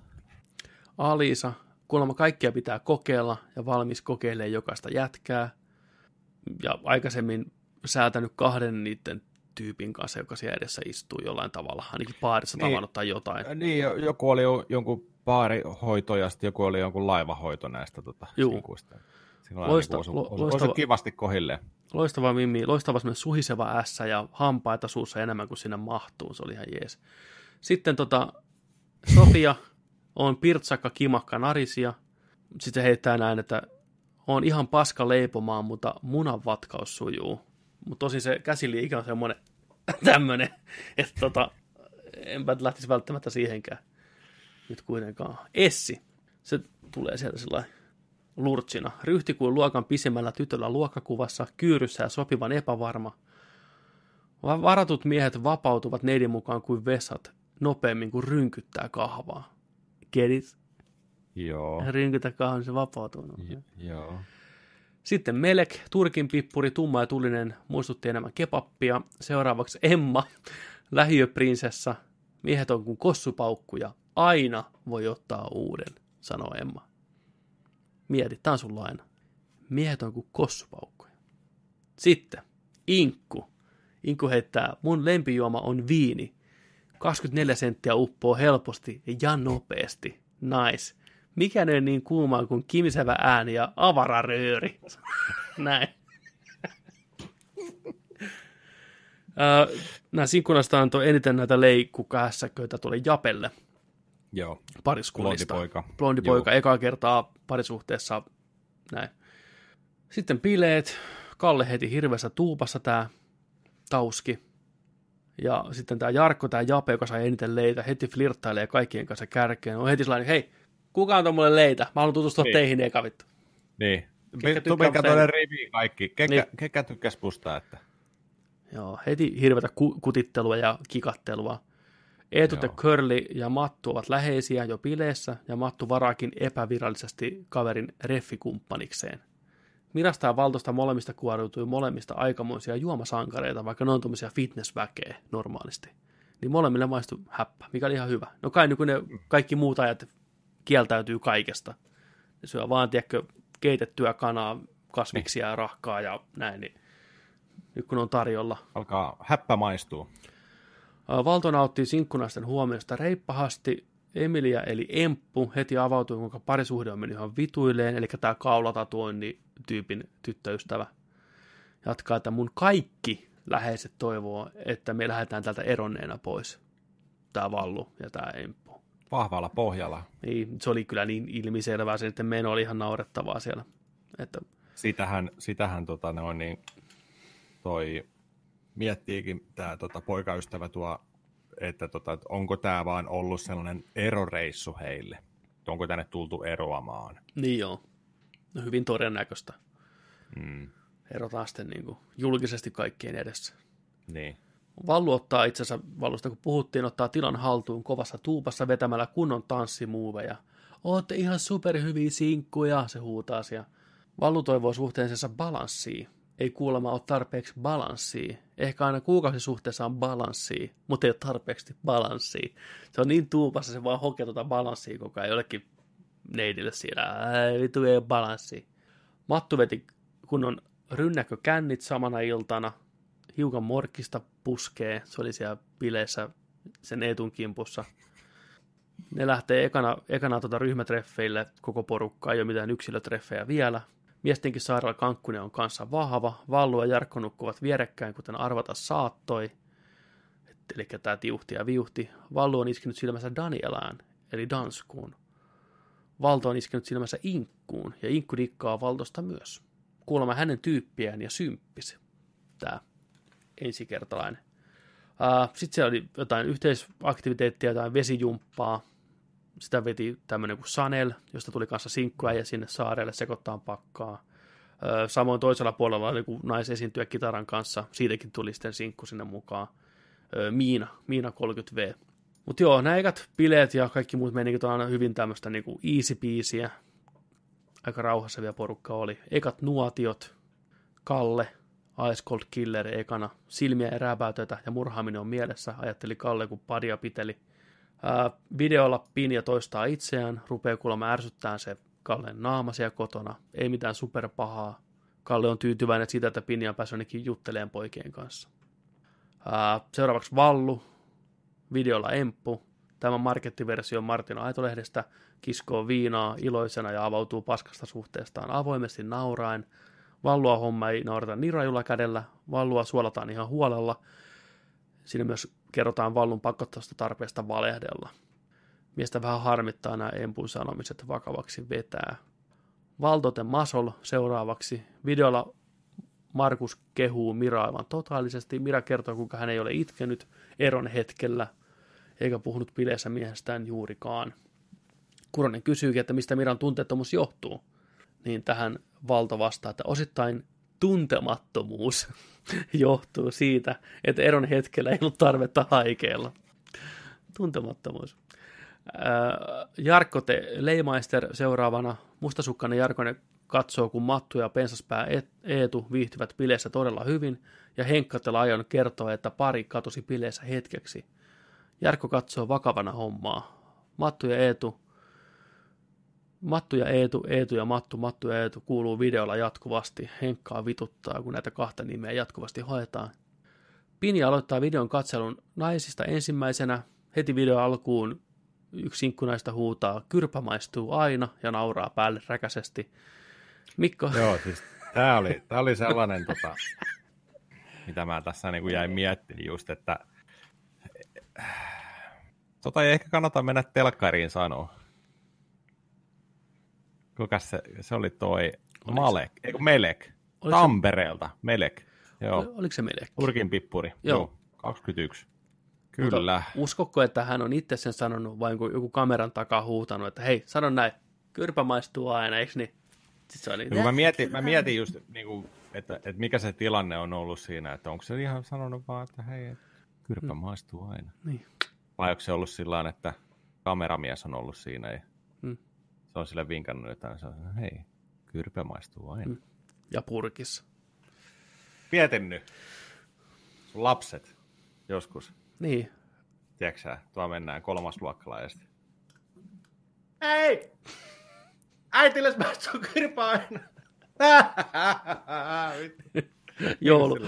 Alisa, kuulemma kaikkia pitää kokeilla ja valmis kokeilee jokaista jätkää. Ja aikaisemmin säätänyt kahden niiden tyypin kanssa, joka siellä edessä istuu jollain tavalla, ainakin paarissa Niin. tavannut tai jotain. Niin, jo- joku oli jo, jonkun baarihoito ja sitten joku oli jonkun laivahoito näistä tota, sinkuista. Siinä Loista- Loista, osu, lo- osu, loistava- osu kivasti kohilleen. Loistava Mimmi, loistava suhiseva ässä ja hampaita suussa enemmän kuin sinne mahtuu, se oli ihan jees. Sitten tota, Sofia on pirtsakka, kimakka, narisia. Sitten se heittää näin, että on ihan paska leipomaan, mutta munan vatkaus sujuu. Mutta tosin se käsiliike on semmoinen tämmöinen, että tota, enpä lähtisi välttämättä siihenkään nyt kuitenkaan. Essi, se tulee sieltä sillä lurtsina. Ryhti kuin luokan pisimmällä tytöllä luokkakuvassa, kyyryssä ja sopivan epävarma. Va- Varatut miehet vapautuvat neidin mukaan kuin vessat nopeammin kuin rynkyttää kahvaa. Kedit, Joo. rynkytä kahvaa, niin se vapautuu. J- joo. Sitten Melek, Turkin pippuri, tumma ja tulinen, muistutti enemmän kebappia. Seuraavaksi Emma, lähiöprinsessa, Miehet on kuin kossupaukkuja. Aina voi ottaa uuden, sanoo Emma. Mieti, tää on sun laina. Miehet on kuin kossupaukkuja. Sitten, Inkku. Inkku heittää, mun lempijuoma on viini. 24 senttiä uppoo helposti ja nopeasti. Nice. Mikä ne on niin kuumaa kuin kimisevä ääni ja avararööri. Näin. Äh, Nämä sinkkunasta antoi eniten näitä leikkukässäköitä tuolle Japelle Joo, pariskunnista. blondipoika. Blondipoika, ekaa kertaa parisuhteessa näin. Sitten bileet. Kalle heti hirveässä tuupassa tämä Tauski. Ja sitten tämä Jarkko, tämä Jape, joka sai eniten leitä, heti flirttailee kaikkien kanssa kärkeen. On heti sellainen, hei, kuka on mulle leitä? Mä haluan tutustua Niin. teihin eka vittu. Niin. Musta tuonne riviin kaikki. Kekä, Niin. kekä tykkäs musta, että... Joo, heti hirveätä ku- kutittelua ja kikattelua. Eetut ja. Curly ja Mattu ovat läheisiä jo bileissä, ja Mattu varaakin epävirallisesti kaverin reffikumppanikseen. Mirasta ja Valtosta molemmista kuoriutui molemmista aikamoisia juomasankareita, vaikka ne on tuommoisia fitnessväkeä normaalisti. Niin molemmille maistui häppä, mikä oli ihan hyvä. No kai nyt kun ne kaikki muut ajat kieltäytyy kaikesta. Ne syö vaan, tiedätkö, keitettyä kanaa, kasviksia ja rahkaa ja näin, niin nyt kun on tarjolla. Alkaa häppä maistuu. Valto nautti sinkkunaisten huomiosta reippahasti. Emilia eli Emppu heti avautui, kuinka parisuhde on mennyt ihan vituilleen, eli tämä kaulatatuoinnin tyypin tyttöystävä. Jatkaa, että mun kaikki läheiset toivoo, että me lähdetään täältä eronneena pois. Tämä Vallu ja tämä Emppu. Vahvalla pohjalla. Niin, se oli kyllä niin ilmiselvää, se niiden meno oli ihan naurettavaa siellä. Että, Sitähän, sitähän tota, noin, niin, toi miettiikin tämä tota, poikaystävä tuo, että, tota, että onko tämä vaan ollut sellainen eroreissu heille. Onko tänne tultu eroamaan. niin joo, no, hyvin todennäköistä. Mm. Erotaan sitten niin kuin julkisesti kaikkien edessä. Niin. Vallu ottaa itse asiassa, Vallusta kun puhuttiin, ottaa tilan haltuun kovassa tuupassa vetämällä kunnon tanssimuoveja. Ootte ihan superhyviä sinkkuja, se huutaa siellä. Vallu toivoo suhteellisessa balanssia. Ei kuulemma ole tarpeeksi balanssia. Ehkä aina kuukausisuhteessa on balanssia, mutta ei ole tarpeeksi balanssia. Se on niin tuupassa, se vaan hokee tuota balanssia koko ajan jollekin neidille siellä. Ai, vitu ei ole balanssia. Mattu veti kunnon rynnäkkökännit samana iltana. Hiukan morkkista puskee. Se oli siellä bileissä sen etun kimpussa. Ne lähtee ekana, ekana tota ryhmätreffeille koko porukka, ei ole mitään yksilötreffejä vielä. Miestenkin sairaala Kankkunen on kanssa vahva. Vallu ja Jarkko nukkuvat vierekkäin, kuten arvata saattoi. Eli tämä tiuhti ja viuhti. Vallu on iskenyt silmänsä Danielaan, eli Danskuun. Valto on iskenyt silmänsä Inkkuun, ja Inkku dikkaa Valtosta myös. Kuulemma hänen tyyppiään ja symppis. Tämä ensikertalainen. Sitten siellä oli jotain yhteisaktiviteettia, jotain vesijumppaa. Sitä veti tämmöinen kuin Sanel, josta tuli kanssa sinkkuja ja sinne saarelle sekoittaa pakkaa. Samoin toisella puolella oli joku naisesiintyjä kitaran kanssa. Siitäkin tuli sitten sinkku sinne mukaan. Miina, Miina 30V. Mutta joo, nämä bileet ja kaikki muut meininkin on aina hyvin tämmöistä niinku easy peasyä. Aika rauhassa vielä porukka oli. Ekat nuotiot, Kalle, Ice Cold Killer ekana, silmiä ei räpäytetä ja murhaaminen on mielessä, ajatteli Kalle, kun padia piteli. Ää, videolla Pinja toistaa itseään, rupeaa kuulemma ärsyttää se Kallen naama siellä kotona, ei mitään superpahaa. Kalle on tyytyväinen siitä, että Pinja on päässyt ainakin jutteleen poikien kanssa. Ää, seuraavaksi Vallu, videolla Emppu, tämä markettiversio Martin Aitolehdestä, kiskoo viinaa iloisena ja avautuu paskasta suhteestaan avoimesti nauraen. Vallua homma ei naurata niin rajulla kädellä, vallua suolataan ihan huolella. Siinä myös kerrotaan vallun pakottavasta tarpeesta valehdella. Miestä vähän harmittaa nämä Empun sanomiset vakavaksi vetää. Valtoten Masol seuraavaksi. Videolla Markus kehuu Mira aivan totaalisesti. Mira kertoo, kuinka hän ei ole itkenyt eron hetkellä, eikä puhunut bileissä miehestään juurikaan. Kuronen kysyykin, että mistä Miran tunteettomuus johtuu. Niin tähän Valto vastaa, että osittain tuntemattomuus johtuu siitä, että eron hetkellä ei ollut tarvetta haikeella. Tuntemattomuus. Ää, Jarkko te Leimaister seuraavana. Mustasukkainen Jarkonen katsoo, kun Mattu ja Pensaspää Eetu viihtyvät bileissä todella hyvin, ja Henkka Telajon kertoo, että pari katosi bileissä hetkeksi. Jarkko katsoo vakavana hommaa. Mattu ja Eetu, Mattu ja Eetu, Eetu ja Mattu, Mattu ja Eetu kuuluu videolla jatkuvasti. Henkkaa vituttaa, kun näitä kahta nimeä jatkuvasti hoetaan. Pini aloittaa videon katselun naisista ensimmäisenä. Heti video alkuun yksi sinkkunaista huutaa, kyrpä maistuu aina ja nauraa päälle räkäisesti. Mikko, Joo, siis tämä oli, tää oli sellainen, tota, mitä mä tässä niin kuin jäin miettimään just, että tota ei ehkä kannata mennä telkkariin sanoa. Kuka se, se oli toi Oliko Malek, eikö Melek, Oliko se- Tampereelta, Melek. Joo, oliko se meille? Turkin pippuri. Joo. Joo. 21. Kyllä. Mutta uskokko, että hän on itse sen sanonut, vai onko joku kameran takaa huutanut, että hei, sano näin, kyrpä maistuu aina, eikö niin? Sitten se oli, kun mä mietin, mä mietin just, niin kuin, että, että mikä se tilanne on ollut siinä, että onko se ihan sanonut vaan, että hei, et kyrpä maistuu aina. Niin. Vai onko se ollut sillä että kameramies on ollut siinä ja. Se on sille vinkannut jotain, se on sanonut, hei, kyrpä maistuu aina. Hmm. ja purkissa. Mietin nyt, sun lapset joskus, Niin, tiedätkö sä, tuo mennään kolmasluokkalaisesti. Hei! Äitille maistuu kyrpä aina. joulu,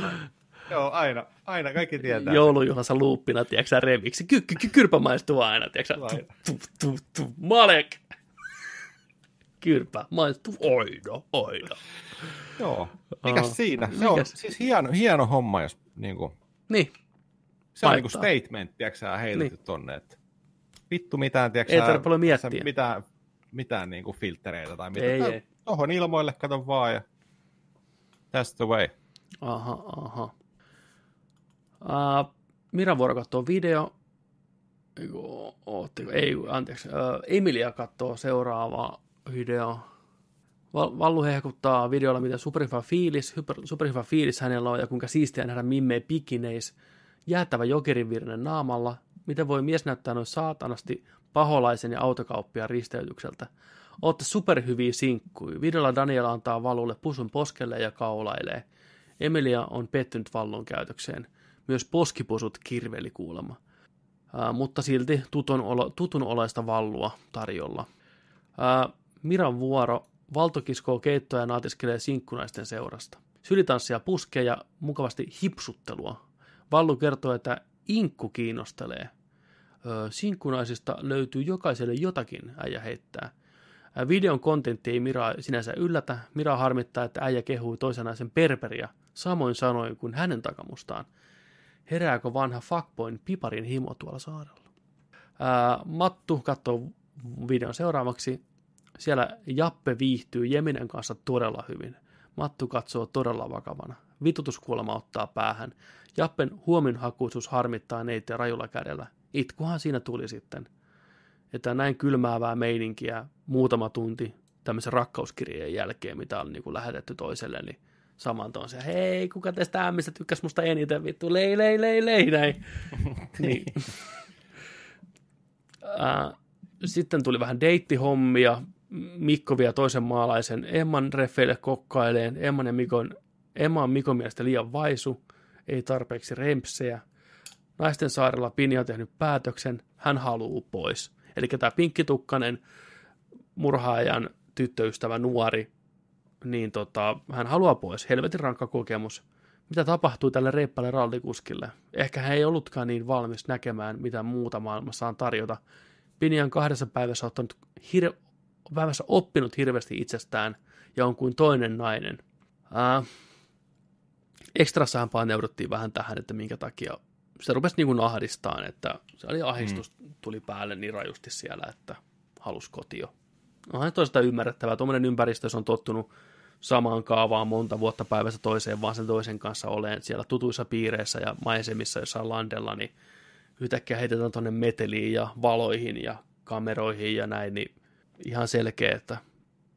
Joo, aina, aina, kaikki tietää. joulujuhlassa luuppina, tiedätkö sä, remiksi, ky, ky, ky, kyrpä maistuu aina, tiedätkö sä, Aina. tu, tu, tu, Malek, kyrpä maistuu aina, aina. Joo. Mikäs Aa, siinä? Se on mikäs? siis hieno, hieno homma, jos niinku, Niin, se on Laittaa. niinku statement, tiedätkö sä, heitetty Niin. tonne, että vittu mitään, tiedätkö Ei sä, tarvitse paljon miettiä. Mitään, mitään niinku filtreitä tai mitään. Ei, Tää- ei. Tohon ilmoille kato vaan ja that's the way. aha, aha. Uh, Miran vuoro katsoo video. Eiku, oottiko? Ei, anteeksi. Uh, Emilia katsoo seuraavaa video. Val- Vallu hehkuttaa videolla, miten superhyvä fiilis, hyper, superhyvä fiilis hänellä on ja kuinka siistiä nähdä Mimmei pikineis, jäättävä jokerinvirinen naamalla, miten voi mies näyttää noin saatanasti paholaisen ja autokauppiaan risteytykseltä. Ootte superhyviä sinkkuja. Videolla Daniela antaa Valulle pusun poskelle ja kaulailee. Emilia on pettynyt Vallun käytökseen. Myös poskipusut kirveli kuulemma. Ää, mutta silti tutun, olo, tutun olaista vallua tarjolla. Ää, Miran vuoro. Valto kiskoo keittoa ja naatiskelee sinkkunaisten seurasta. Sylitanssia puskee ja mukavasti hipsuttelua. Vallu kertoo, että inkku kiinnostelee. Öö, sinkkunaisista löytyy jokaiselle jotakin, äijä heittää. Ää, Videon kontentti ei Miraa sinänsä yllätä. Mira harmittaa, että äijä kehuu toisen naisen perperiä, samoin sanoin kuin hänen takamustaan. Herääkö vanha fuckboyn piparin himo tuolla saarella? Ää, Mattu katsoo videon seuraavaksi. Siellä Jappe viihtyy Jeminen kanssa todella hyvin. Mattu katsoo todella vakavana. Vitutuskuolema ottaa päähän. Jappen huomionhakuisuus harmittaa neitä rajulla kädellä. Itkuhan siinä tuli sitten. Että näin kylmäävää meininkiä muutama tunti tämmöisen rakkauskirjeen jälkeen, mitä on niin kuin lähetetty toiselle, niin saman tuon se, hei, kuka tästä ämmistä tykkäs musta eniten, vittu, lei, lei, lei, lei, näin. niin. Sitten tuli vähän deittihommia, Mikko vie toisen maalaisen Emman reffeille kokkaileen, Emman ja Mikon, Emma on Mikon mielestä liian vaisu, ei tarpeeksi rempsejä. Naisten saarella Pini on tehnyt päätöksen, hän haluaa pois. Eli tämä pinkkitukkanen murhaajan tyttöystävä nuori, niin tota, hän haluaa pois. Helvetin rankka kokemus. Mitä tapahtui tälle reippaalle rallikuskille? Ehkä hän ei ollutkaan niin valmis näkemään, mitä muuta maailmassa on tarjota. Pini on kahdessa päivässä, ottanut hir- päivässä oppinut hirveästi itsestään ja on kuin toinen nainen. Ää, ekstrassahan paneuduttiin vähän tähän, että minkä takia se rupesi niin kuin ahdistaan, että se oli ahdistus tuli päälle niin rajusti siellä, että halusi kotio. Onhan toista ymmärrettävää. Tuommoinen ympäristö, jos on tottunut samaan kaavaan monta vuotta päivässä toiseen, vaan sen toisen kanssa oleen siellä tutuissa piireissä ja maisemissa jossain landella, niin yhtäkkiä heitetään tuonne meteliin ja valoihin ja kameroihin ja näin, niin ihan selkeä, että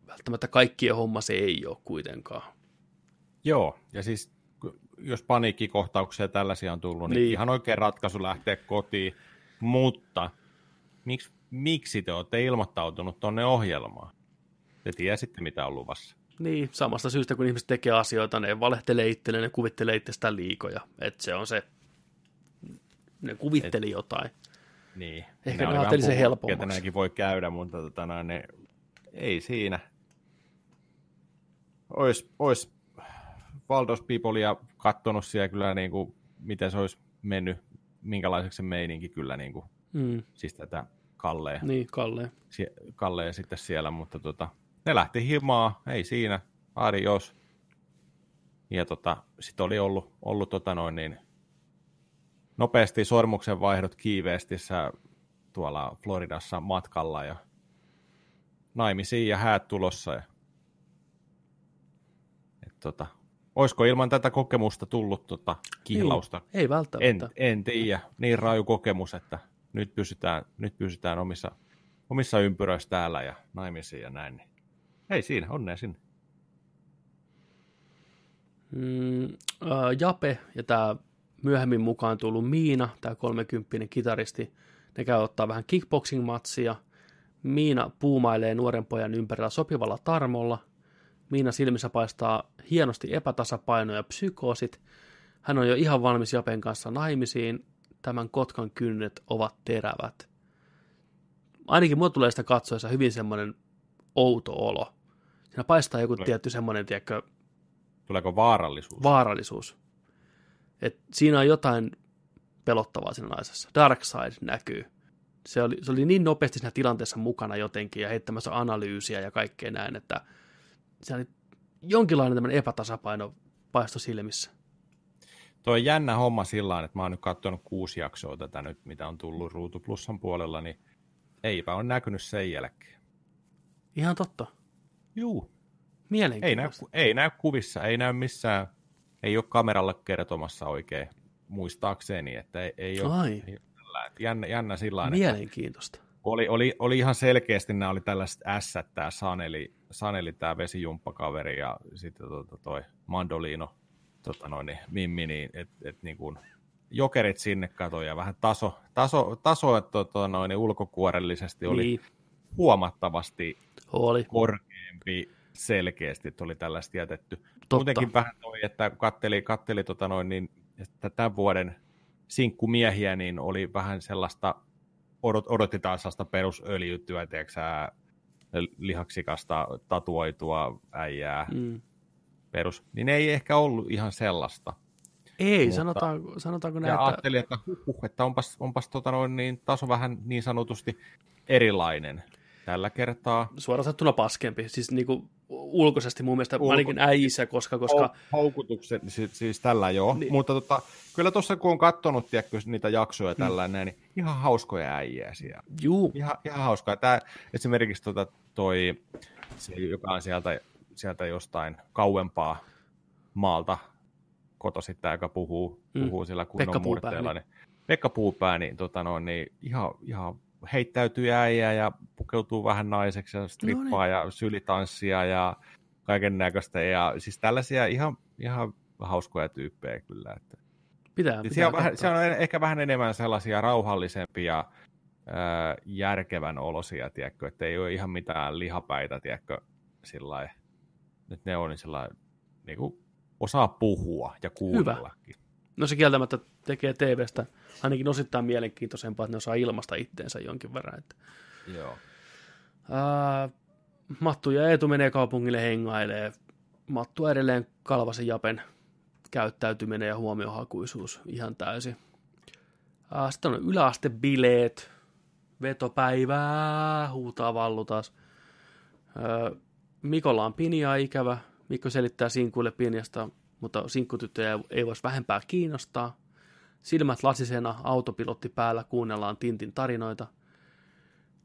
välttämättä kaikkien homma se ei ole kuitenkaan. Joo, ja siis jos paniikkikohtauksia tällaisia on tullut, niin, Niin. ihan oikein ratkaisu lähteä kotiin, mutta miksi, miksi te olette ilmoittautunut tuonne ohjelmaan? Te tiesitte, mitä on luvassa. Niin, samasta syystä kun ihmiset tekee asioita, ne valehtelee itselleen, ne kuvittelee itsestään liikoja. Että se on se, ne kuvitteli jotain. Niin. Ehkä Ne ne oli ajatteli helpommaksi. Että näinkin voi käydä, mutta tota, noin, niin, ei siinä. Ois, ois Valdos Peoplea kattonut siellä kyllä, niin kuin, miten se olisi mennyt, minkälaiseksi se meininki kyllä, niin kuin, Mm, siis tätä Kalleen, niin, Kalle. sie, Kalleen sitten siellä, mutta tota, ne lähti himaa, ei siinä, adios. Ja tota, sitten oli ollut, ollut tota noin niin, nopeasti sormuksen vaihdot kiiveestissä tuolla Floridassa matkalla ja naimisiin ja häät tulossa. Ja, et tota, olisiko ilman tätä kokemusta tullut tota kihlausta? Ei, ei En, välttämättä. en tiedä. Niin raju kokemus, että nyt pysytään, nyt pysytään omissa, omissa ympyröissä täällä ja naimisiin ja näin. Niin. Ei siinä, onnea sinne. Mm, äh, Jape ja tämä myöhemmin mukaan tullut Miina, tämä 30 kitaristi, ne käy ottaa vähän kickboxing-matsia. Miina puumailee nuoren pojan ympärillä sopivalla tarmolla. Miina silmissä paistaa hienosti epätasapaino ja psykoosit. Hän on jo ihan valmis Japen kanssa naimisiin. Tämän kotkan kynnet ovat terävät. Ainakin mulla tulee sitä katsoessa hyvin semmoinen outo olo. Siinä paistaa joku Tulee. tietty semmoinen, tiedätkö, Tuleeko vaarallisuus? vaarallisuus. Et siinä on jotain pelottavaa siinä naisessa. Dark side näkyy. Se oli, se oli niin nopeasti siinä tilanteessa mukana jotenkin ja heittämässä analyysiä ja kaikkea näin, että se oli jonkinlainen tämmöinen epätasapaino paisto silmissä. Tuo on jännä homma sillä että mä oon nyt katsonut kuusi jaksoa tätä nyt, mitä on tullut Ruutu Plusan puolella, niin eipä on näkynyt sen jälkeen. Ihan totta. Juu, ei näy, Mielenkiintoista. ei näy kuvissa, ei näy missään, ei ole kameralla kertomassa oikein muistaakseni, että ei, ei ole, Ai. ei ole jännä, jännä sillä lailla, että Mielenkiintoista. oli, oli, oli ihan selkeästi, nämä oli tällaiset ässät, tämä Saneli, Saneli tämä vesijumppakaveri ja sitten to, toi Mandolino, tota noin, niin, Mimmi, niin, et, et, niin kuin, jokerit sinne katoi ja vähän taso, taso, taso tota noin, niin ulkokuorellisesti oli Niin, huomattavasti oli. korkeampi selkeästi, että oli tällaista jätetty. Totta. Muutenkin vähän toi, että kun katteli, katteli tota noin, niin, että tämän vuoden sinkkumiehiä, niin oli vähän sellaista, odot, odotti taas sellaista perusöljyttyä, tiedätkö lihaksikasta tatuoitua äijää Mm. perus, niin ei ehkä ollut ihan sellaista. Ei, Mutta- sanotaanko, sanotaanko näin, Ja että ajattelin, että, huh, että onpas, onpas tota noin, niin taso vähän niin sanotusti erilainen tällä kertaa. suoraan sanottuna paskempi. Siis niinku ulkoisesti mun mielestä Ulko- ainakin äissä, koska, koska Hou- houkutukset, siis, siis tällä joo, Niin. niin. mutta tota, kyllä tuossa kun on katsonut tiedätkö, niitä jaksoja Mm. tällä niin ihan hauskoja äijää siellä. juu, Ihan, ihan hauskaa. Tämä, esimerkiksi tota, toi, se, joka on sieltä, sieltä jostain kauempaa maalta kotoisin, tämä, joka puhuu, Mm. puhuu sillä Pekka kunnon Puupää, murteella. Niin. Pekka Puupää, niin, tota, no, niin ihan, ihan heittäytyy äijää ja pukeutuu vähän naiseksi ja strippaa ja sylitanssia ja kaiken näköistä. Ja siis tällaisia ihan, ihan hauskoja tyyppejä kyllä. Että. pitää, Siis pitää siellä, on vähän, siellä on ehkä vähän enemmän sellaisia rauhallisempia, ää, järkevän olosia, tiedätkö, että ei ole ihan mitään lihapäitä, tiedätkö, sillä. Nyt ne on sillä niin kuin osaa puhua ja kuunnellakin. No se kieltämättä tekee TVstä ainakin osittain mielenkiintoisempaa, että ne osaa ilmasta itteensä jonkin verran. Että, Joo. ää, Mattu ja Eetu menee kaupungille hengailee. Mattu edelleen kalvasen Japen käyttäytyminen ja huomiohakuisuus ihan täysin. Ää, sitten on yläastebileet, vetopäivää, huutaa vallu taas. Ää, Mikolla on Pinja ikävä. Mikko selittää sinkuille Pinjasta, mutta sinkkutyttöjä ei voisi vähempää kiinnostaa. Silmät lasisena, autopilotti päällä, kuunnellaan Tintin tarinoita.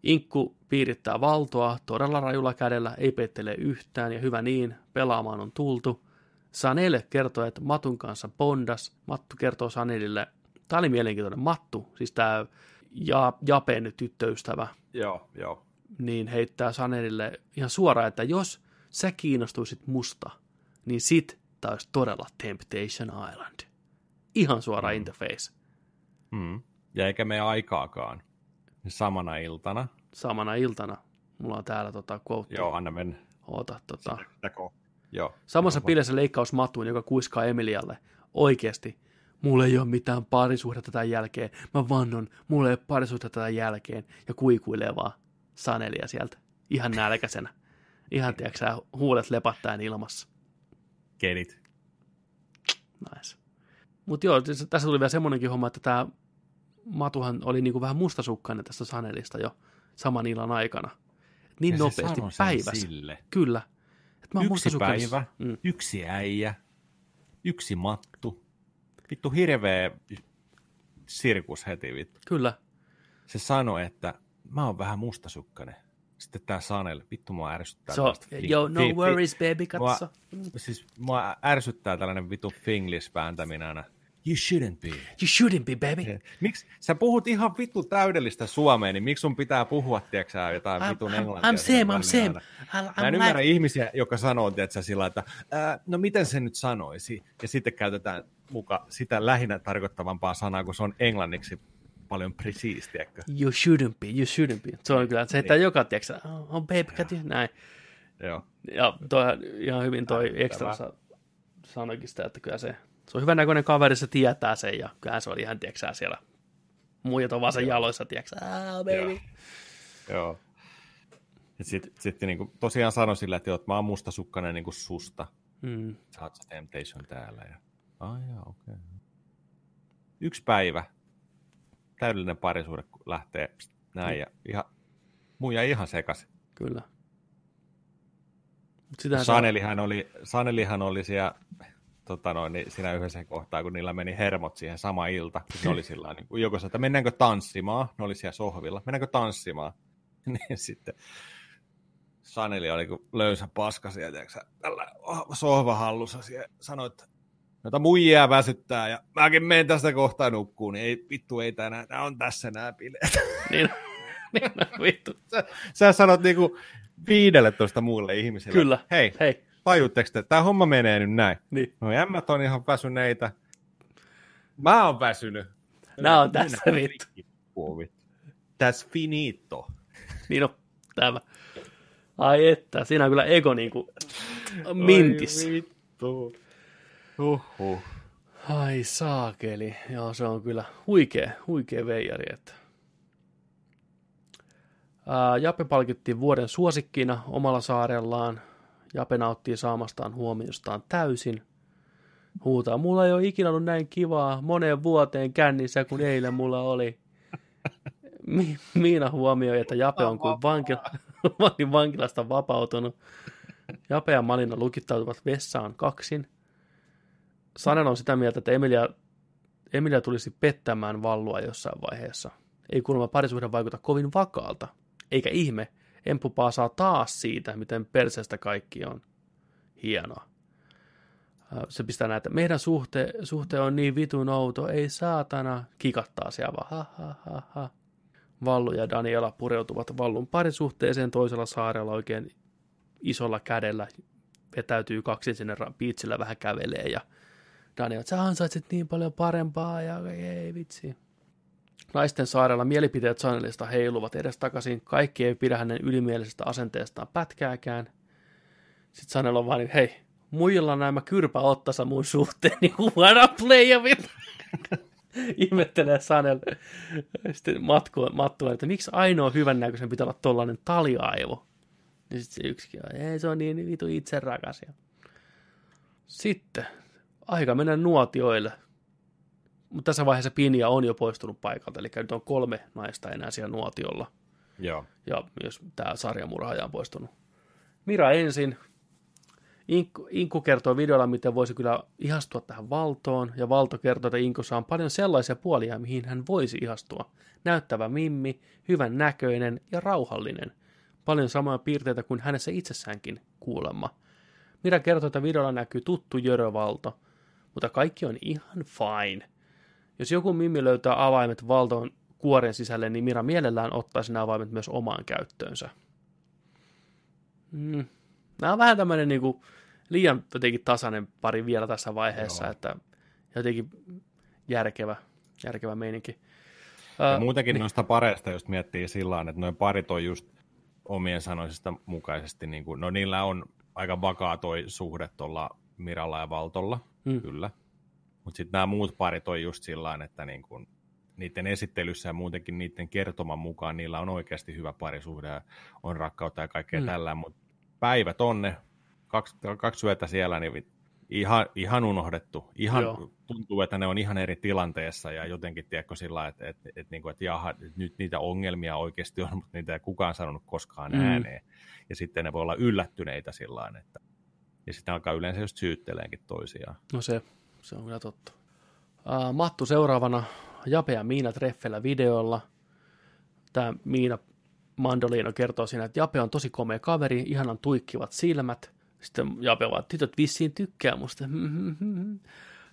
Inkku piirittää valtoa todella rajulla kädellä, ei peittele yhtään ja hyvä niin, pelaamaan on tultu. Sanel kertoo, että Matun kanssa bondas. Mattu kertoo Sanelille, tämä oli mielenkiintoinen, Mattu, siis tämä ja, Japen tyttöystävä, Joo, joo. niin heittää Sanelille ihan suoraan, että jos sä kiinnostuisit musta, niin sit tää olisi todella Temptation Island. Ihan suora mm. interface. Mm. Ja eikä mene aikaakaan. Samana iltana. Samana iltana. Mulla on täällä tota quote. Joo, anna mennä. Oota, tota. Tako. Joo. Samassa Joo. pilessä leikkaus Matuun, joka kuiskaa Emilialle. Oikeesti. mulla ei ole mitään parisuhdetta tämän jälkeen. Mä vannon, mulla ei ole parisuhdetta tämän jälkeen. Ja kuikuilee vaan sanelia sieltä. Ihan nälkäisenä. Ihan, tiedätkö huulet lepattaen ilmassa. Kedit. Nice. Mutta joo, siis tässä tuli vielä semmoinenkin homma, että tämä Matuhan oli niinku vähän mustasukkainen tästä Sanelista jo saman illan aikana. Et niin Ja nopeasti päivässä. Sille. Kyllä. Et mä Yksi päivä, Mm. yksi äijä, yksi mattu. Vittu hirveä sirkus heti vittu. Kyllä. Se sanoi, että mä oon vähän mustasukkainen. Sitten tää Sanel, vittu mua ärsyttää. So, fi- yo, no fi- worries, baby, Mua, katso. siis mua ärsyttää tällainen vittu finglis vääntäminen aina. You shouldn't be. You shouldn't be, baby. Miksi sä puhut ihan vittu täydellistä suomea, niin miksi sun pitää puhua, tiedätkö jotain I'm- vitun I'm- englantia? I'm same, I'm same. aina? I- Mä en I'm ymmärrä like- ihmisiä, joka sanoo, tiedätkö, sillä että no miten se nyt sanoisi, ja sitten käytetään muka sitä lähinnä tarkoittavampaa sanaa, kun se on englanniksi paljon precise, tiedätkö? You shouldn't be, you shouldn't be. Se on kyllä, se heittää joka, tiedätkö, oh, babe, kat you, näin. Joo. Ja toi, ihan hyvin toi ekstra sa- sanoikin sitä, että kyllä se, se on hyvän näköinen kaveri, se tietää sen, ja kyllähän se oli ihan, tiedätkö siellä muijat on vaan sen jaloissa, tiedätkö ah, baby. Joo. Joo. Sitten sit, niinku, tosiaan sanoi sillä, että, joo, että mä oon mustasukkainen niin kuin susta. Mm. Sä oot se Temptation täällä. Ja... Ai jaa, okei. Okay. Yksi päivä. Täydellinen parisuhde kun lähtee pst, näin ja ihan, muija ihan sekaisin. Kyllä. Mut se- Sanelihan oli, Sanelihan oli siellä tota noin, niin siinä yhdessä kohtaa, kun niillä meni hermot siihen sama ilta. Ne oli sillä niin kuin joko se, että mennäänkö tanssimaan, ne oli siellä sohvilla, mennäänkö tanssimaan. niin sitten Saneli oli kuin löysä paska sä, tällä sohvahallussa siellä sanoi, että noita muijia väsyttää ja mäkin menen tästä kohtaa nukkuun, niin ei vittu ei tänään, nämä on tässä nämä bileet. niin, niin, no, vittu. sä, sä sanot niinku 15 muulle ihmiselle. Kyllä. Hei, Hei, tajutteko te, tämä homma menee nyt näin. niin. No ämmät on ihan väsyneitä. Mä oon väsynyt. Nää on tässä, Minä vittu. rikki, puovi. That's finito. Niin on tämä. Ai että, siinä on kyllä ego niinku mintis. Ai vittu. Uhuh. Ai saakeli. Joo, se on kyllä huikea, huikea veijari. Että. Ää, Jape palkittiin vuoden suosikkina omalla saarellaan. Jape nauttii saamastaan huomiostaan täysin. Huutaa, mulla ei ole ikinä ollut näin kivaa moneen vuoteen kännissä kuin eilen mulla oli. Mi- Miina huomioi, että Jape on kuin vankila, vankilasta vapautunut. Jape ja Malina lukittautuvat vessaan kaksin. Sanel on sitä mieltä, että Emilia, Emilia tulisi pettämään Vallua jossain vaiheessa. Ei kuulemma parisuhde vaikuta kovin vakaalta. Eikä ihme, Empupaa saa taas siitä, miten perseestä kaikki on. Hienoa. Se pistää näitä, meidän suhte, suhte on niin vitun outo, ei saatana, kikattaa siellä vaan, ha, ha, ha, ha. Vallu ja Daniela pureutuvat Vallun parisuhteeseen toisella saarella oikein isolla kädellä, vetäytyy kaksin sinne piitsillä vähän kävelee ja Daniel, että sä ansaitset niin paljon parempaa ja ei vitsi. Naisten saarella mielipiteet Sanelista heiluvat edestakaisin. Kaikki ei pidä hänen ylimielisestä asenteestaan pätkääkään. Sitten Sanel on vaan niin, hei, muilla nämä kyrpä ottassa mun suhteen, niin what a play of it. Ihmettelee Sanel. Sitten Matku, Mattu, että miksi ainoa hyvän näköisen pitää olla tollainen taliaivo. Niin sitten se yksikin on, ei se on niin vitu itse rakas. Ja... Sitten, aika mennä nuotioille. Mutta tässä vaiheessa Pinja on jo poistunut paikalta, eli nyt on kolme naista enää siellä nuotiolla. Joo. Ja myös tämä sarjamurhaaja on poistunut. Mira ensin. Inkku, Inkku kertoo videolla, miten voisi kyllä ihastua tähän Valtoon, ja Valto kertoo, että Inkussa on paljon sellaisia puolia, mihin hän voisi ihastua. Näyttävä mimmi, hyvän näköinen ja rauhallinen. Paljon samoja piirteitä kuin hänessä itsessäänkin kuulemma. Mira kertoo, että videolla näkyy tuttu Jörö Valto, mutta kaikki on ihan fine. Jos joku mimmi löytää avaimet Valtoon kuoren sisälle, niin Mira mielellään ottaisi nämä avaimet myös omaan käyttöönsä. Mm. Nämä on vähän tämmöinen niinku liian jotenkin tasainen pari vielä tässä vaiheessa, Joo. Että jotenkin järkevä, järkevä meininki. Ja Ää, muutenkin niin. noista pareista, jos miettii sillä tavalla, että noin parit on just omien sanoisista mukaisesti, niin kuin, no niillä on aika vakaa toi suhde tuolla Miralla ja Valtolla, Mm. kyllä. Mutta sitten nämä muut parit on just sillä että niin kun, niiden esittelyssä ja muutenkin niiden kertoman mukaan niillä on oikeasti hyvä parisuhde ja on rakkautta ja kaikkea mm. tällä, mutta päivät on ne, kaksi, kaksi yötä siellä, niin ihan, ihan unohdettu. Ihan Joo. tuntuu, että ne on ihan eri tilanteessa ja jotenkin, tiedätkö, sillä että et, et, niin kuin, että jaha, että nyt niitä ongelmia oikeasti on, mutta niitä ei kukaan sanonut koskaan mm. ääneen. Ja sitten ne voi olla yllättyneitä sillä että ja sitten alkaa yleensä just syytteleenkin toisiaan. No se, se on kyllä totta. Uh, Mattu seuraavana Jape ja Miina treffellä videolla. Tämä Miina Mandolino kertoo siinä, että Jape on tosi komea kaveri, ihanan tuikkivat silmät. Sitten Jape vaan, tytöt vissiin tykkää musta.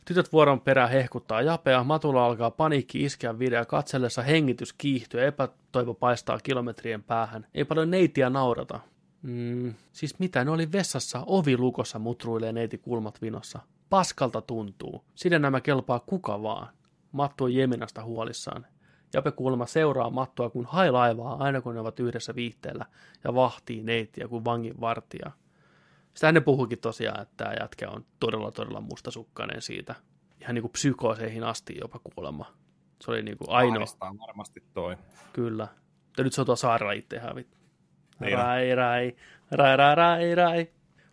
Tytöt vuoron perään hehkuttaa Japea, Matulla alkaa paniikki iskeä video katsellessa hengitys kiihtyy epätoivo paistaa kilometrien päähän. Ei paljon neitiä naurata. Mm, siis mitä, ne oli vessassa ovi lukossa mutruilee neiti kulmat vinossa. Paskalta tuntuu. Sinne nämä kelpaa kuka vaan. Mattu on Jeminasta huolissaan. Jape kuulemma seuraa Mattua kun hailaivaa aina kun ne ovat yhdessä viihteellä ja vahtii neittiä kuin vangin vartija. Sitä ne puhuikin tosiaan, että tämä jätkä on todella todella mustasukkainen siitä. Ihan niin kuin psykooseihin asti jopa kuulemma. Se oli niin kuin ainoa. Ahdistaa varmasti toi. Kyllä. Ja nyt se on tuo saarella itse hävit. Rai, rai, rai, rai, rai, rai, rai.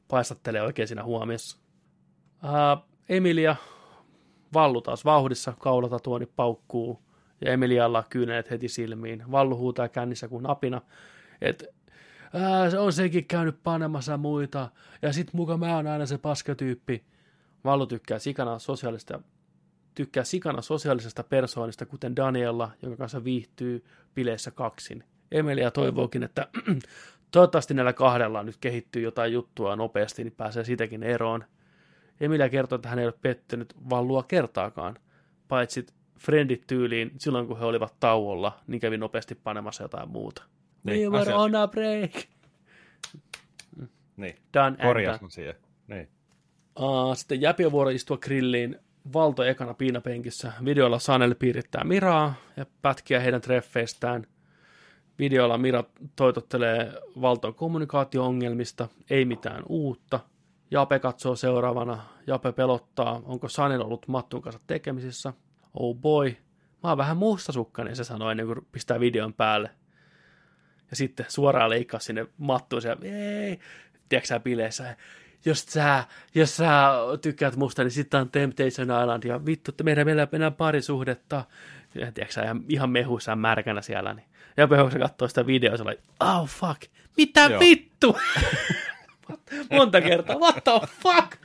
Paistattelee oikein siinä huomiossa. Uh, Emilia Vallu taas vauhdissa, kaulata tuoni paukkuu ja Emilialla kyyneet heti silmiin. Vallu huutaa kännissä kuin apina, että se on sekin käynyt panemassa muita ja sit muka mä oon aina se paskatyyppi. Vallu tykkää sikana sosiaalista tykkää sikana sosiaalisesta persoonista, kuten Daniella, jonka kanssa viihtyy bileissä kaksin. Emilia toivookin, että toivottavasti näillä kahdella nyt kehittyy jotain juttua nopeasti, niin pääsee siitäkin eroon. Emilia kertoo, että hän ei ole pettynyt vallua kertaakaan, paitsi friendit tyyliin silloin, kun he olivat tauolla, niin kävi nopeasti panemassa jotain muuta. Niin, We were on a break. Niin, Done korjasin siihen. Niin. Uh, sitten Jäpio vuoro istua grilliin Valto ekana piinapenkissä. Videolla Sanel piirittää Miraa ja pätkiä heidän treffeistään. Videolla Mira toitottelee Valton kommunikaatio-ongelmista, ei mitään uutta – Jape katsoo seuraavana. Jape pelottaa, onko Sanel ollut Mattun kanssa tekemisissä. Oh boy. Mä oon vähän mustasukkainen, se sanoi ennen kuin pistää videon päälle. Ja sitten suoraan leikkaa sinne Mattuun ja ei, tiedätkö sä bileissä, jos sä, jos sä tykkäät musta, niin sitten on Temptation Island ja vittu, että meidän meillä enää parisuhdetta. Ja tiedätkö sä, ihan mehuissaan märkänä siellä. Niin. Ja Pehossa katsoo sitä videoa, se oli, oh fuck, mitä Joo. vittu? Monta kertaa, what the fuck?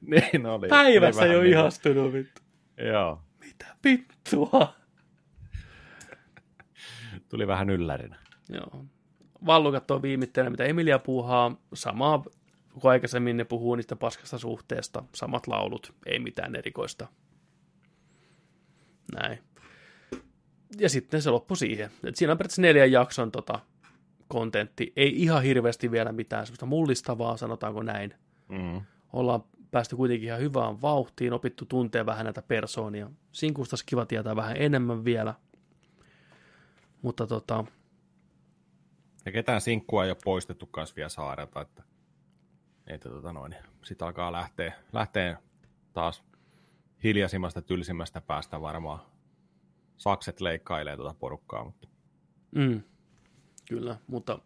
niin oli. Päivässä jo niin. ihastunut vittu. Joo. Mitä vittua? Tuli vähän yllärinä. Joo. Vallu katsoo viimitteellä, mitä Emilia puuhaa. Samaa kuin aikaisemmin ne puhuu niistä paskasta suhteesta. Samat laulut, ei mitään erikoista. Näin ja sitten se loppui siihen. Et siinä on periaatteessa neljän jakson tota, kontentti. Ei ihan hirveästi vielä mitään semmoista mullistavaa, sanotaanko näin. Mm. Ollaan päästy kuitenkin ihan hyvään vauhtiin, opittu tuntea vähän näitä persoonia. Sinkusta kiva tietää vähän enemmän vielä. Mutta tota... Ja ketään sinkkua ei ole poistettu kanssa vielä saarelta, että, että tota noin, sitten alkaa lähteä, lähteä taas hiljaisimmasta, tylsimmästä päästä varmaan sakset leikkailee tuota porukkaa. Mutta... Mm, kyllä, mutta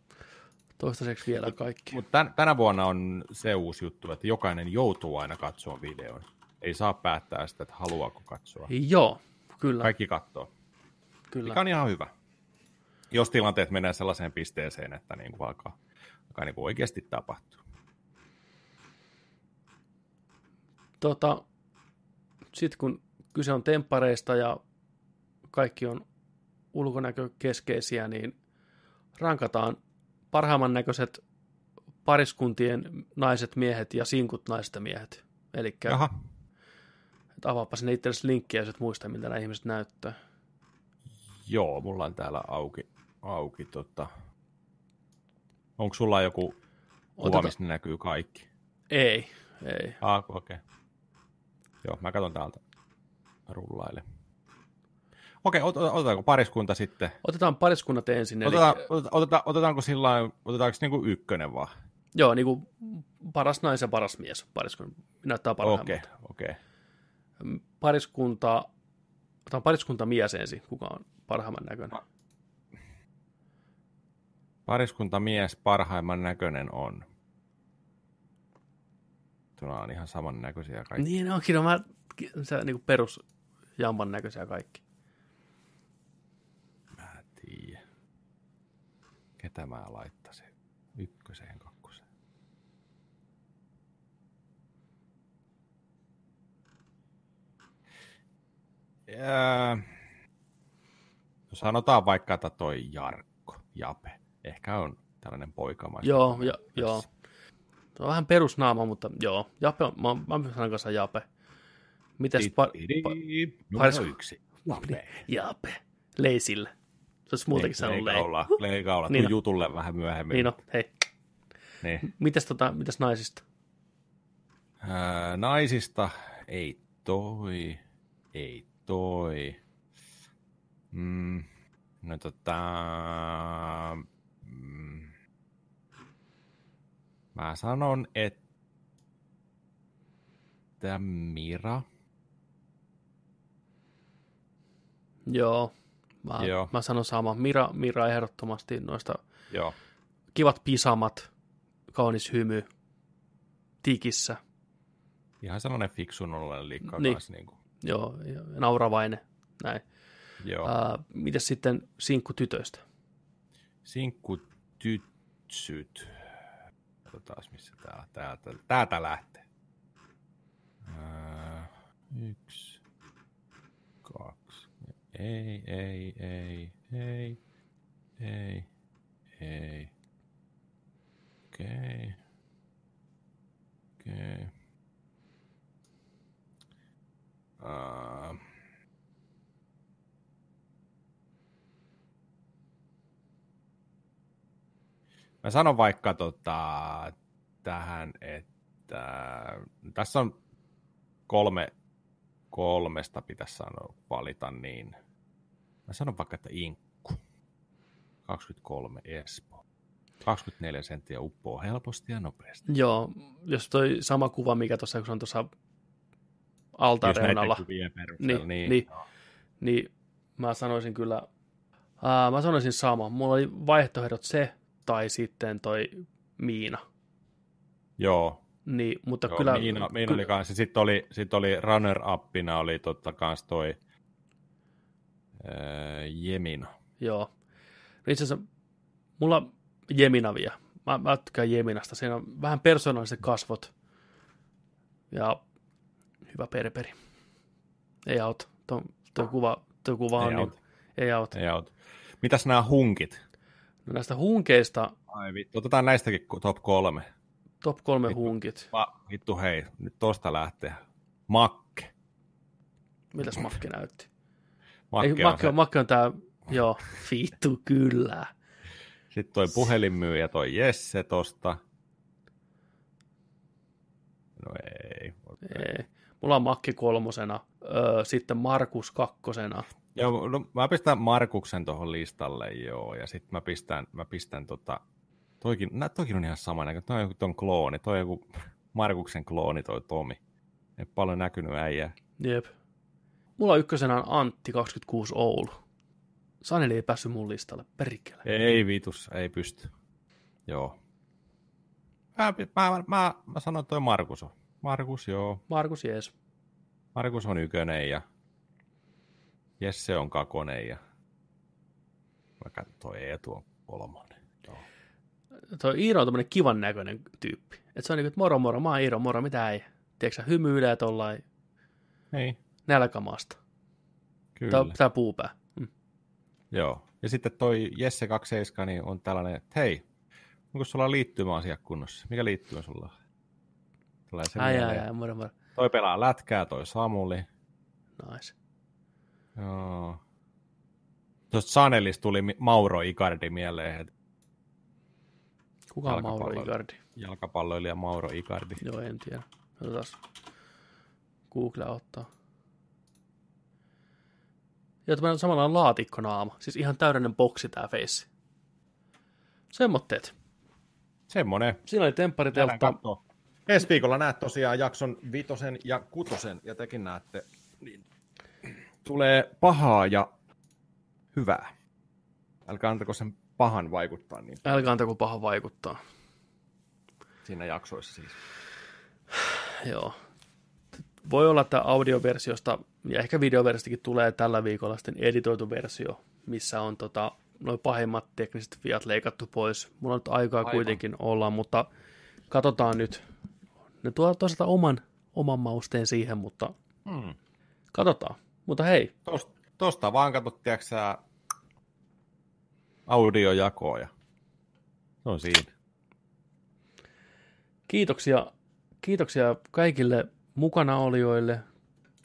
toistaiseksi vielä kaikki. Mutta tän, tänä vuonna on se uusi juttu, että jokainen joutuu aina katsoa videon. Ei saa päättää sitä, että haluaako katsoa. Joo, kyllä. Kaikki katsoo. Kyllä. Mikä on ihan hyvä. Jos tilanteet menee sellaiseen pisteeseen, että niin kuin alkaa, alkaa niin kuin oikeasti tapahtuu. Tota, Sitten kun kyse on temppareista ja kaikki on ulkonäkökeskeisiä, niin rankataan parhaimman näköiset pariskuntien naiset miehet ja sinkut naiset miehet. Eli avaapa sinne itsellesi linkkiä, jos et muista, miltä nämä ihmiset näyttää. Joo, mulla on täällä auki. auki tota. Onko sulla joku kuva, Oteta... näkyy kaikki? Ei, ei. Ah, okei. Okay. Joo, mä katson täältä rullaille. Okei, ot, otetaanko pariskunta sitten? Otetaan pariskunnat ensin. Otetaan, eli... oteta, otetaanko sillä otetaanko niinku ykkönen vaan? Joo, niin kuin paras nais ja paras mies pariskunta. Näyttää parhaimmalta. Okei, okei. Pariskunta, otan pariskunta mies ensin, kuka on parhaimman näköinen. Pariskunta mies parhaimman näköinen on. Tuolla on ihan saman näköisiä kaikki. Niin onkin, no mä, se niin kuin perus jampan näköisiä kaikki. Mä en tiedä. Ketä mä laittaisin? Ykköseen, kakkoseen. Ja... No sanotaan vaikka, että toi Jarkko, Jape. Ehkä on tällainen poikamainen. Joo, ja, joo. On vähän perusnaama, mutta joo. Jape on, mä, mä sanon kanssa Jape. Mites pa, pa, Numero yksi. Jape. Jape. Leisille. Se olisi muutenkin sanonut lei. Leikaula, leikaula. Niin Niin jutulle vähän myöhemmin. Niin no, hei. Niin. Mites, tota, mites naisista? Ää, naisista ei toi, ei toi. Mm, no tota, mm, mä sanon, että Mira, Joo. Mä, Joo. mä sanon sama. Mira, Mira ehdottomasti noista joo, kivat pisamat, kaunis hymy, tikissä. ihan sellainen fiksun ollen liikkaa Niin. kanssa. Niin kuin, Joo, nauravainen. Näin. joo. Ää, mites sitten sinkku tytöistä? Katsotaan, missä tää täältä, täältä lähtee. Ää, yksi, kaksi. Ei, ei, ei, ei, ei, ei. Okei. Okei. Ää, Mä sanon vaikka tota, tähän, että tässä on kolme, kolmesta pitäisi sanoa valita, niin mä sanon vaikka, että Inkku. 23 Espoo. 24 senttiä uppoo helposti ja nopeasti. Joo, jos toi sama kuva, mikä tuossa, kun se on tuossa altaan Jos näiden reunalla, kuvien perusteella, Niin, niin, niin. niin mä sanoisin kyllä, ää, mä sanoisin sama. Mulla oli vaihtoehdot se tai sitten toi Miina. Joo, Niin, mutta joo kyllä... Miina, Miina kyllä- oli kanssa. Sitten oli, sit oli runner-upina oli totta kans toi ää, Jemina. Joo. No itse asiassa mulla Jemina vie. Mä, mä tykkään Jeminasta. Siinä on vähän persoonalliset kasvot. Ja hyvä perperi. Ei auta. Tuo, tuo kuva, tuo kuva on Ei niin, auta. ei auta. Ei auta. Mitäs nämä hunkit? No näistä hunkeista, Ai vittu, otetaan näistäkin top kolme. top kolme Vittu. hunkit. Va, vittu hei, nyt tosta lähtee. Makke. Mitäs Makke näytti? Makke, Ei, on Makke, se. on, Makke on tää, joo, vittu kyllä. Sitten toi puhelinmyyjä, toi Jesse tosta. No ei. Ei. Mulla on Makke kolmosena, öö, sitten Markus kakkosena. Joo, no, mä pistän Markuksen tuohon listalle, joo, ja sitten mä pistän, mä pistän tota, toikin, nä, toikin on ihan sama näkö, toi on joku ton klooni, toi on joku Markuksen klooni toi Tomi. Ei paljon näkynyt äijää. Jep. Mulla ykkösenä on Antti 26 Oulu. Saneli ei päässyt mun listalle, perkele. Ei vitus, ei pysty. Joo. Mä, mä, mä, mä sanon toi Markus on. Markus, joo. Markus jees. Markus on ykönen ja Jesse on kakonen ja vaikka toi Eetu on kolmonen. Joo. Toi Iiro on tämmönen kivan näköinen tyyppi. Et se on niinku, että moro moro, mä oon Iiro, moro, mitä ei. Tiedätkö sä, hymyilee tollain Niin, nälkämaasta. kyllä. Tää, tää puupää. Mm. Joo. Ja sitten toi Jesse 27 niin on tällainen, että hei, onko sulla liittymäasia kunnossa? Mikä liittymä sulla on? Tulee Ai, ai, ai, moro, moro. Toi pelaa lätkää, toi Samuli. Nice. Joo. Tuosta Sanelista tuli Mauro Icardi mieleen, että Kuka on Mauro. Icardi? jalkapalloilija Mauro Icardi. Joo, en tiedä. Otetaan Google ottaa. Ja tämä on samalla laatikkonaama. Siis ihan täydellinen boksi tää face. Semmoitteet. Semmonen. Siinä oli temppariteltta. kattoo. Ensi viikolla näet tosiaan jakson vitosen ja kutosen, ja tekin näette. Niin tulee pahaa ja hyvää. Älkää antako sen pahan vaikuttaa niin Älkää antako paha vaikuttaa. siinä jaksoissa siis. Joo. Voi olla, että audioversiosta ja ehkä videoversiostakin tulee tällä viikolla sitten editoitu versio, missä on tota, noin pahimmat tekniset viat leikattu pois. Mulla on nyt aikaa Aivan. kuitenkin olla, mutta katsotaan nyt. Ne tuo toisaalta oman, oman mausteen siihen, mutta Hmm. katsotaan. Mutta hei, Tosta, tosta vaan katsot, tiedätkö sä, audiojakoa ja se on siinä. kiitoksia, kiitoksia kaikille mukana olijoille.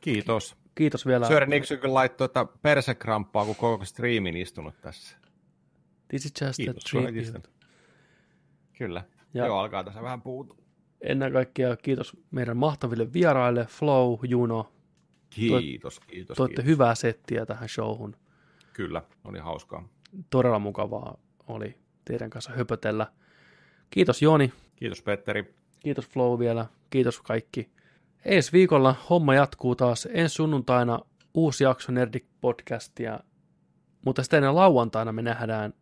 Kiitos. Kiitos vielä. Sören Nixykö laittoi, että persekramppaa, kun koko striimin istunut tässä. This is just Kiitos a kaikista. Kyllä. Ja- Ja. Joo, alkaa tässä vähän puutu. Ennen kaikkea kiitos meidän mahtaville vieraille, Flow, Juno. Kiitos, kiitos, Toitte kiitos. hyvää settiä tähän showhun. Kyllä, oli hauskaa. Todella mukavaa oli teidän kanssa höpötellä. Kiitos Joni, Kiitos Petteri. kiitos Flow vielä, kiitos kaikki. Ensi viikolla homma jatkuu taas. Ensi sunnuntaina uusi jakso Nerdik podcastia, mutta sitten ennen lauantaina me nähdään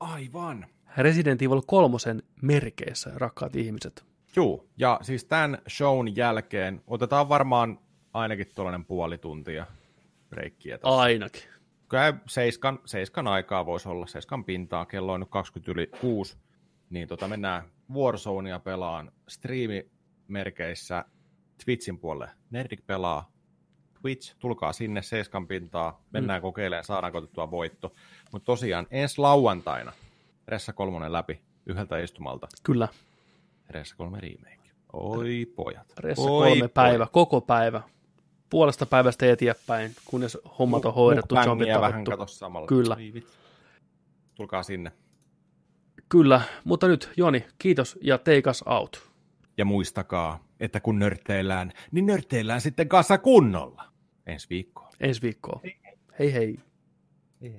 Aivan. Resident Evil 3 merkeissä, rakkaat ihmiset. Juu, ja siis tämän shown jälkeen otetaan varmaan ainakin tuollainen puoli tuntia breikkiä tässä. Ainakin. Kyllä seiskan, seiskan aikaa voisi olla, seiskan pintaa, kello on nyt 20 yli 6, niin tota mennään Warzonea pelaan striimimerkeissä Twitchin puolelle. Nerdik pelaa Twitch, tulkaa sinne seiskan pintaa, mennään mm. kokeilemaan, saadaan kotettua voitto. Mutta tosiaan ensi lauantaina Ressa kolmonen läpi yhdeltä istumalta. Kyllä. Ressa 3 remake. Oi pojat. Ressa Oi kolme päivä, koko päivä. Puolesta päivästä eteenpäin, kunnes hommat on hoidettu, zombit Mukbangia vähän kato samalla. Kyllä. Tulkaa sinne. Kyllä, mutta nyt Joni, kiitos ja take us out. Ja muistakaa, että kun nörtteillään, niin nörtteillään sitten kanssa kunnolla. Ensi viikkoon. Ensi viikkoon. Hei hei. Hei.